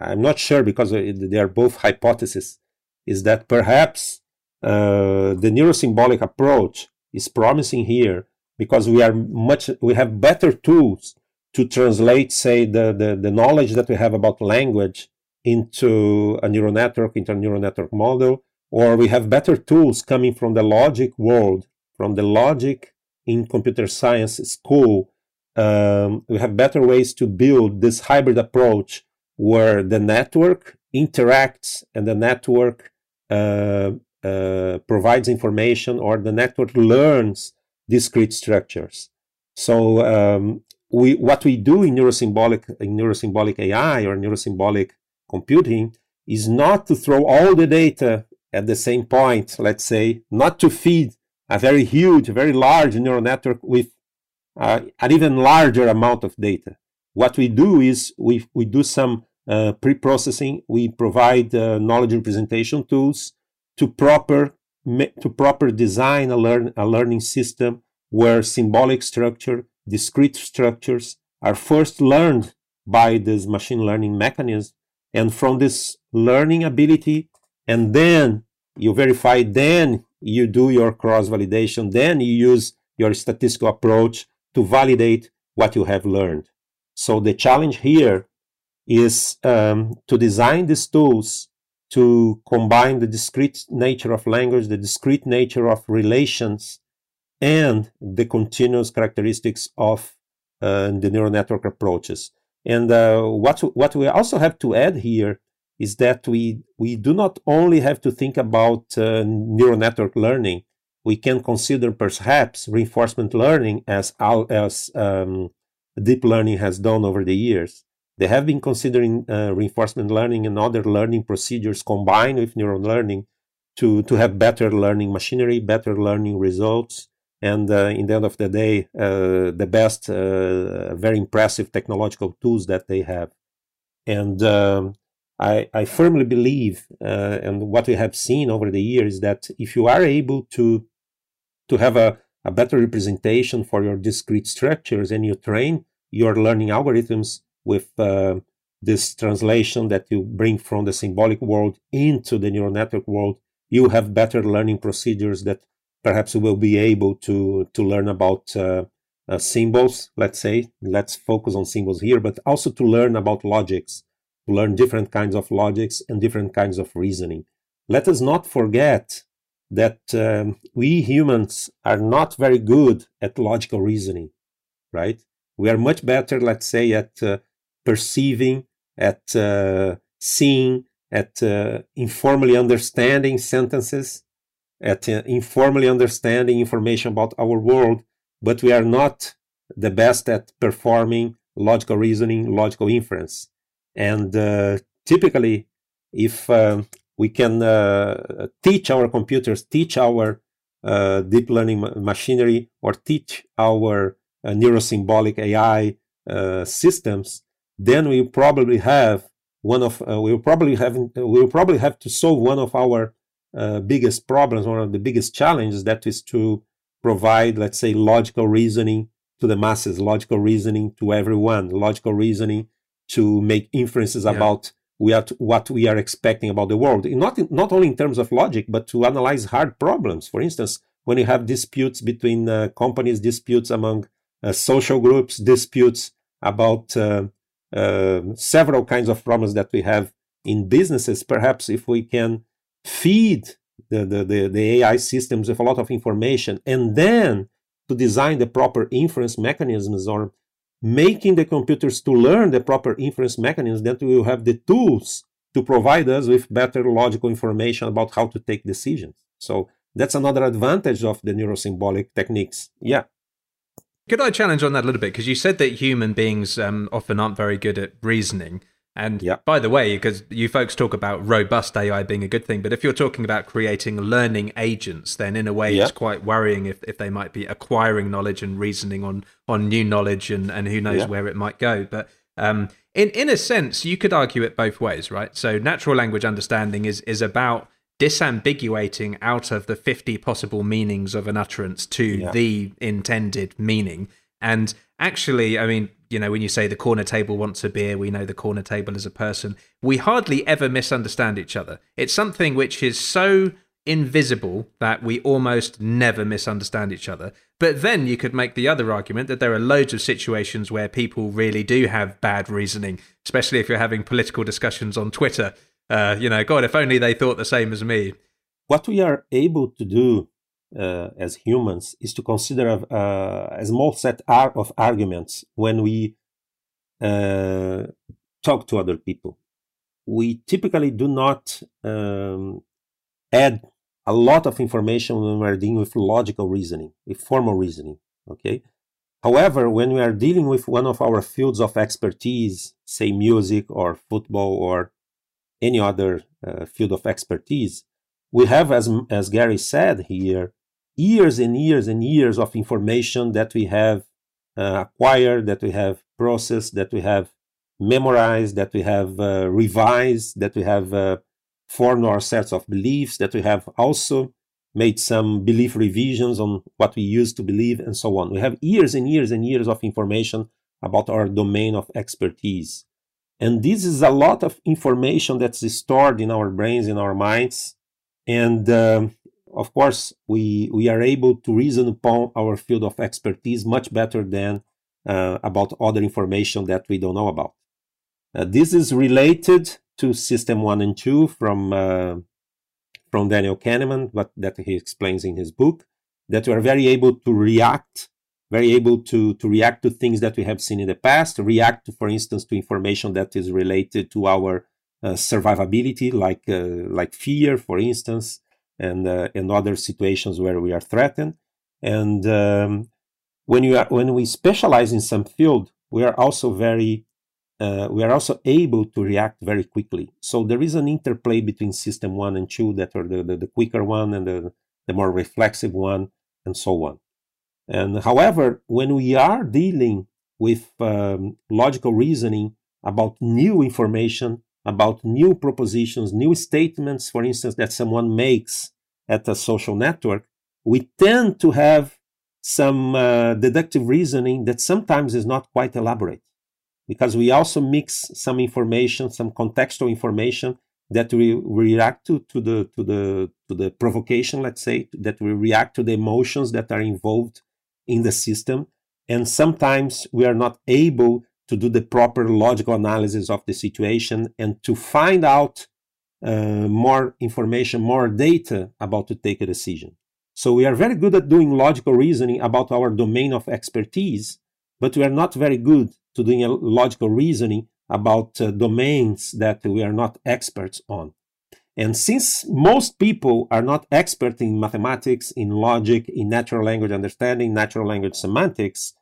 I'm not sure because they are both hypotheses, is that perhaps uh, the neurosymbolic approach is promising here because we are much we have better tools to translate, say, the, the, the knowledge that we have about language into a neural network, into a neural network model, or we have better tools coming from the logic world, from the logic in computer science school. Um, we have better ways to build this hybrid approach where the network interacts and the network uh, uh, provides information or the network learns discrete structures. So um, we what we do in neurosymbolic in neurosymbolic AI or neurosymbolic computing is not to throw all the data at the same point, let's say, not to feed a very huge, very large neural network with uh, an even larger amount of data. What we do is we, we do some uh, pre-processing. We provide uh, knowledge representation tools to proper to proper design a learn a learning system where symbolic structure discrete structures are first learned by this machine learning mechanism. And from this learning ability, and then you verify, then you do your cross validation, then you use your statistical approach to validate what you have learned. So the challenge here is um, to design these tools to combine the discrete nature of language, the discrete nature of relations, and the continuous characteristics of uh, the neural network approaches. And uh, what what we also have to add here is that we we do not only have to think about uh, neural network learning. We can consider perhaps reinforcement learning as as um, deep learning has done over the years. They have been considering uh, reinforcement learning and other learning procedures combined with neural learning to to have better learning machinery, better learning results, and uh, in the end of the day, uh, the best, uh, very impressive technological tools that they have. And um, I, I, firmly believe, uh, and what we have seen over the years, that if you are able to to have a, a better representation for your discrete structures and you train your learning algorithms with uh, this translation that you bring from the symbolic world into the neural network world, you have better learning procedures that perhaps will be able to to learn about uh, uh, symbols let's say. Let's focus on symbols here but also to learn about logics to learn different kinds of logics and different kinds of reasoning let us not forget that um, we humans are not very good at logical reasoning right we are much better let's say at uh, perceiving at uh, seeing at uh, informally understanding sentences at uh, informally understanding information about our world, but we are not the best at performing logical reasoning, logical inference. And uh, typically, if uh, we can uh, teach our computers, teach our uh, deep learning ma- machinery, or teach our uh, neurosymbolic AI systems, then we probably have one of we will probably have we will probably have to solve one of our uh, biggest problems, one of the biggest challenges, that is to provide, let's say, logical reasoning to the masses, logical reasoning to everyone, logical reasoning to make inferences yeah. about we are what we are expecting about the world. Not in, not only in terms of logic, but to analyze hard problems. For instance, when you have disputes between uh, companies, disputes among uh, social groups, disputes about uh, uh, several kinds of problems that we have in businesses. Perhaps if we can feed the, the, the, the AI systems with a lot of information and then to design the proper inference mechanisms or making the computers to learn the proper inference mechanisms, we will have the tools to provide us with better logical information about how to take decisions. So that's another advantage of the neurosymbolic techniques. Yeah.
Could I challenge on that a little bit? Because you said that human beings um, often aren't very good at reasoning. And
yeah.
by the way, because you folks talk about robust AI being a good thing, but if you're talking about creating learning agents, then in a way yeah. it's quite worrying if, if they might be acquiring knowledge and reasoning on on new knowledge and, and who knows yeah. where it might go. But um, in in a sense, you could argue it both ways, right? So natural language understanding is is about disambiguating out of the 50 possible meanings of an utterance to the intended meaning. And actually, I mean, you know, when you say the corner table wants a beer, we know the corner table is a person. We hardly ever misunderstand each other. It's something which is so invisible that we almost never misunderstand each other. But then you could make the other argument that there are loads of situations where people really do have bad reasoning, especially if you're having political discussions on Twitter. Uh, you know, God, if only they thought the same as me.
What we are able to do as humans is to consider a, uh, a small set of arguments when we uh, talk to other people. We typically do not um, add a lot of information when we're dealing with logical reasoning, with formal reasoning. Okay. However, when we are dealing with one of our fields of expertise, say music or football or any other uh, field of expertise, we have, as, as Gary said here, years and years and years of information that we have uh, acquired, that we have processed, that we have memorized, that we have uh, revised, that we have uh, formed our sets of beliefs, that we have also made some belief revisions on what we used to believe, and so on. We have years and years and years of information about our domain of expertise. And this is a lot of information that's stored in our brains, in our minds. And um, of course, we, we are able to reason upon our field of expertise much better than uh, about other information that we don't know about. Uh, this is related to System 1 and 2 from, uh, from Daniel Kahneman, but that he explains in his book, that we are very able to react, very able to, to react to things that we have seen in the past, react, to, for instance, to information that is related to our uh, survivability, like, uh, like fear, for instance, and uh, and other situations where we are threatened. And um, when you are when we specialize in some field, we are also very uh, we are also able to react very quickly. So there is an interplay between system one and two that are the, the, the quicker one and the, the more reflexive one, and so on. And however, when we are dealing with um, logical reasoning about new information, about new propositions, new statements, for instance, that someone makes at a social network, we tend to have some uh, deductive reasoning that sometimes is not quite elaborate because we also mix some information, some contextual information that we react to, to the to the to the provocation, let's say, that we react to the emotions that are involved in the system. And sometimes we are not able to do the proper logical analysis of the situation and to find out uh, more information, more data about to take a decision. So we are very good at doing logical reasoning about our domain of expertise, but we are not very good to doing logical reasoning about uh, domains that we are not experts on. And since most people are not expert in mathematics, in logic, in natural language understanding, natural language semantics,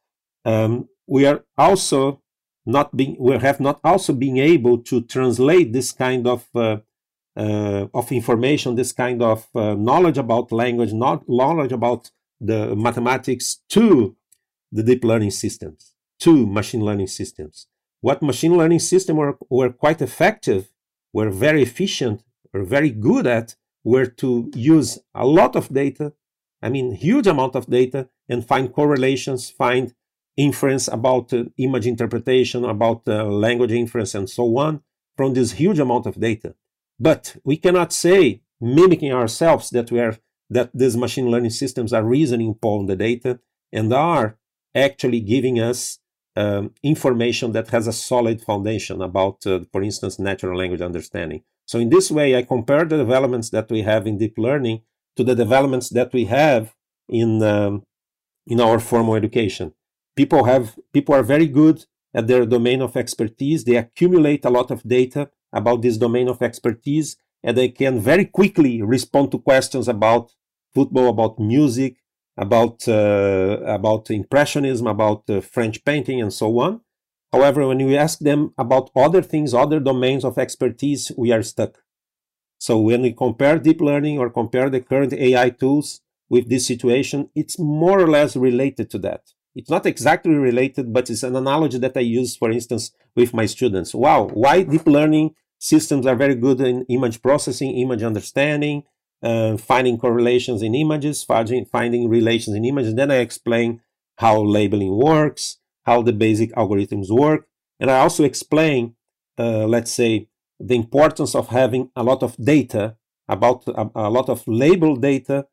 um, we are also not being we have not also been able to translate this kind of uh, uh, of information, this kind of uh, knowledge about language, not knowledge about the mathematics to the deep learning systems, to machine learning systems. What machine learning systems were, were quite effective, were very efficient, were very good at, were to use a lot of data, I mean, huge amount of data, and find correlations, find inference about uh, image interpretation, about uh, language inference, and so on from this huge amount of data. But we cannot say, mimicking ourselves, that we are that these machine learning systems are reasoning upon the data and are actually giving us um, information that has a solid foundation about, uh, for instance, natural language understanding. So in this way, I compare the developments that we have in deep learning to the developments that we have in um, in our formal education. People have people are very good at their domain of expertise. They accumulate a lot of data about this domain of expertise, and they can very quickly respond to questions about football, about music, about uh, about impressionism, about uh, French painting, and so on. However, when we ask them about other things, other domains of expertise, we are stuck. So when we compare deep learning or compare the current AI tools with this situation, it's more or less related to that. It's not exactly related, but it's an analogy that I use, for instance, with my students. Wow, why deep learning systems are very good in image processing, image understanding, uh, finding correlations in images, finding, finding relations in images. Then I explain how labeling works, how the basic algorithms work. And I also explain, uh, let's say, the importance of having a lot of data about a, a lot of label data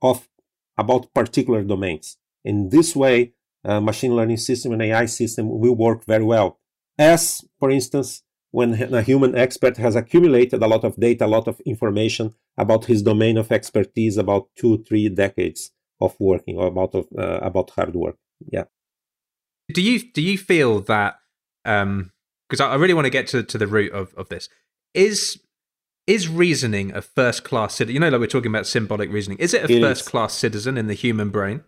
of about particular domains. In this way, a machine learning system and AI system will work very well. As, for instance, when a human expert has accumulated a lot of data, a lot of information about his domain of expertise, about two, three decades of working or about of, uh, about hard work. Yeah.
Do you do you feel that? Um, because I really want to get to, to the root of, of this. Is is reasoning a first class citizen? You know, like we're talking about symbolic reasoning. Is it a it first is. class citizen in the human brain?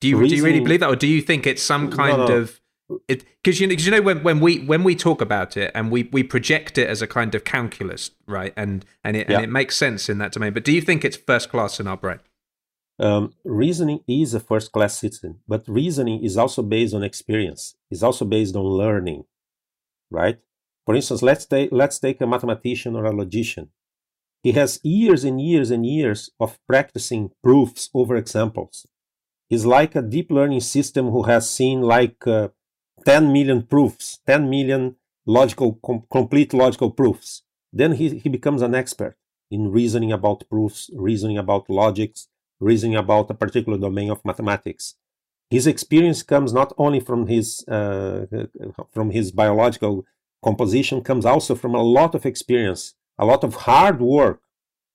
Do you reasoning, do you really believe that, or do you think it's some kind no, no. of because you know, you know when, when we when we talk about it and we, we project it as a kind of calculus, right? And and it, yeah. and it makes sense in that domain. But do you think it's first class in our brain?
Um, reasoning is a first class citizen, but reasoning is also based on experience. Is also based on learning, right? For instance, let's take let's take a mathematician or a logician. He has years and years and years of practicing proofs over examples. He's like a deep learning system who has seen like uh, 10 million proofs, 10 million logical, com- complete logical proofs. Then he, he becomes an expert in reasoning about proofs, reasoning about logics, reasoning about a particular domain of mathematics. His experience comes not only from his, uh, from his biological composition, comes also from a lot of experience, a lot of hard work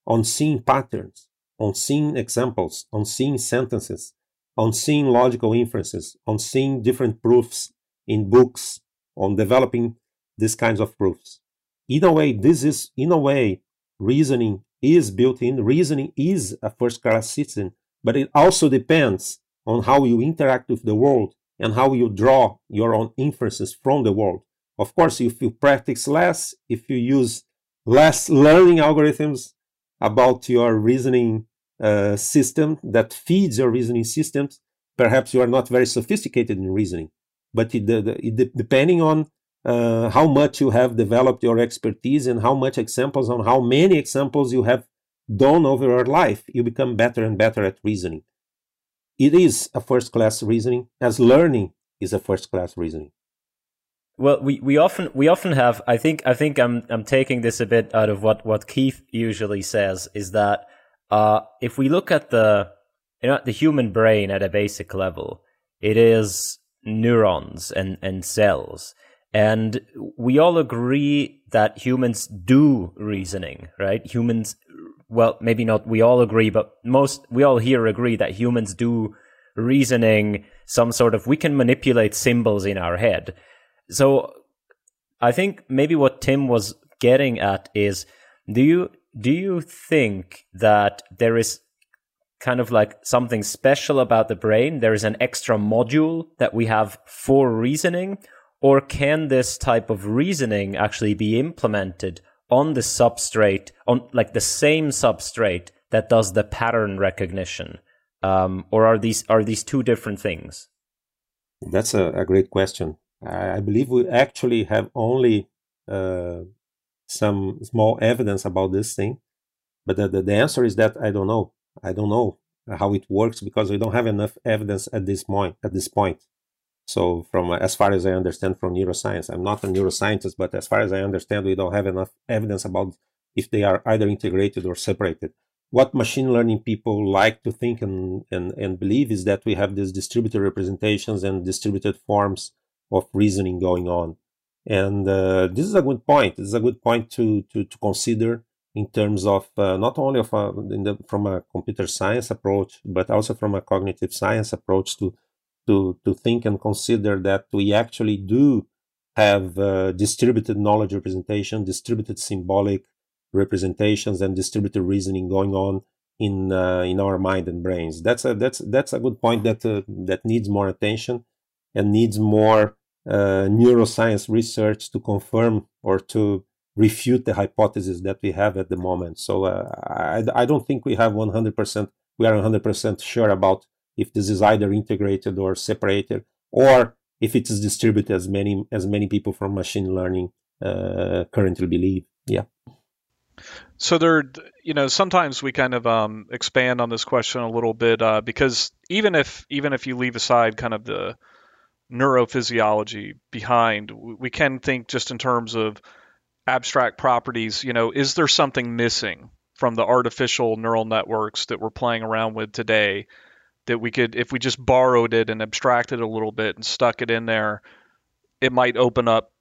on seeing patterns, on seeing examples, on seeing sentences, on seeing logical inferences, on seeing different proofs in books on developing these kinds of proofs. In a way, this is, in a way, reasoning is built in. Reasoning is a first class citizen, but it also depends on how you interact with the world and how you draw your own inferences from the world. Of course, if you practice less, if you use less learning algorithms about your reasoning uh, system that feeds your reasoning systems, perhaps you are not very sophisticated in reasoning but it, it, depending on uh, how much you have developed your expertise and how much examples on how many examples you have done over your life, you become better and better at reasoning. It is a first class reasoning, as learning is a first class reasoning.
Well, we, we often we often have. I think I think I'm I'm taking this a bit out of what, what Keith usually says is that uh, if we look at the you know the human brain at a basic level, it is neurons and, and cells. And we all agree that humans do reasoning, right? Humans, well, maybe not we all agree, but most, we all here agree that humans do reasoning, some sort of, we can manipulate symbols in our head. So I think maybe what Tim was getting at is, do you, do you think that there is kind of like something special about the brain. There is an extra module that we have for reasoning. Or can this type of reasoning actually be implemented on the substrate, on like the same substrate that does the pattern recognition? Um, or are these are these two different things?
That's a, a great question. I, believe we actually have only uh, some small evidence about this thing, but the, the, the answer is that I don't know. I don't know how it works because we don't have enough evidence at this point. At this point, so from as far as I understand from neuroscience, I'm not a neuroscientist, but as far as I understand, we don't have enough evidence about if they are either integrated or separated. what machine learning people like to think and, and, and believe is that we have these distributed representations and distributed forms of reasoning going on. And uh, this is a good point. This is a good point to, to, to consider in terms of uh, not only of a, the, from a computer science approach, but also from a cognitive science approach to, to, to think and consider that we actually do have uh, distributed knowledge representation, distributed symbolic representations, and distributed reasoning going on in uh, in our mind and brains. That's a that's that's a good point that uh, that needs more attention and needs more uh, neuroscience research to confirm or to refute the hypothesis that we have at the moment. So uh, I, I don't think we have 100%, we are 100% sure about if this is either integrated or separated or if it is distributed as many as many people from machine learning uh, currently believe. Yeah.
So there, you know, sometimes we kind of um, expand on this question a little bit uh, because even if even if you leave aside kind of the neurophysiology behind, we can think just in terms of abstract properties. You know, is there something missing from the artificial neural networks that we're playing around with today that we could, if we just borrowed it and abstracted it a little bit and stuck it in there, it might open up,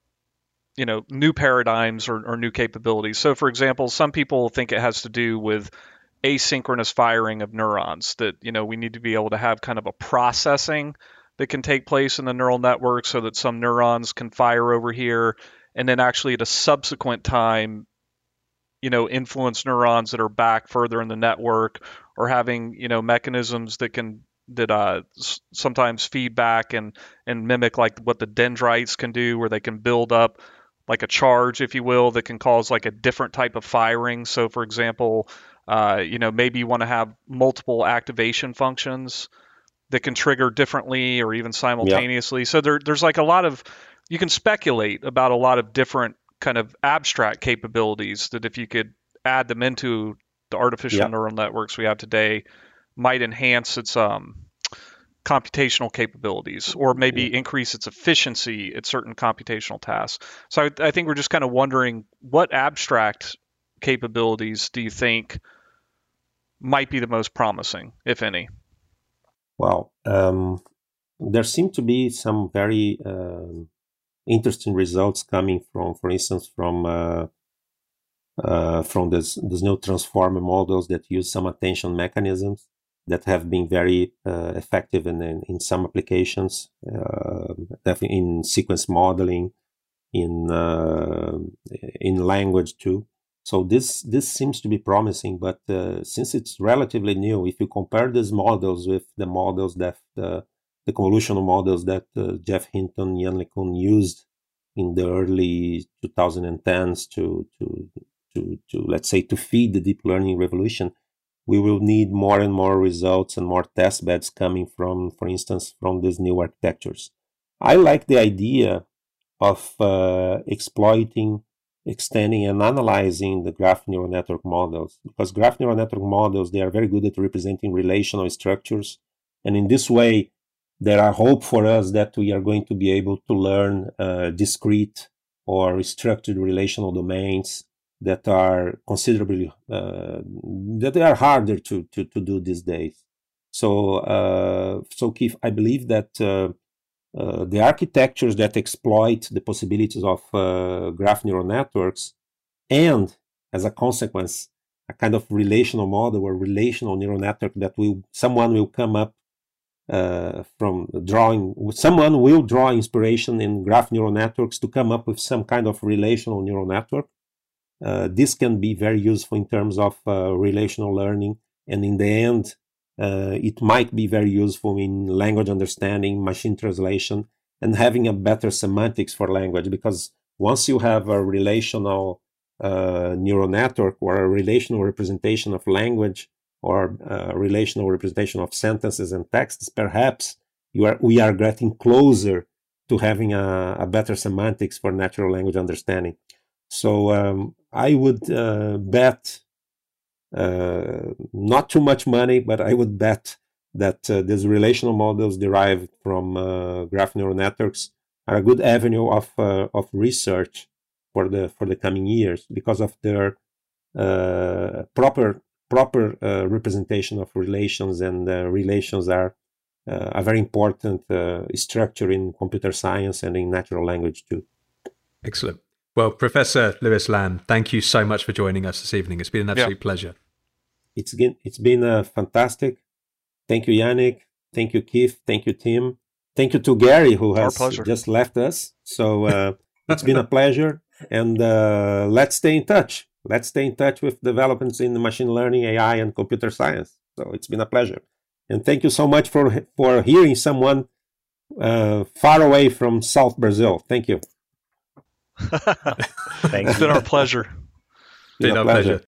you know, new paradigms or, or new capabilities. So, for example, some people think it has to do with asynchronous firing of neurons, that, you know, we need to be able to have kind of a processing that can take place in the neural network so that some neurons can fire over here and then actually at a subsequent time you know influence neurons that are back further in the network or having you know mechanisms that can that uh, sometimes feedback and and mimic like what the dendrites can do where they can build up like a charge if you will that can cause like a different type of firing. So for example uh, you know maybe you want to have multiple activation functions that can trigger differently or even simultaneously yeah. so there, there's like a lot of you can speculate about a lot of different kind of abstract capabilities that if you could add them into the artificial yeah. neural networks we have today might enhance its um, computational capabilities or maybe increase its efficiency at certain computational tasks. So I, I think we're just kind of wondering what abstract capabilities do you think might be the most promising, if any?
Well, um, there seem to be some very um, interesting results coming from, for instance, from uh, uh, from this, this new transformer models that use some attention mechanisms that have been very uh, effective in, in, in, some applications, uh, in sequence modeling, in uh, in language too. So this this seems to be promising, but uh, since it's relatively new, if you compare these models with the models that the the convolutional models that uh, Geoff Hinton, Yann LeCun used in the early 2010s to, to, to, to, let's say, to feed the deep learning revolution, we will need more and more results and more test beds coming from, for instance, from these new architectures. I like the idea of uh, exploiting, extending, and analyzing the graph neural network models because graph neural network models they are very good at representing relational structures, and in this way there are hope for us that we are going to be able to learn uh, discrete or structured relational domains that are considerably uh, that are harder to, to, to do these days. So uh, so Keith, I believe that uh, the architectures that exploit the possibilities of uh, graph neural networks and as a consequence a kind of relational model or relational neural network that will someone will come up uh, from drawing someone will draw inspiration in graph neural networks to come up with some kind of relational neural network. Uh, this can be very useful in terms of uh, relational learning. And in the end uh, it might be very useful in language understanding machine translation and having a better semantics for language because once you have a relational uh, neural network or a relational representation of language or uh, relational representation of sentences and texts, perhaps you are, we are getting closer to having a, a better semantics for natural language understanding. So um, I would uh, bet not too much money, but I would bet that uh, these relational models derived from uh, graph neural networks are a good avenue of uh, of research for the for the coming years because of their uh, proper proper uh, representation of relations, and uh, relations are uh, a very important uh, structure in computer science and in natural language too.
Excellent. Well, Professor Luis Lamb, thank you so much for joining us this evening. It's been an absolute yeah. pleasure.
It's been it's been uh, fantastic. Thank you, Yannic. Thank you, Keith. Thank you, Tim. Thank you to Gary, who has just left us. So uh, it's been a pleasure, and uh, let's stay in touch. Let's stay in touch with developments in machine learning, AI, and computer science. So it's been a pleasure, and thank you so much for for hearing someone uh, far away from South Brazil. Thank you. [laughs]
Thanks. It's been our pleasure.
Been, been our pleasure. pleasure.